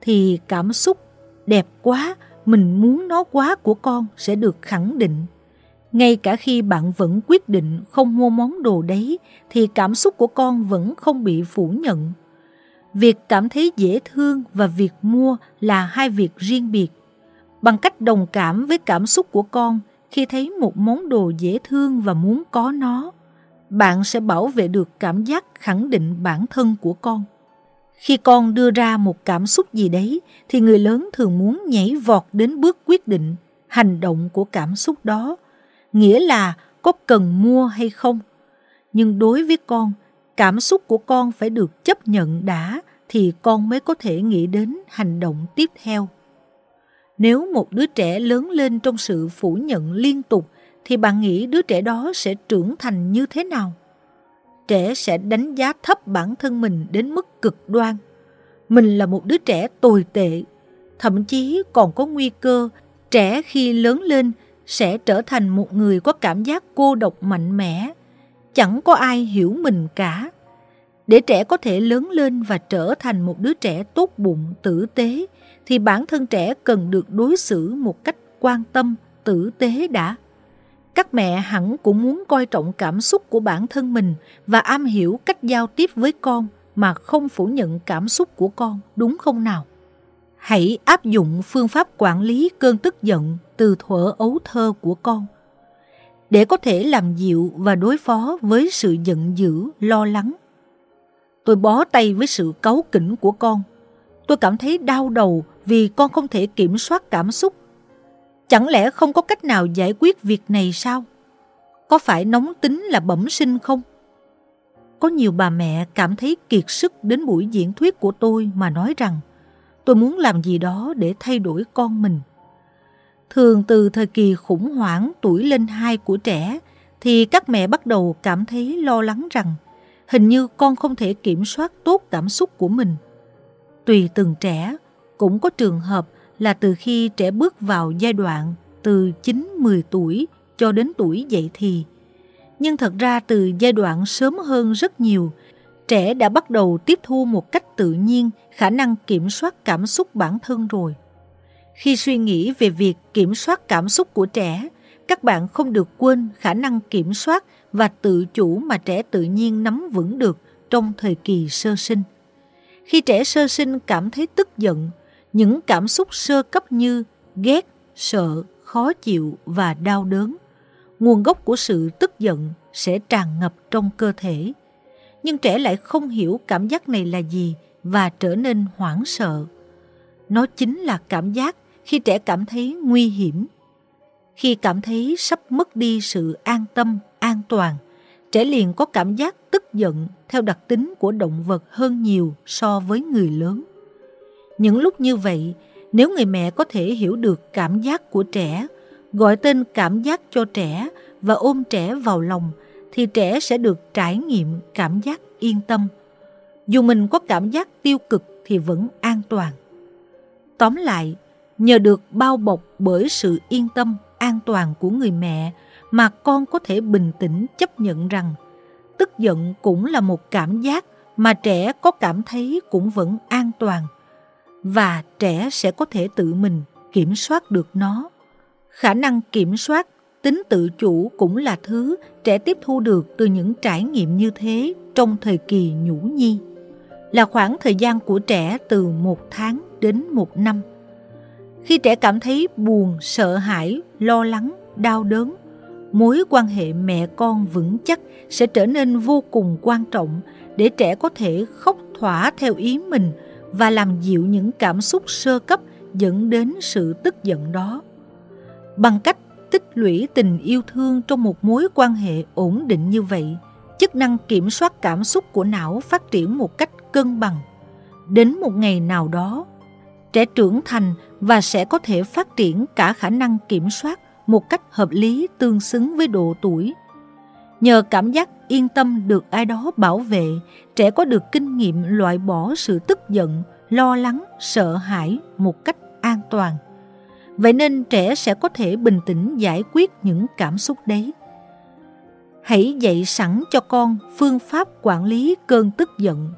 Thì cảm xúc đẹp quá, mình muốn nó quá của con sẽ được khẳng định. Ngay cả khi bạn vẫn quyết định không mua món đồ đấy thì cảm xúc của con vẫn không bị phủ nhận. Việc cảm thấy dễ thương và việc mua là hai việc riêng biệt. Bằng cách đồng cảm với cảm xúc của con khi thấy một món đồ dễ thương và muốn có nó, bạn sẽ bảo vệ được cảm giác khẳng định bản thân của con. Khi con đưa ra một cảm xúc gì đấy thì người lớn thường muốn nhảy vọt đến bước quyết định, hành động của cảm xúc đó, nghĩa là có cần mua hay không. Nhưng đối với con, cảm xúc của con phải được chấp nhận đã thì con mới có thể nghĩ đến hành động tiếp theo. Nếu một đứa trẻ lớn lên trong sự phủ nhận liên tục thì bạn nghĩ đứa trẻ đó sẽ trưởng thành như thế nào? trẻ sẽ đánh giá thấp bản thân mình đến mức cực đoan. Mình là một đứa trẻ tồi tệ, thậm chí còn có nguy cơ trẻ khi lớn lên sẽ trở thành một người có cảm giác cô độc mạnh mẽ, chẳng có ai hiểu mình cả. Để trẻ có thể lớn lên và trở thành một đứa trẻ tốt bụng, tử tế, thì bản thân trẻ cần được đối xử một cách quan tâm, tử tế đã. Các mẹ hẳn cũng muốn coi trọng cảm xúc của bản thân mình và am hiểu cách giao tiếp với con mà không phủ nhận cảm xúc của con, đúng không nào? Hãy áp dụng phương pháp quản lý cơn tức giận từ thuở ấu thơ của con để có thể làm dịu và đối phó với sự giận dữ, lo lắng. Tôi bó tay với sự cáu kỉnh của con. Tôi cảm thấy đau đầu vì con không thể kiểm soát cảm xúc Chẳng lẽ không có cách nào giải quyết việc này sao? Có phải nóng tính là bẩm sinh không? Có nhiều bà mẹ cảm thấy kiệt sức đến buổi diễn thuyết của tôi mà nói rằng tôi muốn làm gì đó để thay đổi con mình. Thường từ thời kỳ khủng hoảng tuổi lên hai của trẻ thì các mẹ bắt đầu cảm thấy lo lắng rằng hình như con không thể kiểm soát tốt cảm xúc của mình. Tùy từng trẻ, cũng có trường hợp là từ khi trẻ bước vào giai đoạn từ 9-10 tuổi cho đến tuổi dậy thì. Nhưng thật ra từ giai đoạn sớm hơn rất nhiều, trẻ đã bắt đầu tiếp thu một cách tự nhiên khả năng kiểm soát cảm xúc bản thân rồi. Khi suy nghĩ về việc kiểm soát cảm xúc của trẻ, các bạn không được quên khả năng kiểm soát và tự chủ mà trẻ tự nhiên nắm vững được trong thời kỳ sơ sinh. Khi trẻ sơ sinh cảm thấy tức giận, những cảm xúc sơ cấp như ghét, sợ, khó chịu và đau đớn. Nguồn gốc của sự tức giận sẽ tràn ngập trong cơ thể. Nhưng trẻ lại không hiểu cảm giác này là gì và trở nên hoảng sợ. Nó chính là cảm giác khi trẻ cảm thấy nguy hiểm. Khi cảm thấy sắp mất đi sự an tâm, an toàn, trẻ liền có cảm giác tức giận theo đặc tính của động vật hơn nhiều so với người lớn. Những lúc như vậy, nếu người mẹ có thể hiểu được cảm giác của trẻ, gọi tên cảm giác cho trẻ và ôm trẻ vào lòng, thì trẻ sẽ được trải nghiệm cảm giác yên tâm. Dù mình có cảm giác tiêu cực thì vẫn an toàn. Tóm lại, nhờ được bao bọc bởi sự yên tâm, an toàn của người mẹ mà con có thể bình tĩnh chấp nhận rằng tức giận cũng là một cảm giác mà trẻ có cảm thấy cũng vẫn an toàn và trẻ sẽ có thể tự mình kiểm soát được nó. Khả năng kiểm soát, tính tự chủ cũng là thứ trẻ tiếp thu được từ những trải nghiệm như thế trong thời kỳ nhũ nhi. Là khoảng thời gian của trẻ từ một tháng đến một năm. Khi trẻ cảm thấy buồn, sợ hãi, lo lắng, đau đớn, mối quan hệ mẹ con vững chắc sẽ trở nên vô cùng quan trọng để trẻ có thể khóc thỏa theo ý mình và làm dịu những cảm xúc sơ cấp dẫn đến sự tức giận đó. Bằng cách tích lũy tình yêu thương trong một mối quan hệ ổn định như vậy, chức năng kiểm soát cảm xúc của não phát triển một cách cân bằng. Đến một ngày nào đó, trẻ trưởng thành và sẽ có thể phát triển cả khả năng kiểm soát một cách hợp lý tương xứng với độ tuổi. Nhờ cảm giác yên tâm được ai đó bảo vệ, trẻ có được kinh nghiệm loại bỏ sự tức giận, lo lắng, sợ hãi một cách an toàn. Vậy nên trẻ sẽ có thể bình tĩnh giải quyết những cảm xúc đấy. Hãy dạy sẵn cho con phương pháp quản lý cơn tức giận.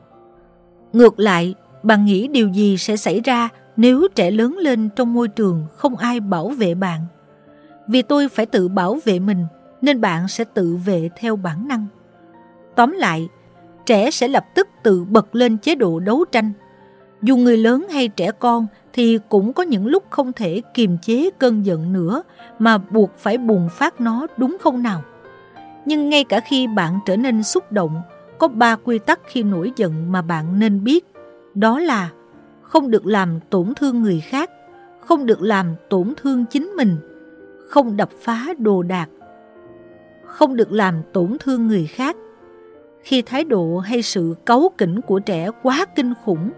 Ngược lại, bạn nghĩ điều gì sẽ xảy ra nếu trẻ lớn lên trong môi trường không ai bảo vệ bạn? Vì tôi phải tự bảo vệ mình nên bạn sẽ tự vệ theo bản năng. Tóm lại, trẻ sẽ lập tức tự bật lên chế độ đấu tranh. Dù người lớn hay trẻ con thì cũng có những lúc không thể kiềm chế cơn giận nữa mà buộc phải bùng phát nó đúng không nào? Nhưng ngay cả khi bạn trở nên xúc động, có ba quy tắc khi nổi giận mà bạn nên biết. Đó là không được làm tổn thương người khác, không được làm tổn thương chính mình, không đập phá đồ đạc, không được làm tổn thương người khác. Khi thái độ hay sự cấu kỉnh của trẻ quá kinh khủng,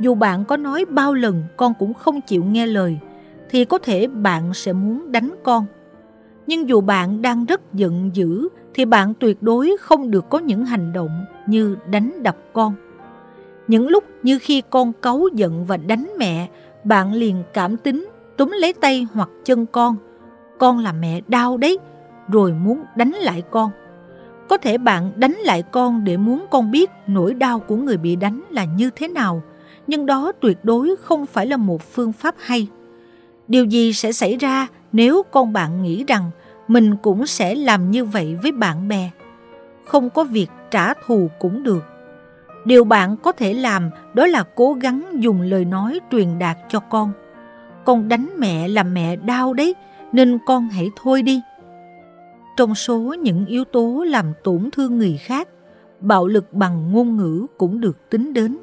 dù bạn có nói bao lần con cũng không chịu nghe lời, thì có thể bạn sẽ muốn đánh con. Nhưng dù bạn đang rất giận dữ, thì bạn tuyệt đối không được có những hành động như đánh đập con. Những lúc như khi con cấu giận và đánh mẹ, bạn liền cảm tính túm lấy tay hoặc chân con. Con là mẹ đau đấy, rồi muốn đánh lại con. Có thể bạn đánh lại con để muốn con biết nỗi đau của người bị đánh là như thế nào, nhưng đó tuyệt đối không phải là một phương pháp hay. Điều gì sẽ xảy ra nếu con bạn nghĩ rằng mình cũng sẽ làm như vậy với bạn bè? Không có việc trả thù cũng được. Điều bạn có thể làm đó là cố gắng dùng lời nói truyền đạt cho con. Con đánh mẹ làm mẹ đau đấy, nên con hãy thôi đi. Trong số những yếu tố làm tổn thương người khác, bạo lực bằng ngôn ngữ cũng được tính đến.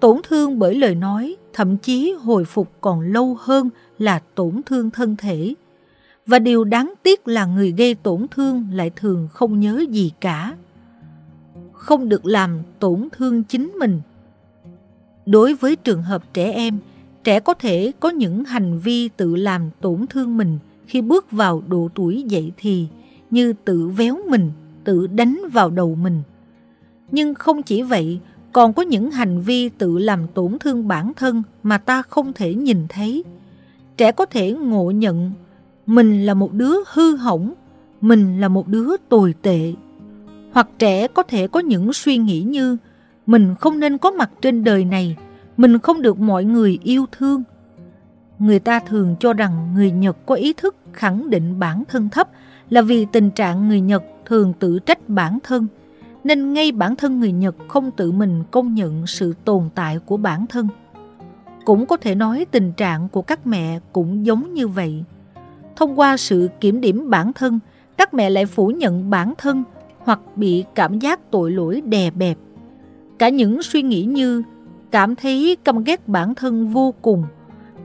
Tổn thương bởi lời nói, thậm chí hồi phục còn lâu hơn là tổn thương thân thể. Và điều đáng tiếc là người gây tổn thương lại thường không nhớ gì cả. Không được làm tổn thương chính mình. Đối với trường hợp trẻ em, trẻ có thể có những hành vi tự làm tổn thương mình khi bước vào độ tuổi dậy thì như tự véo mình, tự đánh vào đầu mình. Nhưng không chỉ vậy, còn có những hành vi tự làm tổn thương bản thân mà ta không thể nhìn thấy. Trẻ có thể ngộ nhận mình là một đứa hư hỏng, mình là một đứa tồi tệ. Hoặc trẻ có thể có những suy nghĩ như mình không nên có mặt trên đời này, mình không được mọi người yêu thương. Người ta thường cho rằng người Nhật có ý thức khẳng định bản thân thấp là vì tình trạng người Nhật thường tự trách bản thân, nên ngay bản thân người Nhật không tự mình công nhận sự tồn tại của bản thân. Cũng có thể nói tình trạng của các mẹ cũng giống như vậy. Thông qua sự kiểm điểm bản thân, các mẹ lại phủ nhận bản thân hoặc bị cảm giác tội lỗi đè bẹp. Cả những suy nghĩ như cảm thấy căm ghét bản thân vô cùng,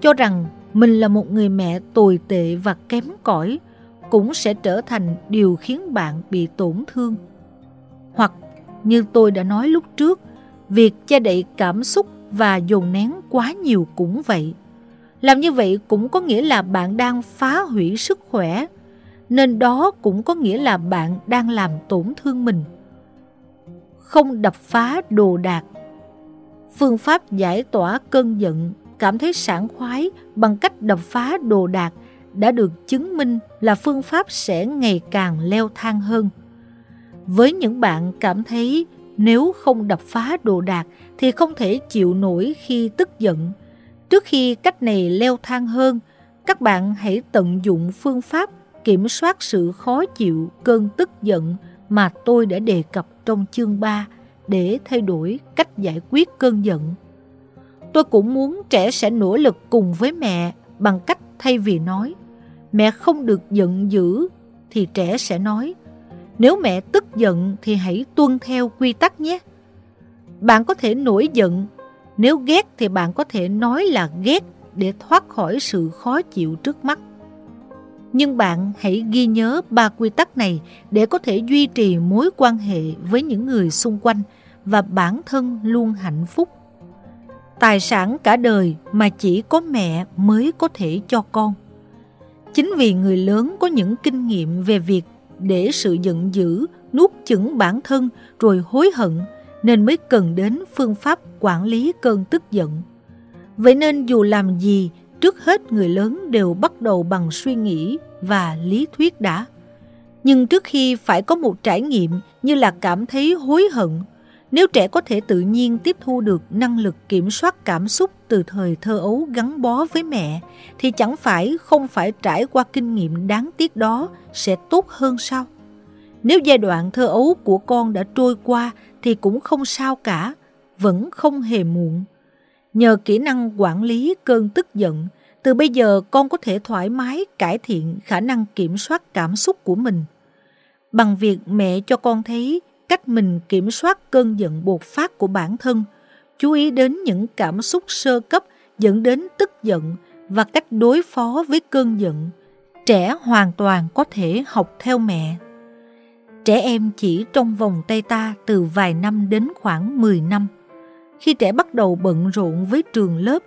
cho rằng mình là một người mẹ tồi tệ và kém cỏi, cũng sẽ trở thành điều khiến bạn bị tổn thương. Hoặc như tôi đã nói lúc trước, việc che đậy cảm xúc và dồn nén quá nhiều cũng vậy. Làm như vậy cũng có nghĩa là bạn đang phá hủy sức khỏe, nên đó cũng có nghĩa là bạn đang làm tổn thương mình. Không đập phá đồ đạc Phương pháp giải tỏa cơn giận, cảm thấy sảng khoái bằng cách đập phá đồ đạc đã được chứng minh là phương pháp sẽ ngày càng leo thang hơn. Với những bạn cảm thấy nếu không đập phá đồ đạc thì không thể chịu nổi khi tức giận. Trước khi cách này leo thang hơn, các bạn hãy tận dụng phương pháp kiểm soát sự khó chịu, cơn tức giận mà tôi đã đề cập trong chương 3 để thay đổi cách giải quyết cơn giận. Tôi cũng muốn trẻ sẽ nỗ lực cùng với mẹ bằng cách thay vì nói mẹ không được giận dữ thì trẻ sẽ nói nếu mẹ tức giận thì hãy tuân theo quy tắc nhé. Bạn có thể nổi giận, nếu ghét thì bạn có thể nói là ghét để thoát khỏi sự khó chịu trước mắt. Nhưng bạn hãy ghi nhớ ba quy tắc này để có thể duy trì mối quan hệ với những người xung quanh và bản thân luôn hạnh phúc. Tài sản cả đời mà chỉ có mẹ mới có thể cho con. Chính vì người lớn có những kinh nghiệm về việc để sự giận dữ nuốt chửng bản thân rồi hối hận nên mới cần đến phương pháp quản lý cơn tức giận. Vậy nên dù làm gì, trước hết người lớn đều bắt đầu bằng suy nghĩ và lý thuyết đã. Nhưng trước khi phải có một trải nghiệm như là cảm thấy hối hận, nếu trẻ có thể tự nhiên tiếp thu được năng lực kiểm soát cảm xúc từ thời thơ ấu gắn bó với mẹ, thì chẳng phải không phải trải qua kinh nghiệm đáng tiếc đó sẽ tốt hơn sao? Nếu giai đoạn thơ ấu của con đã trôi qua thì cũng không sao cả, vẫn không hề muộn. Nhờ kỹ năng quản lý cơn tức giận, từ bây giờ con có thể thoải mái cải thiện khả năng kiểm soát cảm xúc của mình. Bằng việc mẹ cho con thấy cách mình kiểm soát cơn giận bột phát của bản thân, chú ý đến những cảm xúc sơ cấp dẫn đến tức giận và cách đối phó với cơn giận, trẻ hoàn toàn có thể học theo mẹ. Trẻ em chỉ trong vòng tay ta từ vài năm đến khoảng 10 năm. Khi trẻ bắt đầu bận rộn với trường lớp,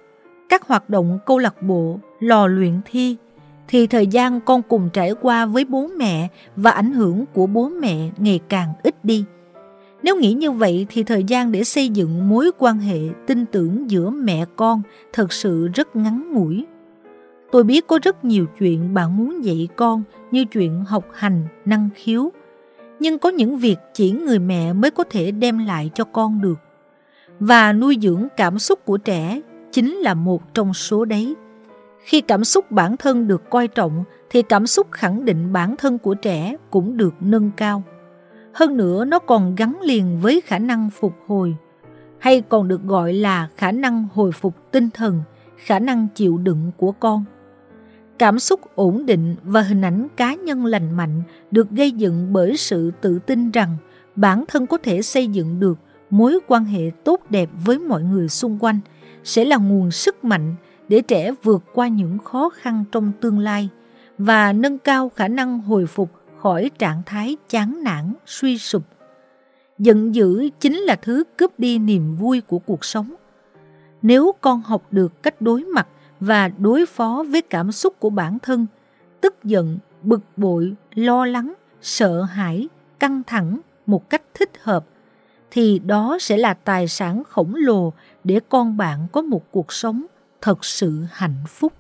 các hoạt động câu lạc bộ, lò luyện thi, thì thời gian con cùng trải qua với bố mẹ và ảnh hưởng của bố mẹ ngày càng ít đi. Nếu nghĩ như vậy thì thời gian để xây dựng mối quan hệ tin tưởng giữa mẹ con thật sự rất ngắn ngủi. Tôi biết có rất nhiều chuyện bạn muốn dạy con như chuyện học hành, năng khiếu. Nhưng có những việc chỉ người mẹ mới có thể đem lại cho con được. Và nuôi dưỡng cảm xúc của trẻ chính là một trong số đấy. Khi cảm xúc bản thân được coi trọng thì cảm xúc khẳng định bản thân của trẻ cũng được nâng cao. Hơn nữa nó còn gắn liền với khả năng phục hồi, hay còn được gọi là khả năng hồi phục tinh thần, khả năng chịu đựng của con. Cảm xúc ổn định và hình ảnh cá nhân lành mạnh được gây dựng bởi sự tự tin rằng bản thân có thể xây dựng được mối quan hệ tốt đẹp với mọi người xung quanh sẽ là nguồn sức mạnh để trẻ vượt qua những khó khăn trong tương lai và nâng cao khả năng hồi phục khỏi trạng thái chán nản, suy sụp. Giận dữ chính là thứ cướp đi niềm vui của cuộc sống. Nếu con học được cách đối mặt và đối phó với cảm xúc của bản thân, tức giận, bực bội, lo lắng, sợ hãi, căng thẳng một cách thích hợp, thì đó sẽ là tài sản khổng lồ để con bạn có một cuộc sống thật sự hạnh phúc.